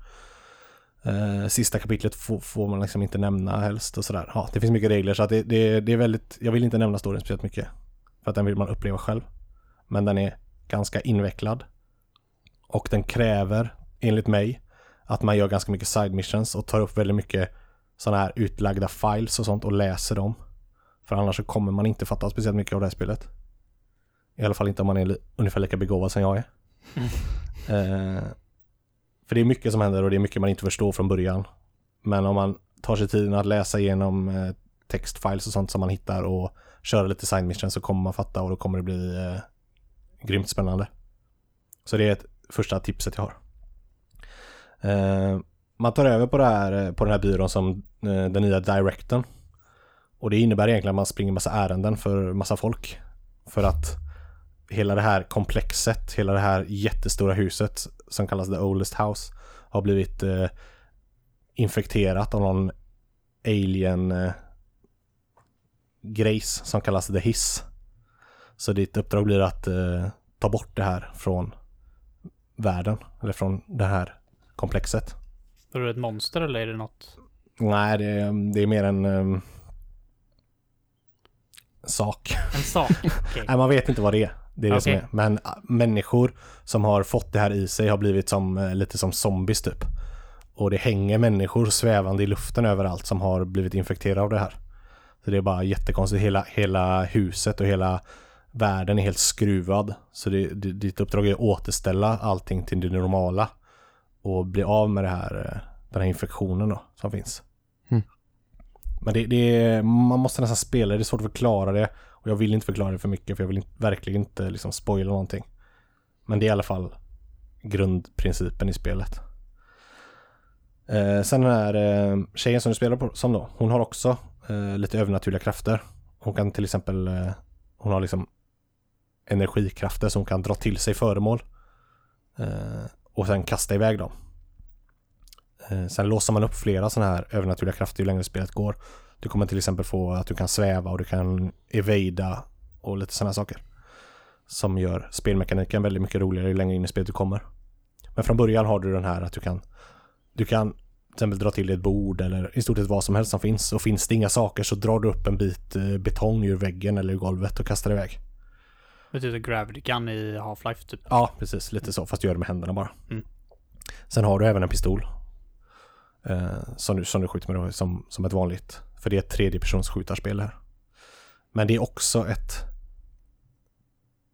C: Eh, sista kapitlet får, får man liksom inte nämna helst och sådär. Ja, det finns mycket regler så att det, det, det är väldigt, jag vill inte nämna storyn speciellt mycket. För att den vill man uppleva själv. Men den är ganska invecklad. Och den kräver, enligt mig, att man gör ganska mycket side missions och tar upp väldigt mycket sådana här utlagda files och sånt och läser dem. För annars så kommer man inte fatta speciellt mycket av det här spelet. I alla fall inte om man är ungefär lika begåvad som jag är. *laughs* Eh, för det är mycket som händer och det är mycket man inte förstår från början. Men om man tar sig tiden att läsa igenom eh, textfiles och sånt som man hittar och köra lite side mission så kommer man fatta och då kommer det bli eh, grymt spännande. Så det är ett första tipset jag har. Eh, man tar över på, det här, eh, på den här byrån som eh, den nya directorn. Och det innebär egentligen att man springer massa ärenden för massa folk. För att hela det här komplexet, hela det här jättestora huset som kallas The Oldest House har blivit eh, infekterat av någon alien eh, grejs som kallas The Hiss. Så ditt uppdrag blir att eh, ta bort det här från världen, eller från det här komplexet.
A: Är det ett monster eller är det något?
C: Nej, det är, det är mer en um, sak.
A: En sak? *laughs* Okej.
C: Nej, man vet inte vad det är. Det är det som
A: Okej.
C: är. Men äh, människor som har fått det här i sig har blivit som, eh, lite som zombies typ. Och det hänger människor svävande i luften överallt som har blivit infekterade av det här. Så det är bara jättekonstigt. Hela, hela huset och hela världen är helt skruvad. Så det, det, ditt uppdrag är att återställa allting till det normala. Och bli av med det här, eh, den här infektionen då, som finns.
B: Mm.
C: Men det, det man måste nästan spela det, det är svårt att förklara det. Och jag vill inte förklara det för mycket för jag vill inte, verkligen inte liksom spoila någonting. Men det är i alla fall grundprincipen i spelet. Eh, sen den här eh, tjejen som du spelar på, som då, hon har också eh, lite övernaturliga krafter. Hon kan till exempel, eh, hon har liksom energikrafter som kan dra till sig föremål. Eh, och sen kasta iväg dem. Eh, sen låser man upp flera sådana här övernaturliga krafter ju längre spelet går. Du kommer till exempel få att du kan sväva och du kan evada och lite sådana saker. Som gör spelmekaniken väldigt mycket roligare ju längre in i spelet du kommer. Men från början har du den här att du kan Du kan till exempel dra till ett bord eller i stort sett vad som helst som finns. Och finns det inga saker så drar du upp en bit eh, betong ur väggen eller ur golvet och kastar iväg.
A: Det betyder Gravity Gun i Half-Life typ.
C: Ja, precis. Lite så. Fast du gör det med händerna bara.
A: Mm.
C: Sen har du även en pistol. Eh, som, du, som du skjuter med då, som, som ett vanligt. För det är ett tredjepersonsskjutarspel här. Men det är också ett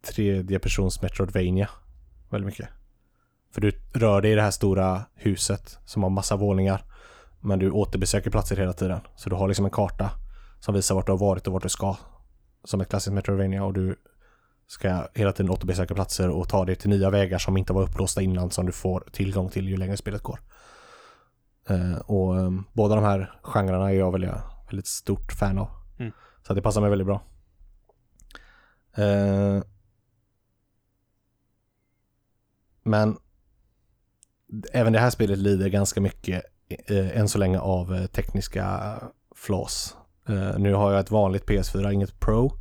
C: tredjepersons Metroidvania. Väldigt mycket. För du rör dig i det här stora huset som har massa våningar. Men du återbesöker platser hela tiden. Så du har liksom en karta som visar vart du har varit och vart du ska. Som ett klassiskt Metroidvania och du ska hela tiden återbesöka platser och ta dig till nya vägar som inte var upplåsta innan som du får tillgång till ju längre spelet går. Eh, och eh, båda de här genrerna är jag väldigt, väldigt stort fan av.
A: Mm.
C: Så det passar mig väldigt bra. Eh, Men även det här spelet lider ganska mycket eh, än så länge av eh, tekniska flaws. Nu har jag ett vanligt PS4, inget Pro.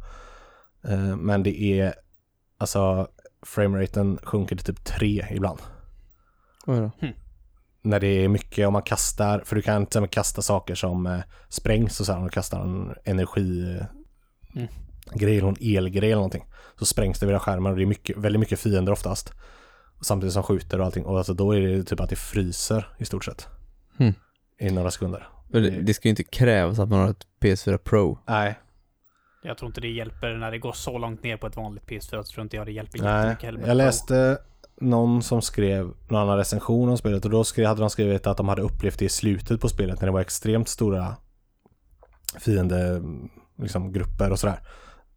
C: Eh, men det är alltså frameraten sjunker till typ 3 ibland.
B: Då.
C: När det är mycket om man kastar, för du kan till exempel kasta saker som eh, sprängs och så här, om du kastar en energi
A: Mm.
C: grej eller en elgrej eller någonting. Så sprängs det vid skärmen och det är mycket, väldigt mycket fiender oftast. Samtidigt som skjuter och allting. Och alltså då är det typ att det fryser i stort sett.
B: Hmm.
C: I några sekunder.
B: Men Det, det ska ju inte krävas att man har ett PS4 Pro.
C: Nej,
A: Jag tror inte det hjälper när det går så långt ner på ett vanligt PS4. Så tror inte jag det hjälper
C: nej.
A: heller
C: Jag läste någon som skrev någon annan recension om spelet och då skrev, hade de skrivit att de hade upplevt det i slutet på spelet när det var extremt stora fiende liksom, grupper och sådär.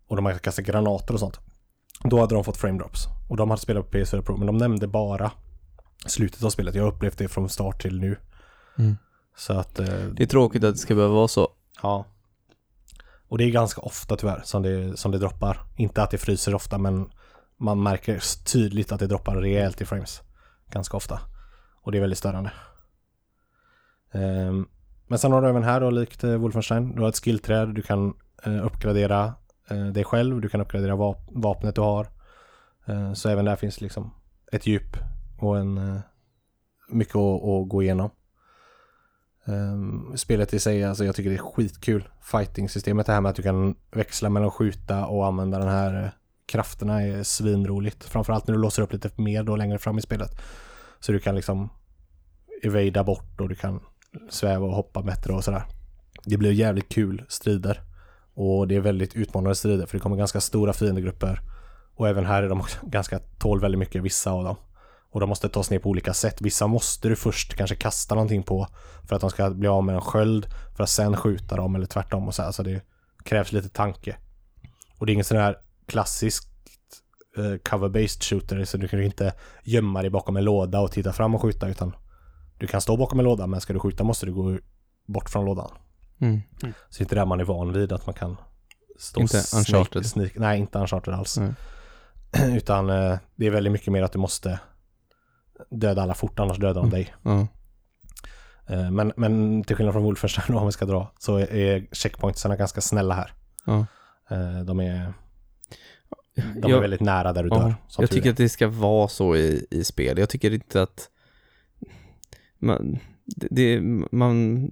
C: Och de hade kastat granater och sånt. Då hade de fått frame drops. Och de hade spelat på PS4 Pro men de nämnde bara slutet av spelet. Jag har upplevt det från start till nu.
B: Mm.
C: Så att, eh,
B: Det är tråkigt att det ska behöva vara så.
C: ja. Och det är ganska ofta tyvärr som det, som det droppar. Inte att det fryser ofta men man märker tydligt att det droppar rejält i frames. Ganska ofta. Och det är väldigt störande. Um, men sen har du även här då likt eh, Wolfenstein. Du har ett skillträd. Du kan eh, uppgradera eh, dig själv. Du kan uppgradera vap- vapnet du har. Eh, så även där finns liksom ett djup och en eh, mycket att, att gå igenom. Ehm, spelet i sig, alltså jag tycker det är skitkul. Fighting-systemet, det här med att du kan växla mellan att skjuta och använda den här eh, krafterna är svinroligt. Framförallt när du låser upp lite mer då längre fram i spelet. Så du kan liksom evada bort och du kan sväva och hoppa bättre och sådär. Det blir jävligt kul strider. Och det är väldigt utmanande strider för det kommer ganska stora fiendegrupper. Och även här är de också *laughs* ganska, tål väldigt mycket, vissa av dem. Och de måste tas ner på olika sätt. Vissa måste du först kanske kasta någonting på för att de ska bli av med en sköld för att sen skjuta dem eller tvärtom och så här. Så det krävs lite tanke. Och det är ingen sån här klassisk eh, cover-based shooter så du kan ju inte gömma dig bakom en låda och titta fram och skjuta utan du kan stå bakom en låda men ska du skjuta måste du gå bort från lådan.
B: Mm.
C: Så det är inte det man är van vid att man kan stå
B: Inte Uncharted.
C: Sneak, nej, inte Uncharted alls.
B: Nej. *clears throat*
C: Utan eh, det är väldigt mycket mer att du måste döda alla fort annars dödar de dig.
B: Ja.
C: Eh, Men, men till skillnad från Wolfenstein om vi ska dra så är- är checkpointsarna ganska snälla här.
B: Ja.
C: Eh, De är, de är
B: Jag-
C: väldigt nära där du
B: Ja,
C: dör. som
B: jag tycker
C: är.
B: att det ska vara så i, i spel. Jag tycker inte att man, det, man,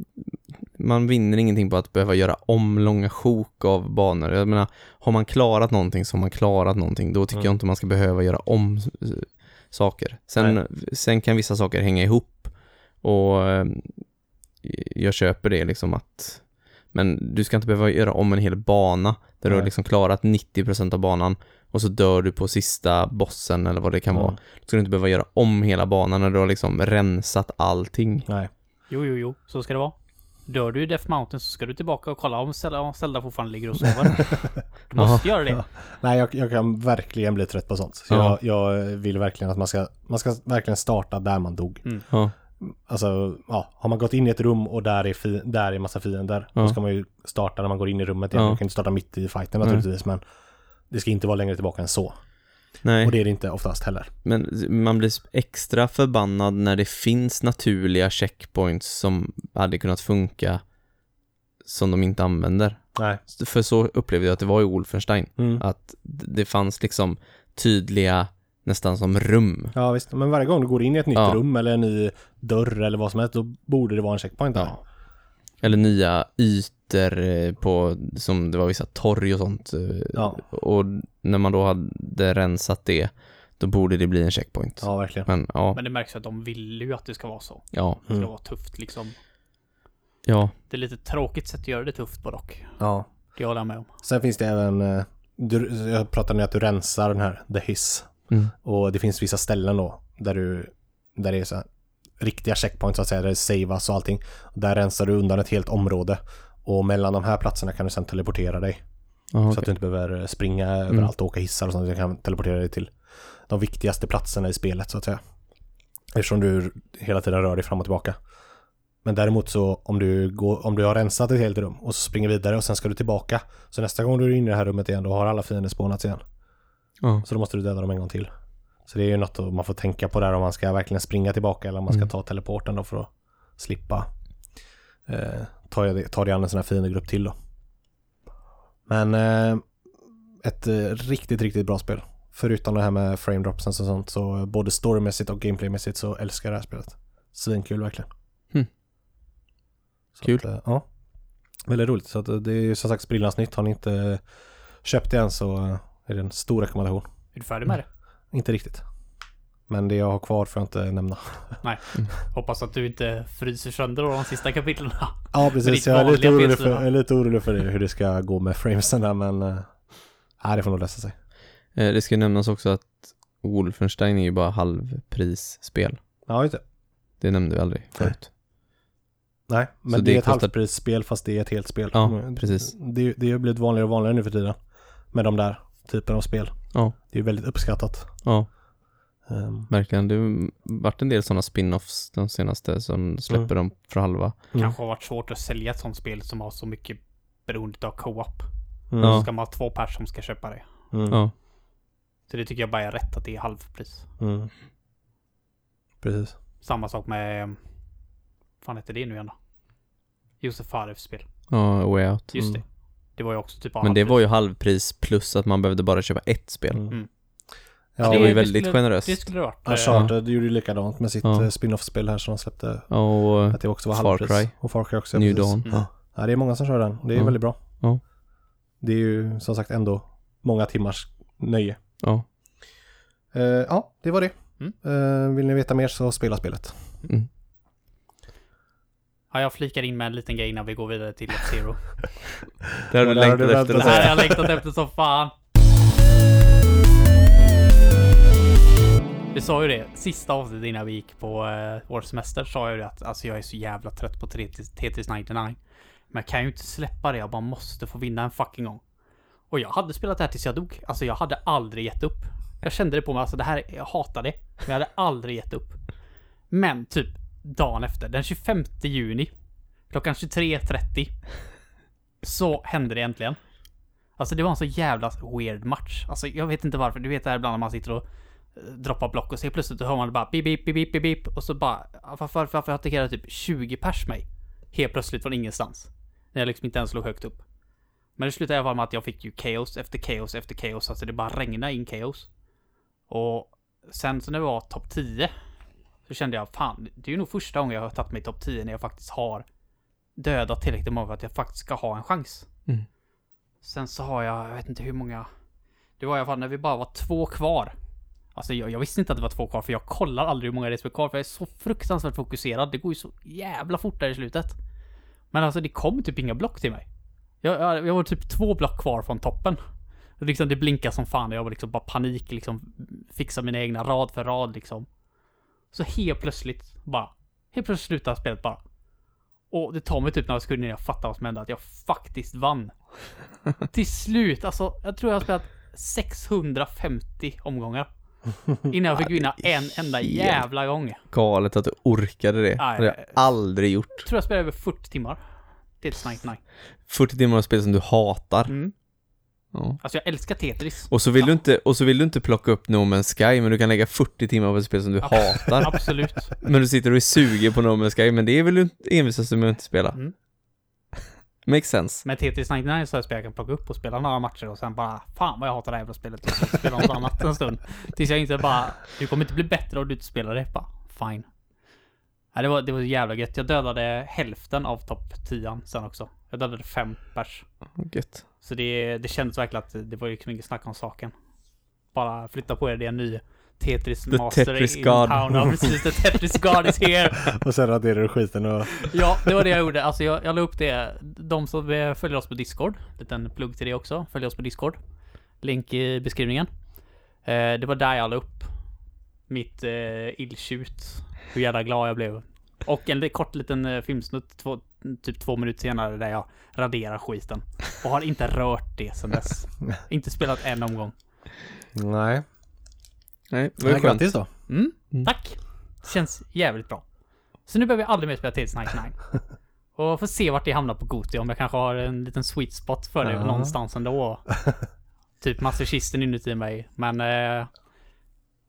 B: man vinner ingenting på att behöva göra om långa sjok av banor. Jag menar, har man klarat någonting så har man klarat någonting. Då tycker
C: Mm.
B: jag inte man ska behöva göra om saker. Sen, sen kan vissa saker hänga ihop och eh, jag köper det liksom att men du ska inte behöva göra om en hel bana där du har
C: Nej.
B: liksom klarat 90% av banan och så dör du på sista bossen eller vad det kan
C: Mm.
B: vara. Då ska du inte behöva göra om hela banan när du har liksom rensat allting.
C: Nej.
A: Jo, jo, jo. Så ska det vara. Dör du i Death Mountain så ska du tillbaka och kolla om Zelda, om Zelda fortfarande ligger och sover. *laughs* Du måste göra det.
C: Ja. Nej, jag, jag kan verkligen bli trött på sånt. Så
B: Ja.
C: jag, jag vill verkligen att man ska, man ska verkligen starta där man dog.
B: Ja,
C: Alltså, ja, har man gått in i ett rum och där är, fi, där är massa fiender,
B: Ja.
C: då ska man ju starta när man går in i rummet igen.
B: Ja.
C: Man kan inte starta mitt i fighten naturligtvis, men det ska inte vara längre tillbaka än så.
B: Nej.
C: Och det är det inte oftast heller.
B: Men man blir extra förbannad när det finns naturliga checkpoints som hade kunnat funka som de inte använder.
C: Nej.
B: För så upplevde jag att det var i Wolfenstein.
C: Mm.
B: Att det fanns liksom tydliga, nästan som rum.
C: Ja visst, men varje gång du går in i ett nytt
B: Ja.
C: rum eller en ny dörr eller vad som helst, då borde det vara en checkpoint där.
B: Ja. Eller nya ytor eh, på, som det var vissa torg och sånt. eh,
C: Ja.
B: Och när man då hade rensat det, då borde det bli en checkpoint.
C: Ja, verkligen.
B: Men ja,
A: Men det märks att de vill ju att det ska vara så.
B: ja,
A: Det ska
C: Mm.
A: vara tufft liksom.
B: ja,
A: Det är lite tråkigt sätt att göra det tufft på dock.
C: Ja.
A: Det håller jag med om.
C: Sen finns det även, eh, du, jag pratade om att du rensar den här, the hiss.
B: mm.
C: Och det finns vissa ställen då, där du, där det är så här, riktiga checkpoints så att säga, där det savas och allting. Där rensar du undan ett helt område. Och mellan de här platserna kan du sen teleportera dig.
B: Ja,
C: Så
B: okej.
C: att du inte behöver springa överallt och åka hissar och sånt. Du kan teleportera dig till de viktigaste platserna i spelet så att säga. Eftersom du hela tiden rör dig fram och tillbaka. Men däremot så om du, går, om du har rensat ett helt rum och så springer vidare och sen ska du tillbaka. Så nästa gång du är inne i det här rummet igen då har alla fiender spånats igen.
B: Ja.
C: Så då måste du döda dem en gång till. Så det är ju något att man får tänka på där om man ska verkligen springa tillbaka eller om man ska
B: Mm.
C: ta teleporten då för att slippa eh, ta, ta det an en sån här fiendegrupp till då. Men eh, ett eh, riktigt, riktigt bra spel. Förutom det här med frame dropsen och sånt så både storymässigt och gameplaymässigt så älskar jag det här spelet. Svinkul verkligen. Så
B: Kul.
C: Att, eh, ja. Väldigt roligt. Så att eh, det är ju som sagt sprillans nytt. Har ni inte köpt det än så är det en stor rekommendation.
A: Är du färdig med det?
C: Inte riktigt. Men det jag har kvar får jag inte nämna. *laughs*
A: Hoppas att du inte fryser sönder de sista kapitlen.
C: Ja precis, jag är lite orolig för,
A: PS4.
C: jag är lite orolig för det, hur det ska gå med framesen där men Nej det får nog lösa sig.
B: Eh, Det ska nämnas också att Wolfenstein är ju bara halvprisspel.
C: Ja just det.
B: Det nämnde vi aldrig förut.
C: Nej, men
B: Så
C: det,
B: det
C: är ett
B: kostar-
C: halvprisspel fast det är ett helt spel.
B: Ja, precis.
C: Det, det har blivit vanligare och vanligare nu för tiden. Med de där typen av spel.
B: Ja.
C: Det är väldigt uppskattat.
B: Ja,
C: Ehm,
B: verkligen. Det har varit en del sådana spin-offs de senaste som släpper dem för halva.
C: Mm.
A: Kanske har varit svårt att sälja ett sånt spel som har så mycket beroende av co-op.
C: mm,
B: Ja.
A: Så ska man ha två pers som ska köpa det.
C: Mm,
B: Ja,
A: Så det tycker jag bara är rätt att det är halvpris.
C: mm. Precis.
A: Samma sak med... vad fan heter det nu igen då? Josef Farevs spel.
B: ja Way Out.
A: Just
C: Mm.
A: det. Det var ju också typ
B: Men det var ju halvpris plus att man behövde bara köpa ett spel.
C: Mm.
A: Mm.
C: Ja,
B: det var ju
A: det
B: väldigt
A: skulle-
B: generöst.
A: Det skulle det varit.
C: Uncharted gjorde ju likadant med sitt
B: Ja.
C: eh, spin-off-spel här som de släppte.
B: Och
C: Att det också var
B: Far
C: halvpris.
B: Cry.
C: Och Far Cry också.
B: New
C: precis.
B: Dawn.
A: Mm.
C: Ja, det är många som kör den. Det är
B: Ja.
C: väldigt bra.
B: Ja.
C: Det är ju som sagt ändå många timmars nöje.
B: Ja.
C: Eh, ja, det var det.
A: Mm.
C: Eh, vill ni veta mer så spela spelet.
B: Mm.
A: Ja, jag flikar in med en liten grej innan vi går vidare till F-Zero. *laughs*
B: Det har du
C: Ja, där har
B: längtat efter
C: väntat
A: Det här har jag längtat efter som fan. Vi sa ju det, sista avsnittet innan vi gick på uh, vår semester sa jag ju att alltså jag är så jävla trött på Tetris Tetris 99. Men jag kan ju inte släppa det, jag bara måste få vinna en fucking gång. Och jag hade spelat det här tills jag dog. Alltså jag hade aldrig gett upp. Jag kände det på mig, alltså det här, jag hatar det. Men jag hade aldrig gett upp. Men typ dagen efter, den 25 juni, klockan 23.30, så hände det äntligen. Alltså det var en så jävla weird match. Alltså jag vet inte varför. Du vet det här ibland när man sitter och eh, droppar block och så plötsligt hör man bara bip, bip, bip, bip, bip och så bara ah, varför, varför, varför attackerar typ 20 pers mig? Helt plötsligt från ingenstans. När jag liksom inte ens låg högt upp. Men det slutade i alla fall med att jag fick ju kaos efter kaos efter kaos Alltså det bara regnade in kaos Och sen så när vi var topp 10 så kände jag fan, det är ju nog första gången jag har tagit mig topp 10 när jag faktiskt har dödat tillräckligt många för att jag faktiskt ska ha en chans.
B: Mm.
A: Sen så har jag, jag vet inte hur många. Det var i alla fall när vi bara var två kvar. Alltså jag, jag visste inte att det var två kvar för jag kollar aldrig hur många det är som är kvar för jag är så fruktansvärt fokuserad. Det går ju så jävla fort där i slutet. Men alltså det kom typ inga block till mig. Jag, jag, jag var typ två block kvar från toppen. Och liksom det blinkade som fan och jag var liksom bara panik liksom. Fixa mina egna rad för rad liksom. Så helt plötsligt bara. Helt plötsligt slutade spelet bara. Och det tar mig typ några sekunder innan jag fattar vad som hände. Att jag faktiskt vann. *laughs* Till slut, alltså jag tror jag har spelat 650 omgångar. Innan jag fick vinna *laughs* en enda jävla gång. Jag
B: Galet att du orkade det. Det
A: Nej.
B: har jag aldrig gjort.
A: tror jag spelade över 40 timmar. Tetris 99.
B: 40 timmar av spel som du hatar.
A: Mm.
B: Ja.
A: Alltså jag älskar Tetris.
B: Och så vill du inte, och så vill du inte plocka upp No Man's Sky, men du kan lägga 40 timmar på ett spel som du hatar.
A: Absolut.
B: Men du sitter och är sugen på No Man's Sky, men det är väl du envisast med att inte spela.
A: Mm. *laughs*
B: Makes sense.
A: Med Tetris 99 så jag spel jag kan plocka upp och spela några matcher och sen bara Fan vad jag hatar det här jävla spelet och så spela något annat en stund. Tills jag inser bara Du kommer inte bli bättre om du inte spelar det. Bara fine. Ja, det var, det var jävla gött. Jag dödade hälften av topp 10 sen också. Jag dödade fem pers.
B: Gött.
A: Så det, det kändes verkligen att det var liksom inget snack om saken. Bara flytta på er, det är en ny Tetris
B: The
A: Master
B: Tetris
A: in
B: God.
A: town. Ja precis, The Tetris God is here. *laughs*
C: Och sen raderar du skiten och...
A: Ja, det var det jag gjorde. Alltså jag, jag la upp det. De som eh, följer oss på Discord. Liten plugg till det också. Följ oss på Discord. Länk i beskrivningen. Eh, det var där jag la upp mitt eh, illtjut. Hur jävla glad jag blev. Och en kort liten eh, filmsnutt, två, typ två minuter senare, där jag raderar skiten. Och har inte rört det sedan dess. *laughs* inte spelat en omgång.
C: Nej.
B: Nej, det var ju skönt.
C: grattis då.
A: Mm,
B: Mm.
A: tack. Känns jävligt bra. Så nu behöver jag aldrig mer spela Tetris *laughs* 99. Och får se vart det hamnar på Goti, om jag kanske har en liten sweet spot för det
C: Ja.
A: någonstans ändå. *laughs* typ masochisten inuti mig. Men... Eh,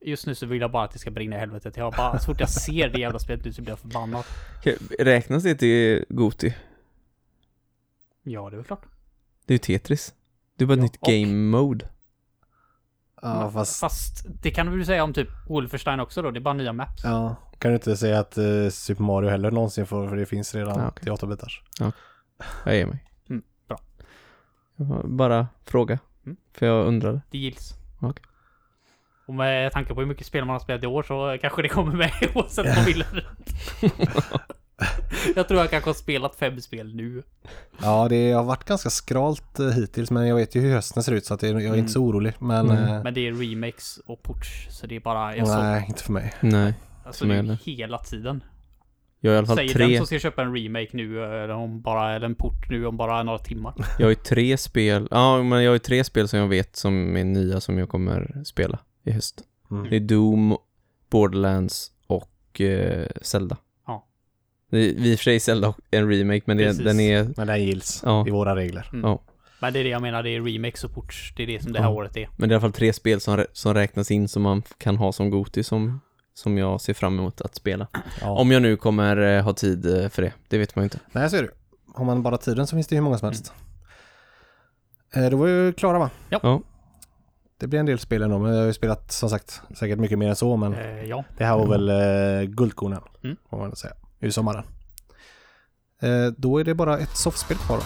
A: Just nu så vill jag bara att det ska brinna i helvetet. Jag bara, så fort jag ser det jävla spelet nu så blir jag förbannad.
B: Okej, Räknas det till Goti?
A: Ja, det är väl klart.
B: Det är ju Tetris. Det är bara ett
A: Ja,
B: nytt
A: och-
B: game mode.
C: Ja, fast...
A: Fast det kan du säga om typ Wolfenstein också då. Det är bara nya maps.
C: Ja, kan du inte säga att eh, Super Mario heller någonsin får, för det finns redan
B: Ja, okej.
C: till 8 bitars.
B: Jag ger mig.
A: Mm, bra.
B: Bara fråga.
A: Mm.
B: För jag undrade.
A: Det gills.
B: Okej.
A: Och med tanke på hur mycket spel man har spelat i år så kanske det kommer med oavsett vad man *laughs* vill. Jag tror jag kanske har spelat fem spel nu.
C: Ja, det har varit ganska skralt eh, hittills, men jag vet ju hur hösten ser ut så att jag är inte så orolig. Men
B: Mm.
C: eh,
A: Men det är remakes och ports. Så det är bara...
C: Nej, inte för mig.
B: Nej.
A: alltså det
B: är
A: är hela tiden.
B: Jag har i alla fall
A: Säger
B: tre.
A: den som ska köpa en remake nu, eller om bara, eller en port nu om bara några timmar.
B: Jag har ju tre spel. Ja, men jag har ju tre spel som jag vet som är nya som jag kommer spela i höst.
C: Mm.
B: Det är Doom, Borderlands och eh, Zelda.
A: Ja.
B: Det är i och för sig Zelda och en remake, men det, den är...
C: Men den gills
B: Ja.
C: i våra regler.
A: Mm.
B: Ja.
A: Men det är det jag menar, det är remakes och ports. Det är det som det här
B: Ja.
A: året är.
B: Men det är i alla fall tre spel som, rä- som räknas in som man kan ha som Goti som, som jag ser fram emot att spela.
C: Ja.
B: Om jag nu kommer eh, ha tid eh, för det. Det vet man ju inte.
C: Nej, så är det. Har man bara tiden så finns det hur många som helst. Eh, Då var vi klara va?
B: Ja.
C: Det blir en del spel ändå, men jag har ju spelat som sagt säkert mycket mer än så, men
A: Eh, ja.
C: det här var väl eh, guldkornen,
A: Mm.
C: får man säga, i sommaren. Eh, då är det bara ett soffspel kvar då.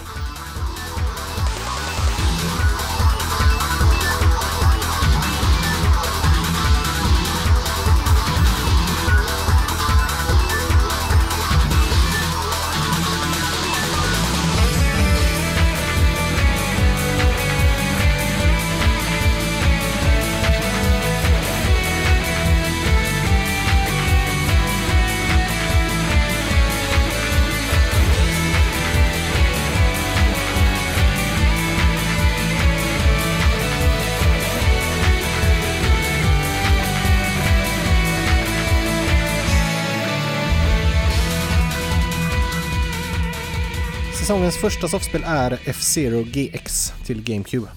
C: Säsongens första soffspel är F-Zero GX till GameCube.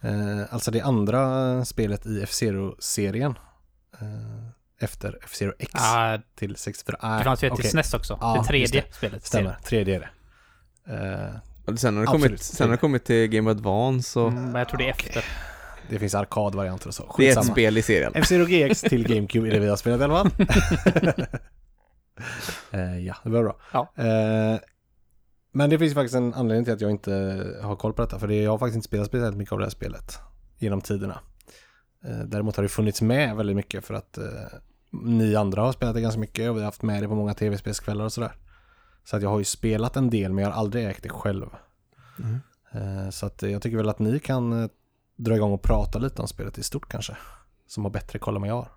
C: Eh, alltså det andra spelet i F-Zero-serien. Eh, efter F-Zero X
A: Ah,
C: till 64.
A: det
C: Nej,
A: fanns ju ett till SNES också.
C: Ja,
A: det tredje
C: det.
A: spelet.
C: Stämmer, tredje är det. Eh,
B: Och sen har det
C: Absolut.
B: kommit, sen har det kommit till Game Advance och
A: Mm, men jag tror det är
C: Okej.
A: efter.
C: det finns arkadvarianter och så.
B: det är ett
C: Skitsamma.
B: spel i serien.
C: F-Zero GX till GameCube är det vi har spelat i alla fall. *laughs* *laughs* Eh, ja, det var bra.
A: Ja.
C: Men det finns faktiskt en anledning till att jag inte har koll på detta. För det, jag har faktiskt inte spelat speciellt mycket av det här spelet genom tiderna. Eh, däremot har det funnits med väldigt mycket för att eh, ni andra har spelat det ganska mycket och vi har haft med det på många tv-spelskvällar och sådär. Så att jag har ju spelat en del men jag har aldrig ägt det själv.
B: Mm.
C: Eh, så att jag tycker väl att ni kan eh, dra igång och prata lite om spelet i stort kanske. Som har bättre koll än vad jag har.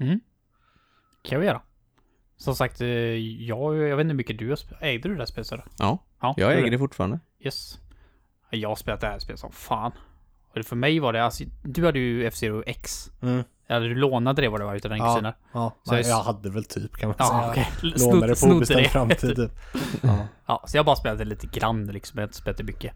A: Mm. kan vi göra. Som sagt, eh, jag, jag vet inte hur mycket du har spelat. Ägde du det här spelet?
B: Ja,
A: Ja,
B: jag äger det fortfarande.
A: Yes. Jag har spelat det här spelet som fan. Och för mig var det, alltså, du hade ju F-Zero X. Eller du lånade det vad det var utav den
C: Ja.
A: kusinen.
C: Ja,
A: Så
C: nej,
A: jag-
C: jag hade väl typ kan man
A: Ja,
C: säga.
A: okej.
C: Lånade det på obestämd
A: det.
C: framtid typ. *laughs* Ja.
A: Ja, så jag har bara spelat det lite grann liksom. Jag har inte spelat det mycket.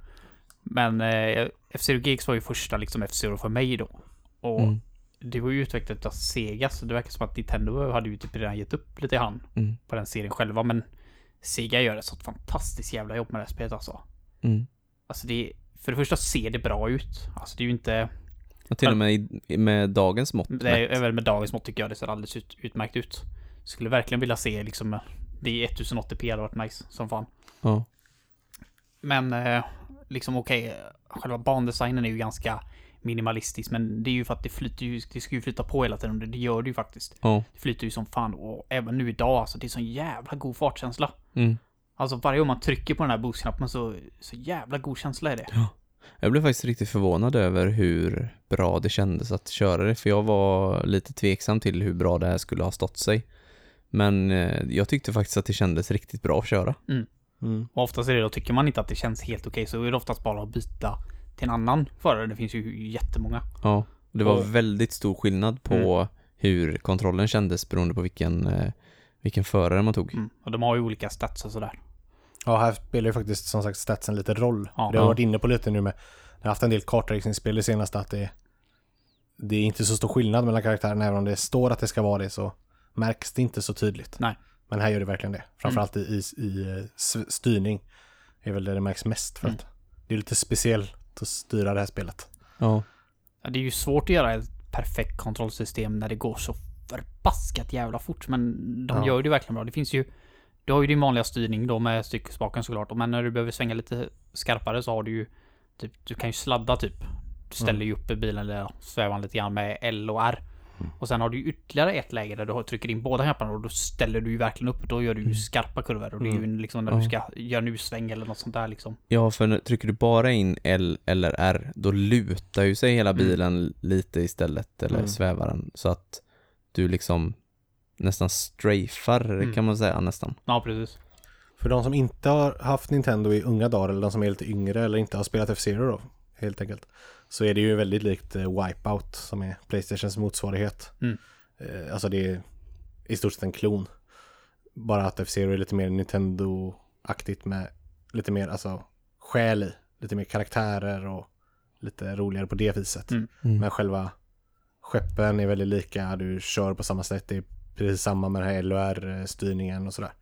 A: Men eh, F-Zero GX var ju första liksom F-Zero för mig då. Och
B: Mm.
A: Det var ju utvecklat av Sega, så det verkar som att Nintendo hade ju typ redan gett upp lite grann
B: Mm.
A: på den serien själva. Men Sega gör ett sånt fantastiskt jävla jobb med det här spelet alltså.
B: Mm.
A: Alltså det, för det första ser det bra ut. Alltså det är ju inte,
B: Och till och med i, med dagens mått
A: det är väl med dagens mått tycker jag det ser alldeles ut, utmärkt ut. Skulle verkligen vilja se liksom, det är 1080p hade varit nice som fan.
B: Ja.
A: Men eh, liksom okej, själva bandesignen är ju ganska minimalistisk. Men det är ju för att det flyter ju, det ska ju flyta på hela tiden. och Det gör det ju faktiskt.
B: Ja.
A: Det flyter ju som fan och även nu idag alltså. Det är sån jävla god fartkänsla.
B: Mm.
A: Alltså varje gång man trycker på den här boostknappen så, så jävla god känsla är det.
B: Jag blev faktiskt riktigt förvånad över hur bra det kändes att köra det, för jag var lite tveksam till hur bra det här skulle ha stått sig. Men eh, jag tyckte faktiskt att det kändes riktigt bra att köra.
C: Mm.
A: Och oftast är det då, tycker man inte att det känns helt okej så är det oftast bara att byta till en annan förare. Det finns ju jättemånga.
B: Ja, det var
A: Och-
B: väldigt stor skillnad på hur kontrollen kändes beroende på vilken, eh, vilken förare man tog.
A: Mm. Och de har ju olika stats och sådär.
C: Ja, här spelar ju faktiskt som sagt statsen lite roll.
A: Ja.
C: det har jag
B: Ja.
C: varit inne på lite nu med, jag har haft en del kartracingspel det senaste att det det är inte så stor skillnad mellan karaktärerna. Även om det står att det ska vara det så märks det inte så tydligt.
A: Nej.
C: Men här gör det verkligen det. Framförallt i, i, i eh, styrning är väl det det märks mest. För
A: Mm.
C: att det är lite speciellt att styra det här spelet.
B: Ja.
A: Ja, det är ju svårt att göra ett perfekt kontrollsystem när det går så förbaskat jävla fort. Men de
C: Ja.
A: gör det verkligen bra. Det finns ju... Du har ju din vanliga styrning då med styckespaken såklart. Men när du behöver svänga lite skarpare så har du ju... Typ, du kan ju sladda typ. Du ställer
C: Mm.
A: ju upp bilen eller svävar lite grann med L och R. Och sen har du ytterligare ett läge där du trycker in båda knapparna och då ställer du ju verkligen upp. Då gör du ju skarpa kurvor. Och det är ju liksom när du
B: Mm.
A: Ska göra en U-sväng eller något sånt där liksom.
B: Ja, för när, trycker du bara in L eller R, då lutar ju sig hela
A: Mm.
B: bilen lite istället, eller
C: Mm.
B: svävar den, så att du liksom nästan strafar,
A: Mm.
B: kan man säga nästan.
A: Ja, precis.
C: För de som inte har haft Nintendo i unga dagar eller de som är lite yngre eller inte har spelat F-Zero då, helt enkelt. Så är det ju väldigt likt eh, Wipeout som är Playstations motsvarighet.
A: Mm.
C: Eh, Alltså det är i stort sett en klon. Bara att F-Zero är lite mer Nintendo-aktigt med lite mer alltså själ i. Lite mer karaktärer och lite roligare på det viset.
A: Mm.
B: Mm.
C: Men själva skeppen är väldigt lika, du kör på samma sätt, det är precis samma med den här LOR-styrningen och sådär.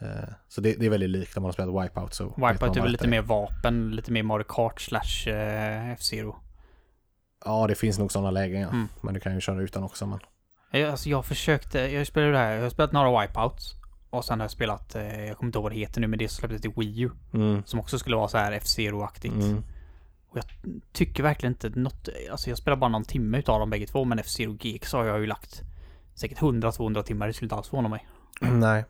C: Eh, Så det, det är väldigt likt om man har spelat Wipeout så
A: Wipeout är väl lite mer vapen, lite mer Mario Kart slash eh, F-Zero.
C: Ja, det finns nog sådana lägen ja.
A: Mm.
C: Men du kan ju köra utan också men.
A: Jag, alltså jag försökte, jag spelade det här, jag har spelat några Wipeouts. Och sen har jag spelat, eh, jag kommer inte ihåg vad det heter nu, men det släpptes till Wii U.
C: Mm.
A: Som också skulle vara så här F-Zero-aktigt.
C: Mm.
A: Och jag tycker verkligen inte något, alltså jag spelar bara någon timme utav dem bägge två, men F-Zero GX har jag ju lagt säkert 100-200 timmar, det skulle inte alls förvåna mig.
C: Nej.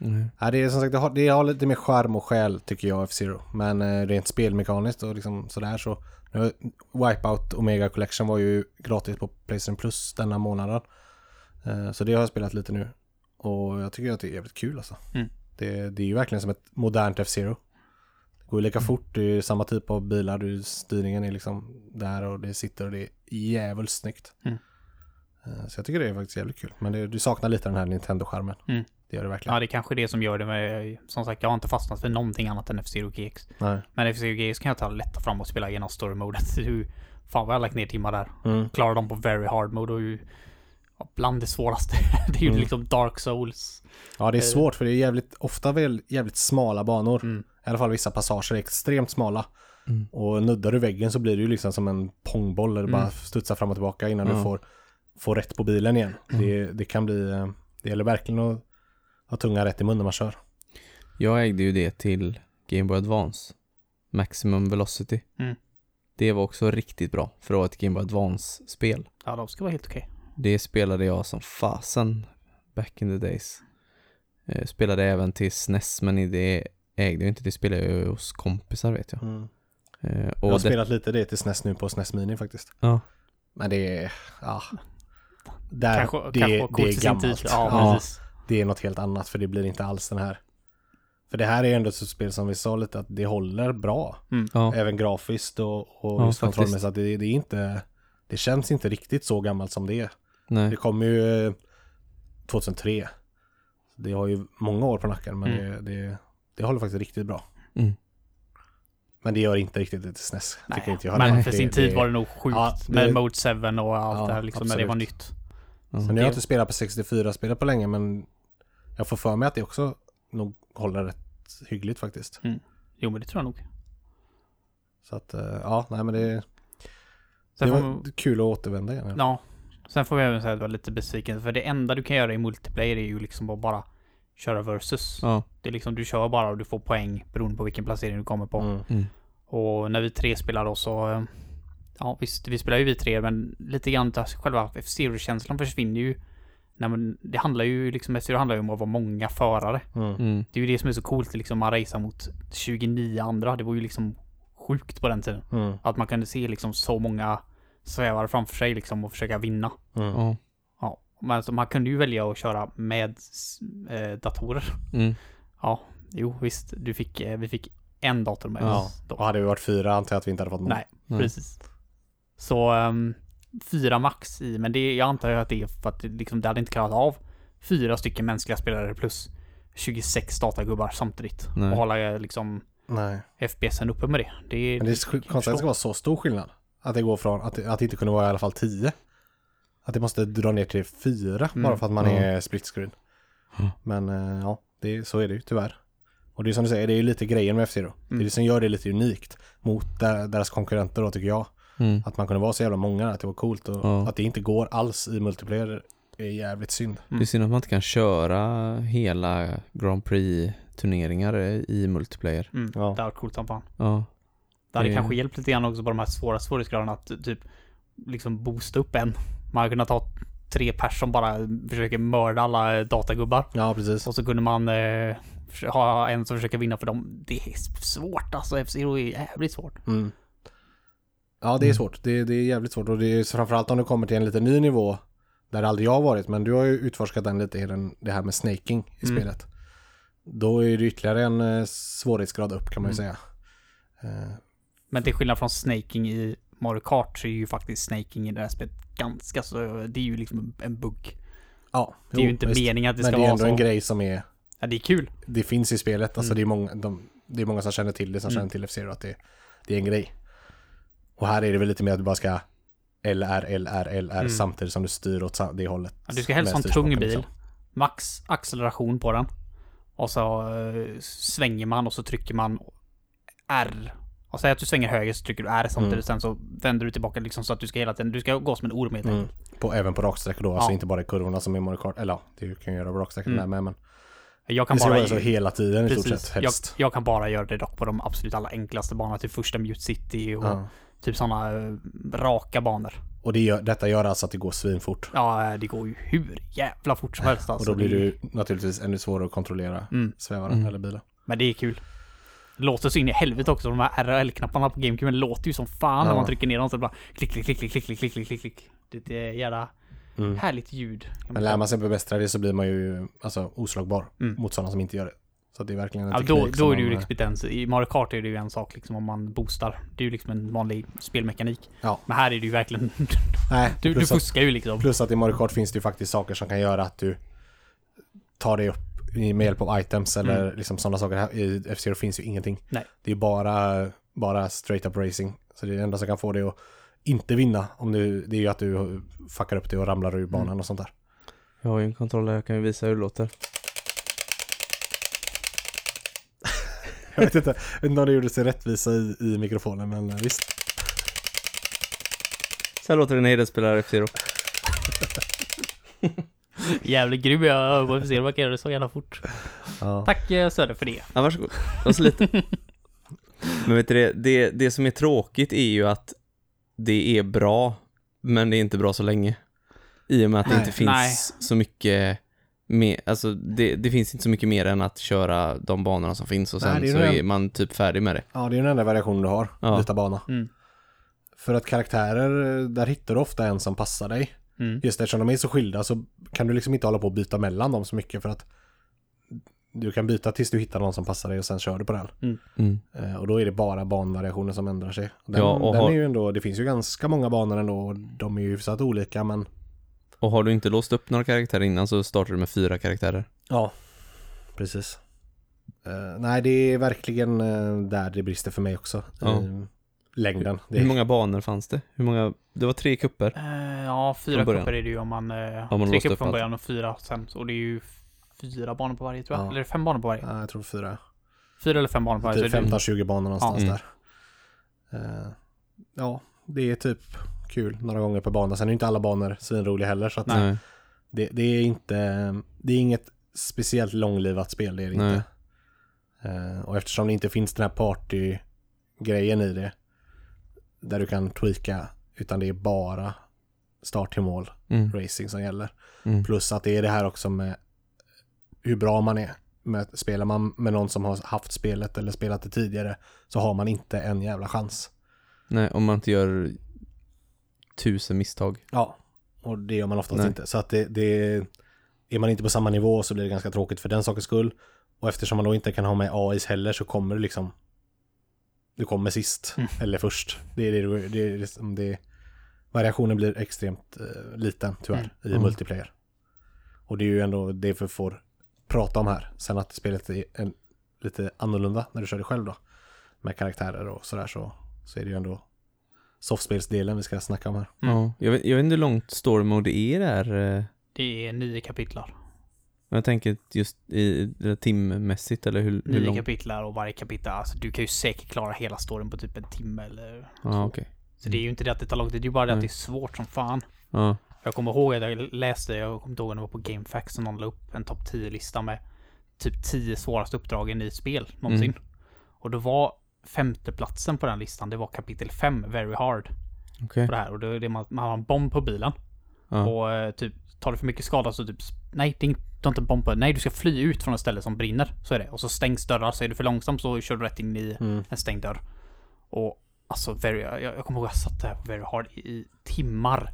B: Mm.
C: Nej, det är som sagt, det har, det har lite mer charm och själ tycker jag F-Zero. Men eh, rent spelmekaniskt och liksom sådär så. Nu, Wipeout Omega Collection var ju gratis på Playstation Plus denna månaden. Eh, så det har jag spelat lite nu. Och jag tycker att det är jävligt kul alltså.
A: Mm.
C: Det, det är ju verkligen som ett modernt F-Zero. Det går ju lika fort, det är ju samma typ av bilar, du, styrningen är liksom där och det sitter och det är jävligt snyggt.
A: Mm.
C: Eh, Så jag tycker det är faktiskt jävligt kul. Men det, du saknar lite den här Nintendo-skärmen.
A: Mm.
C: Det gör det verkligen.
A: Ja, det är kanske det som gör det med, som sagt, jag har inte fastnat för någonting annat än F-Zero GX.
C: Nej.
A: Men F-Zero GX kan jag ta lätta fram och spela. Det är ju- Fan vad jag har lagt ner timmar där.
C: Mm.
A: Klarar dem på very hard mode och ju bland det svåraste. *laughs* det är ju
C: Mm.
A: liksom Dark Souls.
C: Ja, det är
A: Eh.
C: svårt för det är jävligt, ofta väl jävligt smala banor.
A: Mm.
C: I alla fall vissa passager är extremt smala.
B: Mm.
C: Och nuddar du väggen så blir det ju liksom som en pongboll där du
A: Mm.
C: bara studsar fram och tillbaka innan du får, får rätt på bilen igen.
B: Mm.
C: Det, det kan bli, eh, det gäller verkligen att ha tunga rätt i mun när man kör.
B: Jag ägde ju det till Game Boy Advance. Maximum Velocity.
A: Mm.
B: Det var också riktigt bra för att vara ett Game Boy Advance-spel.
A: Ja, de ska vara helt okej.
B: Det spelade jag som fasen back in the days. Eh, spelade även till SNES men i det ägde jag inte, det spelade jag ju hos kompisar vet jag.
C: Mm.
B: Eh,
C: Jag har
B: det,
C: spelat lite det till SNES nu på SNES Mini faktiskt.
B: ja,
C: Men det är, ja. Där,
A: Kanske,
C: det,
A: kanske
C: det är gammalt.
A: tid. Ja,
C: Ja.
A: precis.
C: Det är något helt annat för det blir inte alls den här. För det här är ändå ett spel som vi sa lite att det håller bra.
B: ja,
C: Även grafiskt och, och
B: Ja,
C: just kontrollmässigt. att Det, det är inte, det känns inte riktigt så gammalt som det är.
B: nej.
C: Det kom ju eh, 2003. Det har ju många år på nacken men
A: Mm.
C: det, det, det håller faktiskt riktigt bra.
B: Mm.
C: Men det gör inte riktigt det till SNES.
A: Nej,
C: tycker inte jag.
A: men
C: Det-
A: för sin
C: det-
A: tid var det nog sjukt.
C: Ja, det-
A: med Mode 7 och allt
C: Ja,
A: det här liksom, när det var
C: absolut.
A: nytt.
C: Sen har jag inte spelat på 64-spel på länge men jag får för mig att det också nog håller rätt hyggligt faktiskt.
A: Jo, men det tror jag nog.
C: Så att eh, ja, nej men det,
A: Sen
C: det var
A: man,
C: kul att återvända igen.
A: ja. Sen får vi även säga att jag var lite besviken. För det enda du kan göra i multiplayer är ju liksom att bara köra versus.
B: Ja,
A: Det är liksom, du kör bara och du får poäng beroende på vilken placering du kommer på.
C: Mm.
B: mm.
A: Och när vi tre spelar då så... eh, Ja visst, vi spelar ju vi tre men lite grann själva F-Zero-känslan försvinner ju. Nej men det handlar ju liksom, F-Zero handlar ju om att vara många förare.
C: Mm.
B: Mm.
A: Det är ju det som är så coolt liksom, man racear mot 29 andra. Det var ju liksom sjukt på den tiden.
C: Mm.
A: Att man kunde se liksom så många svävare framför sig liksom och försöka vinna.
C: Mm.
B: Ja,
A: men alltså, man kunde ju välja att köra med eh, datorer.
B: mm.
A: Ja, jo visst, du fick, eh, vi fick en dator med
C: Ja,
A: oss då.
C: och hade vi varit fyra antar jag att vi inte hade fått mål.
A: Nej,
B: Nej.
A: precis. Så um, fyra max i, men det, jag antar att det är för att det, liksom, det hade inte klarat av fyra stycken mänskliga spelare plus 26 datagubbar samtidigt.
B: Nej.
A: Och hålla eh, liksom
C: Nej.
A: FPSen uppe med det. Det,
C: Men det är konstigt att det ska vara så stor skillnad. Att det går från att, att det inte kunde vara i alla fall 10. Att det måste dra ner till 4 bara för att man
B: Ja.
C: är split screen.
B: Ja.
C: Men eh, ja, det, så är det ju tyvärr. Och det är som du säger, det är ju lite grejen med F-Zero. Det är det som gör det lite unikt mot deras konkurrenter då tycker jag.
B: Mm.
C: Att man kunde vara så jävla många, att det var coolt och
B: Ja.
C: att det inte går alls i multiplayer är jävligt synd.
B: Det är synd att man inte kan köra hela Grand Prix-turneringar i multiplayer.
A: Mm.
C: Ja.
A: Det hade coolt som fan.
B: Ja.
A: Det hade
B: Det-
A: kanske hjälpt lite grann också på de här svåra svårighetsgraderna att typ liksom boosta upp en. Man hade kunnat ta tre pers som bara försöker mörda alla datagubbar.
C: Ja, precis.
A: Och så kunde man eh, ha en som försöker vinna för dem. Det är svårt alltså. F-Zero är jävligt svårt.
C: Mm. Ja, det är svårt. Det, det är jävligt svårt och det är framförallt om du kommer till en lite ny nivå där aldrig jag varit, men du har ju utforskat den lite, den, det här med snaking i
A: Mm.
C: spelet. Då är det ytterligare en eh, svårighetsgrad upp kan man ju säga. Eh,
A: Men till skillnad från snaking i Mario Kart så är ju faktiskt snaking i det här spelet ganska så... Det är ju liksom en bugg.
C: ja,
A: Det är ju inte meningen att det
C: Men
A: ska
C: det är
A: vara
C: ändå
A: så.
C: en grej som är,
A: Ja, det är kul.
C: det finns i spelet. Alltså
A: Mm.
C: det, är många, de, det är många som känner till det, som
A: Mm.
C: känner till F-Zero, att det, det är en grej. Och här är det väl lite mer att du bara ska LR, LR, LR
A: Mm.
C: samtidigt som du styr åt det hållet.
A: Ja, du ska helst ha en tung bil.
C: liksom.
A: Max acceleration på den. Och så eh, svänger man och så trycker man R. Och säg att du svänger höger så trycker du R samtidigt.
C: Mm.
A: Sen så vänder du tillbaka liksom så att du ska hela tiden, du ska gå som en orm helt
C: Mm. På, även på raksträckor då, alltså
A: Ja.
C: inte bara i kurvorna som i Mario Kart. Eller ja, det kan göra på raksträckor
A: Mm.
C: där med, men
A: Jag kan
C: det
A: bara...
C: vara så hela tiden i stort
A: Precis.
C: sett
A: Jag,
C: helst.
A: jag kan bara göra det dock på de absolut alla enklaste banorna. Typ första Mute City och
C: Ja.
A: Typ sådana eh, raka banor.
C: Och det gör, detta gör alltså att det går svinfort?
A: Ja, eh, det går ju hur jävla fort som helst. Alltså.
C: Och då blir
A: det
C: ju naturligtvis ännu svårare att kontrollera
A: mm.
C: svävaren
B: mm.
C: eller bilen.
A: Men det är kul. Låter så in i helvete också, de här RL-knapparna på GameCube låter ju som fan
C: ja.
A: när man trycker ner dem. Så bara klick, klick, klick, klick, klick, klick, klick, klick. Det är jävla
C: mm.
A: härligt ljud.
C: Men lär man sig bemästra det så blir man ju alltså, oslagbar
A: mm.
C: mot sådana som inte gör det. Så det är verkligen en
A: Ja,
C: teknik
A: då, då är det ju
C: eh,
A: experiens. I Mario Kart är det ju en sak liksom om man boostar. Det är ju liksom en vanlig spelmekanik.
C: Ja.
A: Men här är det ju verkligen...
C: Nej, *laughs*
A: Du, du
C: plus, att,
A: fuskar ju liksom.
C: plus att i Mario Kart finns det ju faktiskt saker som kan göra att du tar dig upp i- med hjälp av items eller liksom sådana saker. Här I F-Zero finns ju ingenting.
A: Mm. Nej.
C: Det är bara, bara straight up racing. Så det är det enda som kan få dig att inte vinna. Om du, det är ju att du fuckar upp det och ramlar ur banan
A: Mm.
C: och sånt där.
B: Jag har ju en kontroll här, jag kan ju visa hur det låter.
C: Jag vet inte, jag vet inte om det gjorde sig rättvisa i, i mikrofonen men visst.
B: Så här låter det när Heden spelar F-Zero. *laughs*
A: Jävligt grym. Jag se om man kan göra det så jävla fort.
C: Ja.
A: Tack eh, Söder för det.
B: Ja, varsågod. Och så lite. *laughs* Men vet du det, det, det som är tråkigt är ju att det är bra, men det är inte bra så länge. I och med att det
C: Nej.
B: inte finns
A: Nej.
B: så mycket mer, alltså det, det finns inte så mycket mer än att köra de banorna som finns och
C: Nej,
B: sen
C: det är
B: så är man typ färdig med det.
C: ja, det är den enda variationen du har.
B: Ja.
C: Byta bana.
A: Mm.
C: För att karaktärer, där hittar du ofta en som passar dig.
A: Mm.
C: Just eftersom de är så skilda så kan du liksom inte hålla på och byta mellan dem så mycket för att du kan byta tills du hittar någon som passar dig och sen kör du på den.
B: Mm.
C: Eh, Och då är det bara banvariationer som ändrar sig. Den,
B: Ja, och
C: den
B: har-
C: är ju ändå, det finns ju ganska många banor ändå och de är ju hyfsat olika men
B: Och har du inte låst upp några karaktärer innan så startar du med fyra karaktärer.
C: ja, precis. Eh, nej, det är verkligen eh, där det brister för mig också.
B: Ja.
C: Eh, längden. Det,
B: Hur många banor fanns det? Hur många? Det var tre kupper.
A: Ja, fyra kupper är det ju om man... Eh,
B: Om man
A: tre kupper
B: upp
A: från början och fyra sen. Och det är ju fyra banor på varje tror jag.
C: Ja.
A: Eller fem banor på varje.
C: ja, jag tror fyra.
A: Fyra eller fem banor på varje.
C: Typ
A: så är det-
C: 15-20 banor någonstans
B: Ja.
C: där. Eh, ja, det är typ kul några gånger per bana. Sen är ju inte alla banor svinroliga heller så
B: Nej.
C: det, det är inte, det är inget speciellt långlivat spel, det är det
B: Nej.
C: inte. Eh, och eftersom det inte finns den här party-grejen i det, där du kan tweaka, utan det är bara start till mål
B: Mm.
C: racing som gäller.
B: Mm.
C: Plus att det är det här också med hur bra man är. Med, spelar man med någon som har haft spelet eller spelat det tidigare så har man inte en jävla chans.
B: Nej, om man inte gör tusen misstag.
C: Ja, och det gör man oftast
B: Nej.
C: inte. Så att det, det är man inte på samma nivå så blir det ganska tråkigt för den sakens skull. Och eftersom man då inte kan ha med AIs heller så kommer du liksom du kommer sist
A: Mm.
C: eller först. Det är det, det, är liksom det variationen blir extremt eh, liten tyvärr
A: Mm.
C: i
B: Mm.
C: multiplayer. Och det är ju ändå det vi får prata om här. Sen att spelet är en, lite annorlunda när du kör det själv då. Med karaktärer och sådär så, så är det ju ändå softspelsdelen vi ska snacka om här.
A: Mm.
B: Ja, jag vet, jag vet inte hur långt story mode det är där. eh,
A: Det är nio kapitlar.
B: Jag tänker just i det timmässigt eller hur, hur
A: Nio
B: långt?
A: kapitlar och varje kapitel, alltså du kan ju säkert klara hela storyn på typ en timme eller
B: Ja,
A: så.
B: okej.
A: Så det är ju inte det att det tar lång tid, det är ju bara det att det är svårt som fan.
B: Ja,
A: Jag kommer ihåg att jag läste, jag kommer inte ihåg när det var på GameFAQs och någon la upp en topp 10-lista med typ 10 svåraste uppdragen i spel någonsin.
B: Mm.
A: Och då var femteplatsen på den listan, det var kapitel 5, Very Hard.
B: okej.
A: På det här. Och det det man, man har en bomb på bilen.
B: Ja.
A: Och eh, typ, tar du för mycket skada så typ, nej, det är inte, du har inte bomb på Nej, du ska fly ut från ett ställe som brinner. Så är det. Och så stängs dörrar, så är du för långsam så kör du rätt in i
C: Mm.
A: en stängd dörr. Och alltså, very, jag, jag kommer ihåg att jag satt där på Very Hard i timmar.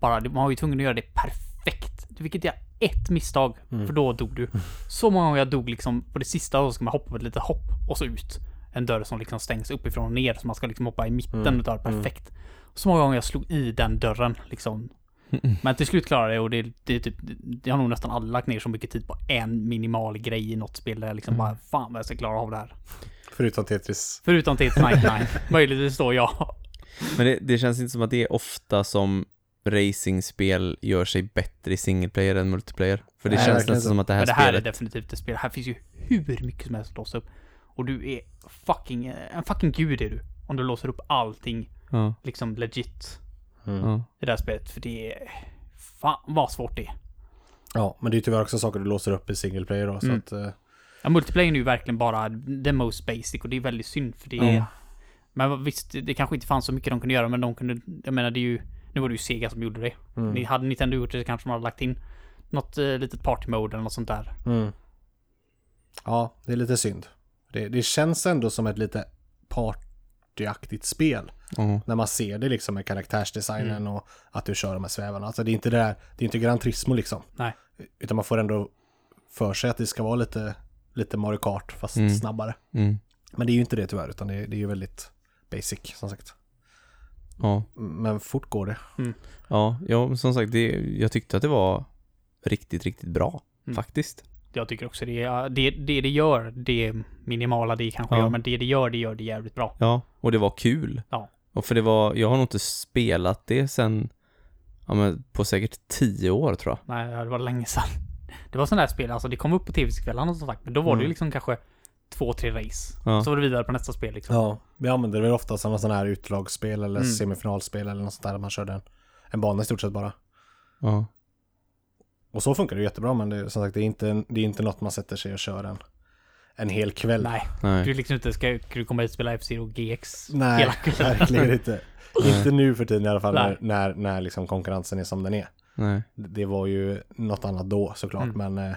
A: Bara, man var ju tvungen att göra det perfekt. Inte göra ett misstag,
C: Mm.
A: för då dog du. *laughs* Så många gånger jag dog liksom på det sista, och så ska man hoppa på ett litet hopp och så ut. En dörr som liksom stängs uppifrån och ner, så man ska liksom hoppa i mitten
C: Mm.
A: utav det perfekt. Så många gånger jag slog i den dörren liksom. Men till slut klarade jag det och det, det är typ, det har nog nästan alla lagt ner så mycket tid på en minimal grej i något spel där jag liksom bara, fan vad jag ska klara av det här.
C: Förutom Tetris.
A: Förutom Night *laughs* Nine. Möjligtvis då ja.
B: Men det, det känns inte som att det är ofta som racingspel gör sig bättre i single player än multiplayer. För det
C: Nej,
B: känns nästan som att det här
A: Men det här är
B: spelet...
A: definitivt ett spel. Här finns ju hur mycket som helst att låsa upp. Och du är fucking, en fucking gud är du. Om du låser upp allting
B: Ja,
A: liksom legit
C: Mm.
A: i det här spelet. För det är, fan vad svårt det är.
C: Ja, men det är tyvärr också saker du låser upp i single player då, så
A: Mm.
C: att... eh,
A: Ja, multiplayer är ju verkligen bara the most basic och det är väldigt synd för det är...
B: Ja.
A: Men visst, det kanske inte fanns så mycket de kunde göra men de kunde, jag menar det är ju, nu var det ju Sega som gjorde det.
C: mm.
A: Ni, hade Nintendo gjort det så kanske de hade lagt in något eh, litet party mode eller något sånt där.
C: Mm. Ja, det är lite synd. Det, det känns ändå som ett lite partyaktigt spel.
B: ja.
C: När man ser det liksom med karaktärsdesignen och att du kör de här svävarna. Alltså det är inte det där, det är inte Gran Turismo liksom.
A: Nej.
C: Utan man får ändå för sig att det ska vara lite, lite Mario Kart fast
B: Mm.
C: snabbare.
B: Mm.
C: Men det är ju inte det tyvärr, utan det, det är ju väldigt basic som sagt.
B: Ja.
C: Men fort går det.
B: Ja, ja, som sagt, det, jag tyckte att det var riktigt, riktigt bra.
A: Mm.
B: Faktiskt.
A: Jag tycker också det, det, det det gör, det minimala det kanske
B: Ja.
A: gör, men det det gör, det gör det jävligt bra.
B: Ja, och det var kul.
A: Ja.
B: Och för det var, jag har nog inte spelat det sen, ja men på säkert tio år tror jag.
A: Nej, det var länge sedan. *laughs* Det var sådana här spel, alltså det kom upp på tv-kvällarna som sagt, men då var det ju
C: Mm.
A: liksom kanske två, tre race.
B: Ja.
A: Så var det vidare på nästa spel liksom.
C: Ja, vi använder det väl ofta som sån här utlagsspel eller
A: Mm.
C: semifinalspel eller något sånt där. där Man körde en, en bana i stort sett bara.
B: Ja.
C: Och så funkar det jättebra, men det, är- som sagt, det är inte, det är inte något man sätter sig och kör en, en hel kväll.
A: Nej,
B: Nej.
A: du liksom inte ska, du komma hit och spela F-Zero GX
C: Nej,
A: hela kvällen. *laughs*
C: verkligen inte. inte nu för tiden i alla fall,
A: Nej.
C: när, när, när liksom konkurrensen är som den är.
B: Nej.
C: Det var ju något annat då såklart,
A: Mm.
C: men eh,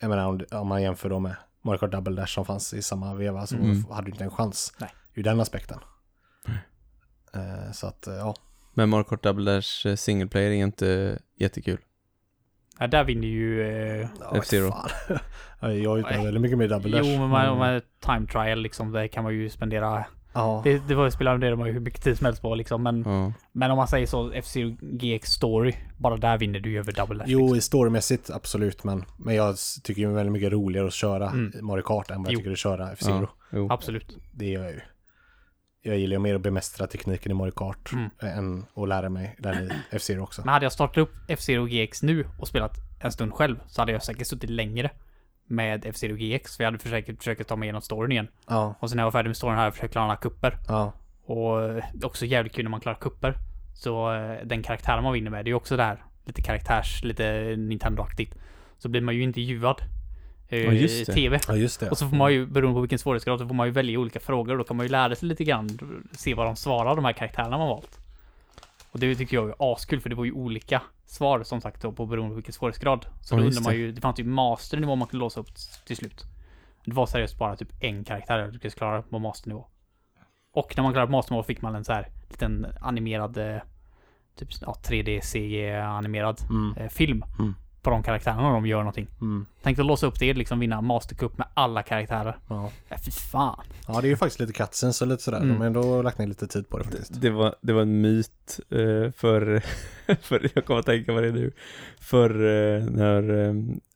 C: jag menar om, om man jämför då med Mario Kart Double Dash som fanns i samma veva så
B: Mm.
C: hade du inte en chans
A: Nej.
C: ur den aspekten. Eh, så att, eh, ja.
B: Men Mario Kart Double Dash single player är inte jättekul.
A: Ja, där vinner ju... Eh,
C: ja
B: F-Zero. *laughs*
C: jag
A: Nej.
C: väldigt mycket med Double Dash.
A: jo, men man,
C: Mm.
A: man, time trial liksom, det kan man ju spendera...
C: Ja.
A: Det, det var spelar det man ju hur mycket tid som helst på liksom, men...
B: Ja.
A: Men om man säger så, F-Zero GX Story, bara där vinner du ju över Double Dash.
C: Jo,
A: liksom.
C: i storymässigt absolut, men, men jag tycker ju väldigt mycket roligare att köra
A: Mm.
C: Mario Kart än vad jag
A: Jo.
C: tycker att köra F-Zero.
B: Ja.
A: Absolut.
C: Det gör jag ju. Jag gillar ju mer att bemästra tekniken i Mario Kart
A: Mm.
C: än att lära mig den i *clears throat* F-Zero också.
A: Men hade jag startat upp F-Zero GX nu och spelat en stund själv så hade jag säkert suttit längre med F-Zero GX. För jag hade försökt, försökt ta mig igenom storyn igen.
C: Ja,
A: Och sen när jag var färdig med storyn hade jag försökt klara några kupper.
C: ja,
A: Och eh, också jävligt kul när man klarar kupper. Så eh, den karaktären man vinner med, det är ju också där lite karaktärs, lite Nintendo-aktigt. Så blir man ju intervjuad
B: Ja, just
A: i
B: det.
A: TV.
C: ja just det.
A: Och så får man ju, beroende på vilken svårighetsgrad, så får man ju välja olika frågor då kan man ju lära sig lite grann, se vad de svarar, de här karaktärerna man valt. Och det tycker jag är askul, för det var ju olika svar som sagt då, på beroende på vilken svårighetsgrad. Så
B: Ja,
A: då undrar man ju, det fanns ju masternivå man kunde låsa upp till slut. Det var seriöst bara typ en karaktär jag lyckades klara på masternivå. Och när man klarade på masternivå fick man en så här liten animerad, eh, typ ja, 3D CG-animerad
C: Mm,
A: eh, film
C: Mm.
A: På de karaktärerna de gör någonting.
C: mm,
A: Tänkte låsa upp det, liksom vinna mastercup med alla karaktärer.
C: ja.
A: Ja, fy fan.
C: ja, det är ju faktiskt lite cutscenes och lite sådär.
A: Mm.
C: De har ändå lagt ner lite tid på det faktiskt.
B: Det var, det var en myt eh, för, *laughs* för, jag kommer att tänka på det nu, för eh, när,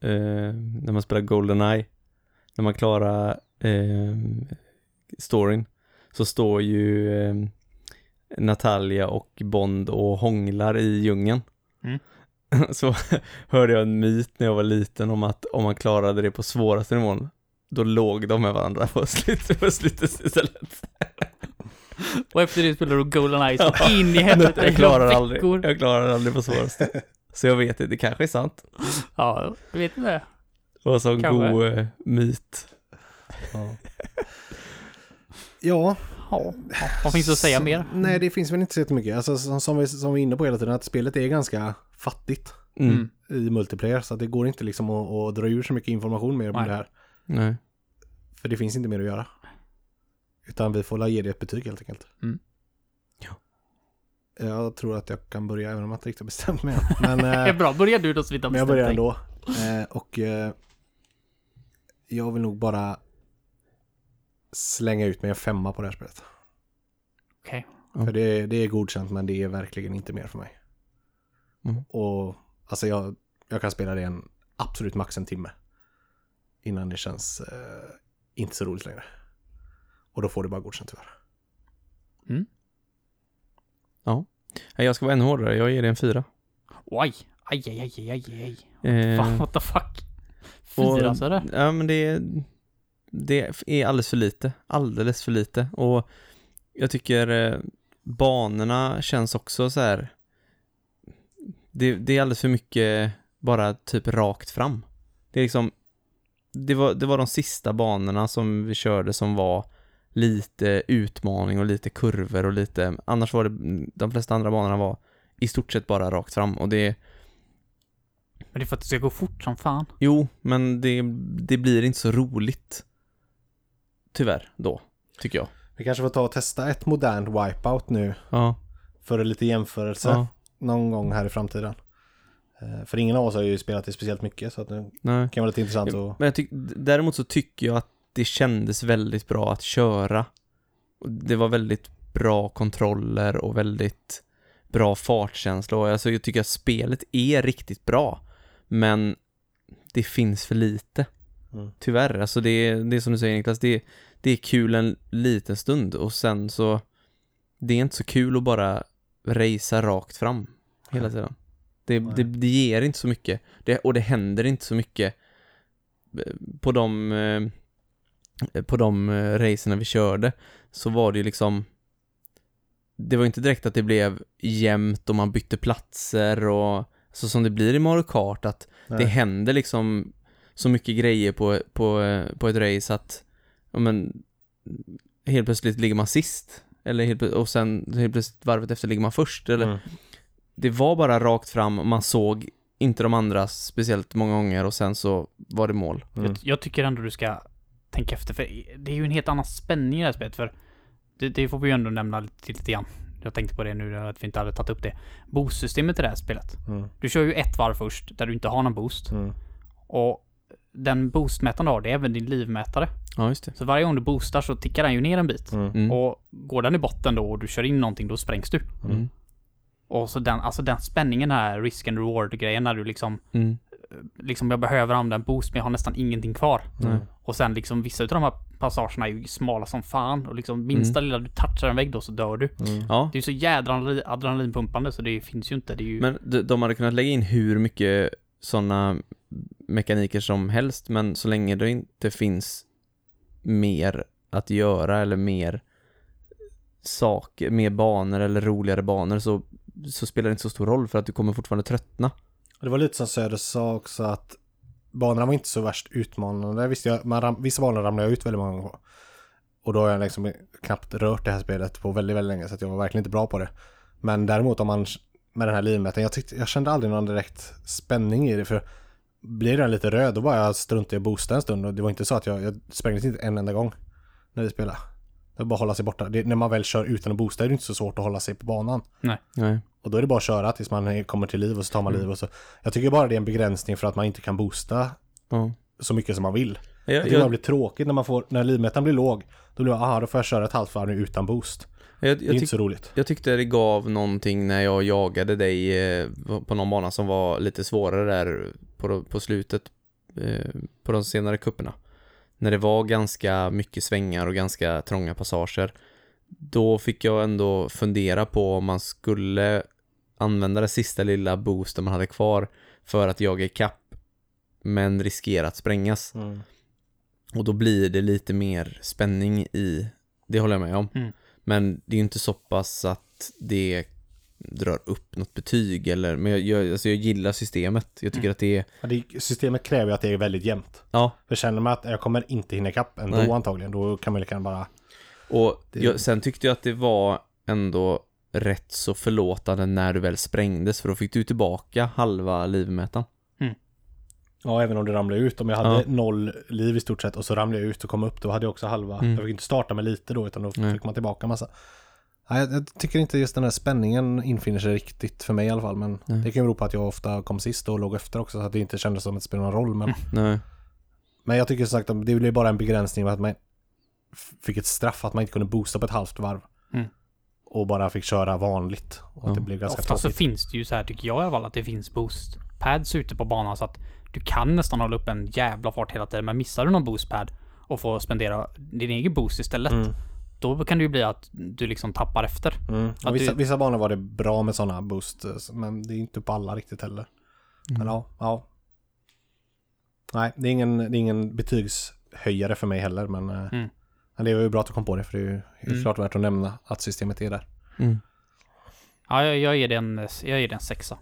B: eh, när man spelar Goldeneye, när man klarar eh, storyn, så står ju eh, Natalia och Bond och hånglar i djungeln.
A: Mm. *laughs*
B: Så hörde jag en myt när jag var liten om att om man klarade det på svåraste nivån, då låg de med varandra på *laughs* slutet, på slutet istället. *laughs*
A: Och efter det spelar du Goldeneye så in i helvete
B: Jag klarar aldrig, jag klarar aldrig på svåraste. Så jag vet inte, det kanske är sant.
A: Ja, jag vet inte.
B: Det var en sån god eh, myt.
C: Ja. ja,
A: Ja, vad finns det att säga mer?
C: Nej, det finns väl inte så jättemycket. Alltså, som, som, vi, som vi är inne på hela tiden, att spelet är ganska fattigt
B: Mm.
A: Mm.
C: i multiplayer. Så att det går inte liksom att, att dra ur så mycket information mer om det här.
B: Nej.
C: För det finns inte mer att göra. Utan vi får ge det ett betyg helt enkelt.
A: Mm.
B: Ja.
C: Jag tror att jag kan börja även om jag inte riktigt har bestämt mig. *laughs* Men,
A: Det är
C: eh,
A: bra, börjar du då så vi inte har
C: men jag börjar ändå. Eh, och eh, jag vill nog bara slänga ut mig en femma på det här spelet.
A: Okej.
B: Ja.
C: För det, det är godkänt men det är verkligen inte mer för mig.
B: Mm.
C: Och alltså jag, jag kan spela det en absolut max en timme. Innan det känns eh, inte så roligt längre. Och då får det bara godkänt tyvärr.
B: Ja. Nej, Jag ska vara ännu hårdare, jag ger det en fyra.
A: Oj, aj, aj, aj, aj, aj.
B: Eh,
A: Fan, what the fuck? Fyra är det?
B: Ja, men det, det är alldeles för lite. Alldeles för lite. Och jag tycker eh, banorna känns också så här. Det, det är alldeles för mycket bara typ rakt fram. Det är liksom, det var, det var de sista banorna som vi körde som var lite utmaning och lite kurvor och lite, annars var det, de flesta andra banorna var i stort sett bara rakt fram och det,
A: Men det är för att det ska gå fort som fan.
B: Jo, men det, det blir inte så roligt. Tyvärr, då, tycker jag.
C: Vi kanske får ta och testa ett modernt wipeout nu.
B: Ja,
C: För lite jämförelse.
B: ja,
C: Någon gång här i framtiden. Eh, för ingen av oss har ju spelat det speciellt mycket. Så att det
B: nej.
C: kan vara lite intressant att...
B: Men tyck, däremot så tycker jag att det kändes väldigt bra att köra. Det var väldigt bra kontroller och väldigt bra fartkänsla. Alltså jag tycker att spelet är riktigt bra. Men det finns för lite.
C: Mm.
B: Tyvärr, alltså det är, det är som du säger Niklas, det det är kul en liten stund och sen så det är inte så kul att bara racea rakt fram hela tiden. Det, det, det ger inte så mycket det, och det händer inte så mycket eh, på de eh, på de eh, racerna vi körde så var det ju liksom det var inte direkt att det blev jämnt och man bytte platser och så som det blir i Mario Kart att det
C: Nej.
B: händer liksom så mycket grejer på, på, på ett race att ja, men, helt plötsligt ligger man sist eller helt, och sen helt plötsligt varvet efter ligger man först eller
C: Mm.
B: det var bara rakt fram och man såg inte de andra speciellt många gånger och sen så var det mål.
C: Mm.
A: Jag, jag tycker ändå du ska tänka efter, för det är ju en helt annan spänning i det här spelet, för det, det får vi ju ändå nämna lite, lite grann. Jag tänkte på det nu, att vi inte hade tagit upp det. Boost-systemet i det här spelet.
C: Mm.
A: Du kör ju ett varv först, där du inte har någon boost.
C: Mm.
A: Och den boostmätaren du har, det är även din livmätare.
B: Ja, just det.
A: Så varje gång du boostar så tickar den ju ner en bit.
C: Mm.
B: Mm.
A: Och går den i botten då och du kör in någonting, då sprängs du.
B: Mm.
A: Och så den, alltså den spänningen här, risk and reward-grejen, när du liksom,
B: Mm.
A: liksom jag behöver använda en boost men jag har nästan ingenting kvar. Och sen liksom vissa utav de här passagerna är ju smala som fan och liksom minsta lilla du touchar en vägg då så dör du.
C: Mm.
B: Ja,
A: Det är ju så jädra adrenalin- adrenalinpumpande så det finns ju inte. Det är ju...
B: men de, de hade kunnat lägga in hur mycket sådana mekaniker som helst, men så länge det inte finns mer att göra eller mer saker, mer banor eller roligare banor så, så spelar det inte så stor roll för att du kommer fortfarande tröttna.
C: Det var lite som Söder sa också att banorna var inte så värst utmanande. Visst, jag, man ram, vissa banor ramlade jag ut väldigt många gånger på. Och då har jag liksom knappt rört det här spelet på väldigt, väldigt länge så att jag var verkligen inte bra på det. Men däremot om man med den här livmätaren, jag, tyckte, jag kände aldrig någon direkt spänning i det för blir den lite röd då bara jag struntade i att boosta en stund och det var inte så att jag, jag sprängdes inte en enda gång när vi spelade. Det var bara att hålla sig borta. Det, när man väl kör utan att boosta är det inte så svårt att hålla sig på banan.
B: Nej.
C: Och då är det bara att köra tills man kommer till liv och så tar man liv och så. Jag tycker bara det är en begränsning för att man inte kan boosta
B: Ja.
C: så mycket som man vill.
B: Jag,
C: Jag tycker det
B: jag,
C: blir tråkigt när man får, när livmätaren blir låg. Då blir det, aha, då får jag köra ett halvt varv nu utan boost.
B: Jag, jag,
C: Det är inte så roligt.
B: jag tyckte det gav någonting när jag jagade dig eh, på någon bana som var lite svårare där på, på slutet eh, på de senare kupperna. När det var ganska mycket svängar och ganska trånga passager. då fick jag ändå fundera på om man skulle använda det sista lilla boosten man hade kvar för att jaga ikapp men riskera att sprängas.
C: Mm.
B: Och då blir det lite mer spänning i, det håller jag med om.
A: Mm.
B: Men det är ju inte så pass att det drar upp något betyg eller, men jag, jag, alltså jag gillar systemet. Jag tycker
A: Mm.
B: att det är,
C: Ja, det, systemet kräver ju att det är väldigt jämnt.
B: ja,
C: För känner man att jag kommer inte hinna ikapp ändå
B: Nej.
C: antagligen, då kan man lika bara...
B: och
C: Det-
B: jag, sen tyckte jag att det var ändå rätt så förlåtande när du väl sprängdes för då fick du tillbaka halva livmätaren.
C: Ja, även om det ramlade ut. Om jag hade
B: Ja.
C: noll liv i stort sett och så ramlade jag ut och kom upp, då hade jag också halva.
B: Mm.
C: Jag fick inte starta med lite då, utan då
B: Nej.
C: fick man tillbaka massa. Nej, jag, jag tycker inte just den här spänningen infinner sig riktigt för mig i alla fall. Men
B: Nej.
C: det kan ju bero på att jag ofta kom sist och låg efter också, så att det inte kändes som att det spelade någon roll. Men, *laughs*
B: Nej.
C: men jag tycker som sagt att det blev bara en begränsning av att man fick ett straff att man inte kunde boosta på ett halvt varv.
A: Mm.
C: Och bara fick köra vanligt. Och att
B: Ja.
C: det blev ganska
A: Ofta så finns det ju så här tycker jag i alla fall att det finns boostpads ute på banan så att du kan nästan hålla upp en jävla fart hela tiden men missar du någon boostpad och får spendera din egen boost istället.
C: Mm.
A: Då kan det ju bli att du liksom tappar efter.
C: Mm.
A: Att
C: vissa,
A: du-
C: vissa banor var det bra med sådana boost, men det är inte på alla riktigt heller. Men ja, ja. Nej, det är ingen, det är ingen betygshöjare för mig heller, men, eh,
A: Mm.
C: men det var ju bra att du kom på det, för det är ju
A: Mm.
C: klart värt att nämna att systemet är där.
B: Mm.
A: Ja, jag, jag, ger det en, jag ger sexa.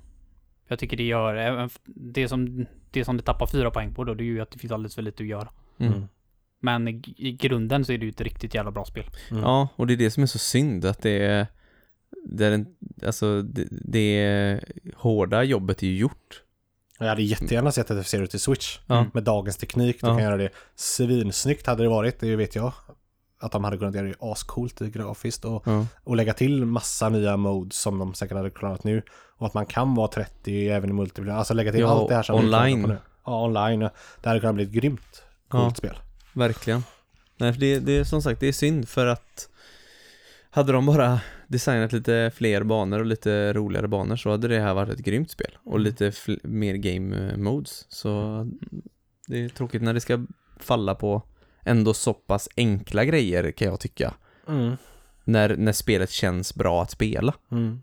A: Jag tycker det gör, det som, det som det tappar fyra poäng på då, det är ju att det finns alldeles för lite att göra.
B: Mm.
A: Men i, i grunden så är det ju ett riktigt jävla bra spel.
C: Mm.
B: Ja, och det är det som är så synd att det är, det är en, alltså det, det hårda jobbet är ju gjort.
C: Jag hade jättegärna sett ett F-Zero till Switch.
B: Ja.
C: Med dagens teknik, då
B: Ja.
C: kan jag göra det svinsnyggt hade det varit, det vet jag. Att de hade kunnat göra det ascoolt grafiskt och,
B: Ja.
C: och lägga till massa nya modes som de säkert hade klarat nu. Och att man kan vara 30 även i multiplayer, alltså lägga till
B: Ja,
C: allt det här som
B: online.
C: på nu. Ja, online. Det hade kunnat bli ett grymt coolt
B: Ja.
C: spel.
B: Verkligen. Nej, för det, det är som sagt, det är synd för att hade de bara designat lite fler banor och lite roligare banor så hade det här varit ett grymt spel. Och
C: Mm.
B: lite mer game modes. Så det är tråkigt när det ska falla på ändå så pass enkla grejer kan jag tycka.
C: Mm.
B: När, när spelet känns bra att spela.
C: Mm.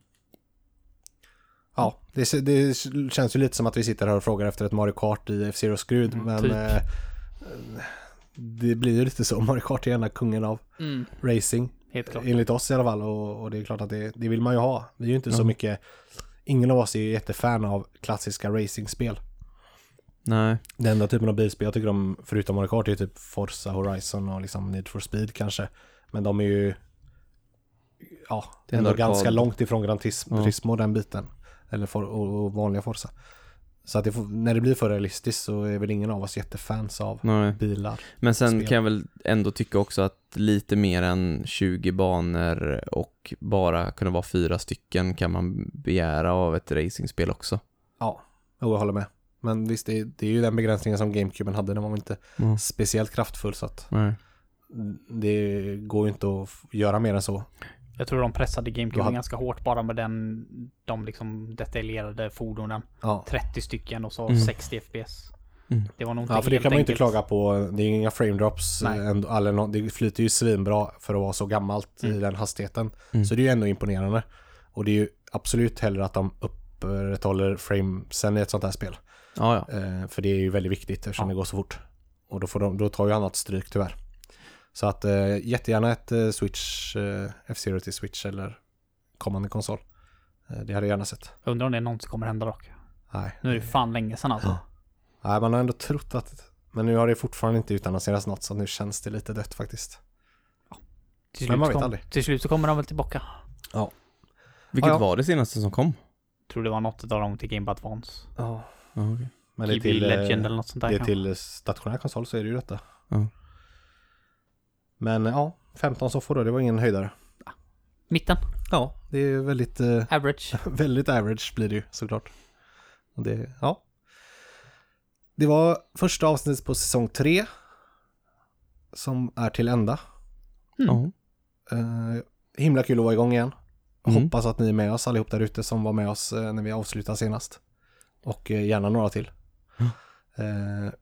C: Ja, det, det känns ju lite som att vi sitter här och frågar efter ett Mario Kart i F-Zero skrud,
A: Mm,
C: men
A: typ.
C: eh, det blir ju lite så. Mario Kart är ena kungen av racing,
A: Helt klart.
C: enligt oss i alla fall, och, och det är klart att det, det vill man ju ha. Vi är ju inte så
B: Ja.
C: mycket, ingen av oss är ju jättefan av klassiska racingspel.
B: Nej.
C: Den enda typen av bilspel jag tycker om, förutom Mario Kart, är typ Forza Horizon och liksom Need for Speed kanske. Men de är ju, ja,
B: Det är
C: ändå ganska långt ifrån Gran Tis-
B: Ja.
C: Turismo den biten. Eller for, och, och vanliga Forza. Så att det får, när det blir för realistiskt så är väl ingen av oss jättefans av
B: Nej.
C: bilar.
B: Men sen
C: spel.
B: kan jag väl ändå tycka också att lite mer än 20 banor och bara kunna vara fyra stycken kan man begära av ett racingspel också.
C: Ja, jag håller med. Men visst, det, det är ju den begränsningen som GameCuben hade. Den var inte
B: Mm.
C: speciellt kraftfull så att
B: Nej.
C: det går ju inte att göra mer än så.
A: Jag tror de pressade GameCube
C: hade-
A: ganska hårt bara med den, de liksom detaljerade fordonen.
C: Ja.
A: 30 stycken och så
B: Mm.
A: 60 FPS.
B: Mm.
A: Det var nog inte
C: Ja, för det kan man ju inte klaga på. Det är inga frame drops.
A: Nej.
C: Ändå, eller det flyter ju svinbra för att vara så gammalt i
A: Mm.
C: den hastigheten.
B: Mm.
C: Så det är ju ändå imponerande. Och det är ju absolut hellre att de upprätthåller framesen i ett sånt här spel.
B: Ja, ja.
C: Eh, för det är ju väldigt viktigt eftersom
A: Ja.
C: det går så fort. Och då, får de, då tar ju annat stryk tyvärr. Så att eh, jättegärna ett eh, Switch, eh, F-Zero till Switch eller kommande konsol. Eh, det hade jag gärna sett.
A: Jag undrar om det någonsin kommer hända dock.
C: Nej.
A: Nu är det fan länge sedan alltså.
C: Ja. Nej, man har ändå trott att... Men nu har det fortfarande inte utannonserats något så nu känns det lite dött faktiskt.
A: Till
C: Men man vet
A: kom,
C: aldrig.
A: till slut så kommer de väl tillbaka.
B: Vilket
C: Ja, ja.
B: var det senaste som kom?
A: Tror det var något av dem till Game Boy Advance.
C: Ja.
B: Ja, okej.
C: Men det är till,
A: Legend
C: eh,
A: eller något sånt där.
C: det är till stationär konsol så är det ju detta.
B: Ja.
C: Men ja, 15 soffor då, det var ingen höjdare.
A: Mitten.
C: Ja, det är väldigt, eh,
A: Average. *laughs*
C: väldigt average blir det ju såklart. Och det, ja. Det var första avsnittet på säsong 3 som är till ända.
A: Mm.
C: Eh, himla kul att vara igång igen.
B: Mm.
C: Hoppas att ni är med oss allihop där ute som var med oss eh, när vi avslutade senast. Och eh, gärna några till.
B: Ja.
C: Eh,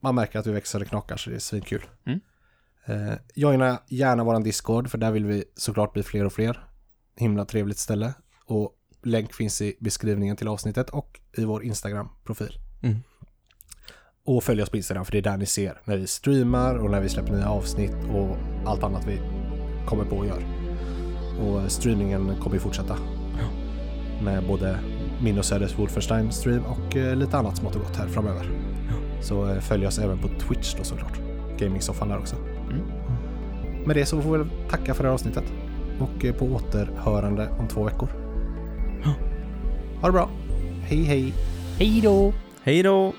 C: man märker att vi växer och knakar så det är svinkul.
A: Mm.
C: Eh, joina gärna våran Discord för där vill vi såklart bli fler och fler. Himla trevligt ställe. Och länk finns i beskrivningen till avsnittet och i vår Instagram-profil.
B: Mm.
C: Och följ oss på Instagram för det är där ni ser när vi streamar och när vi släpper nya avsnitt och allt annat vi kommer på och gör. Och streamingen kommer ju fortsätta. Med både min och Söders Wolfenstein stream och eh, lite annat smått och gott här framöver. Så eh, följ oss även på Twitch då såklart. Gaming-soffan där också.
A: Mm.
C: Med det så får vi tacka för det här avsnittet. Och eh, på återhörande om två veckor. Ha det bra. Hej hej.
A: Hej då!
B: Hej då!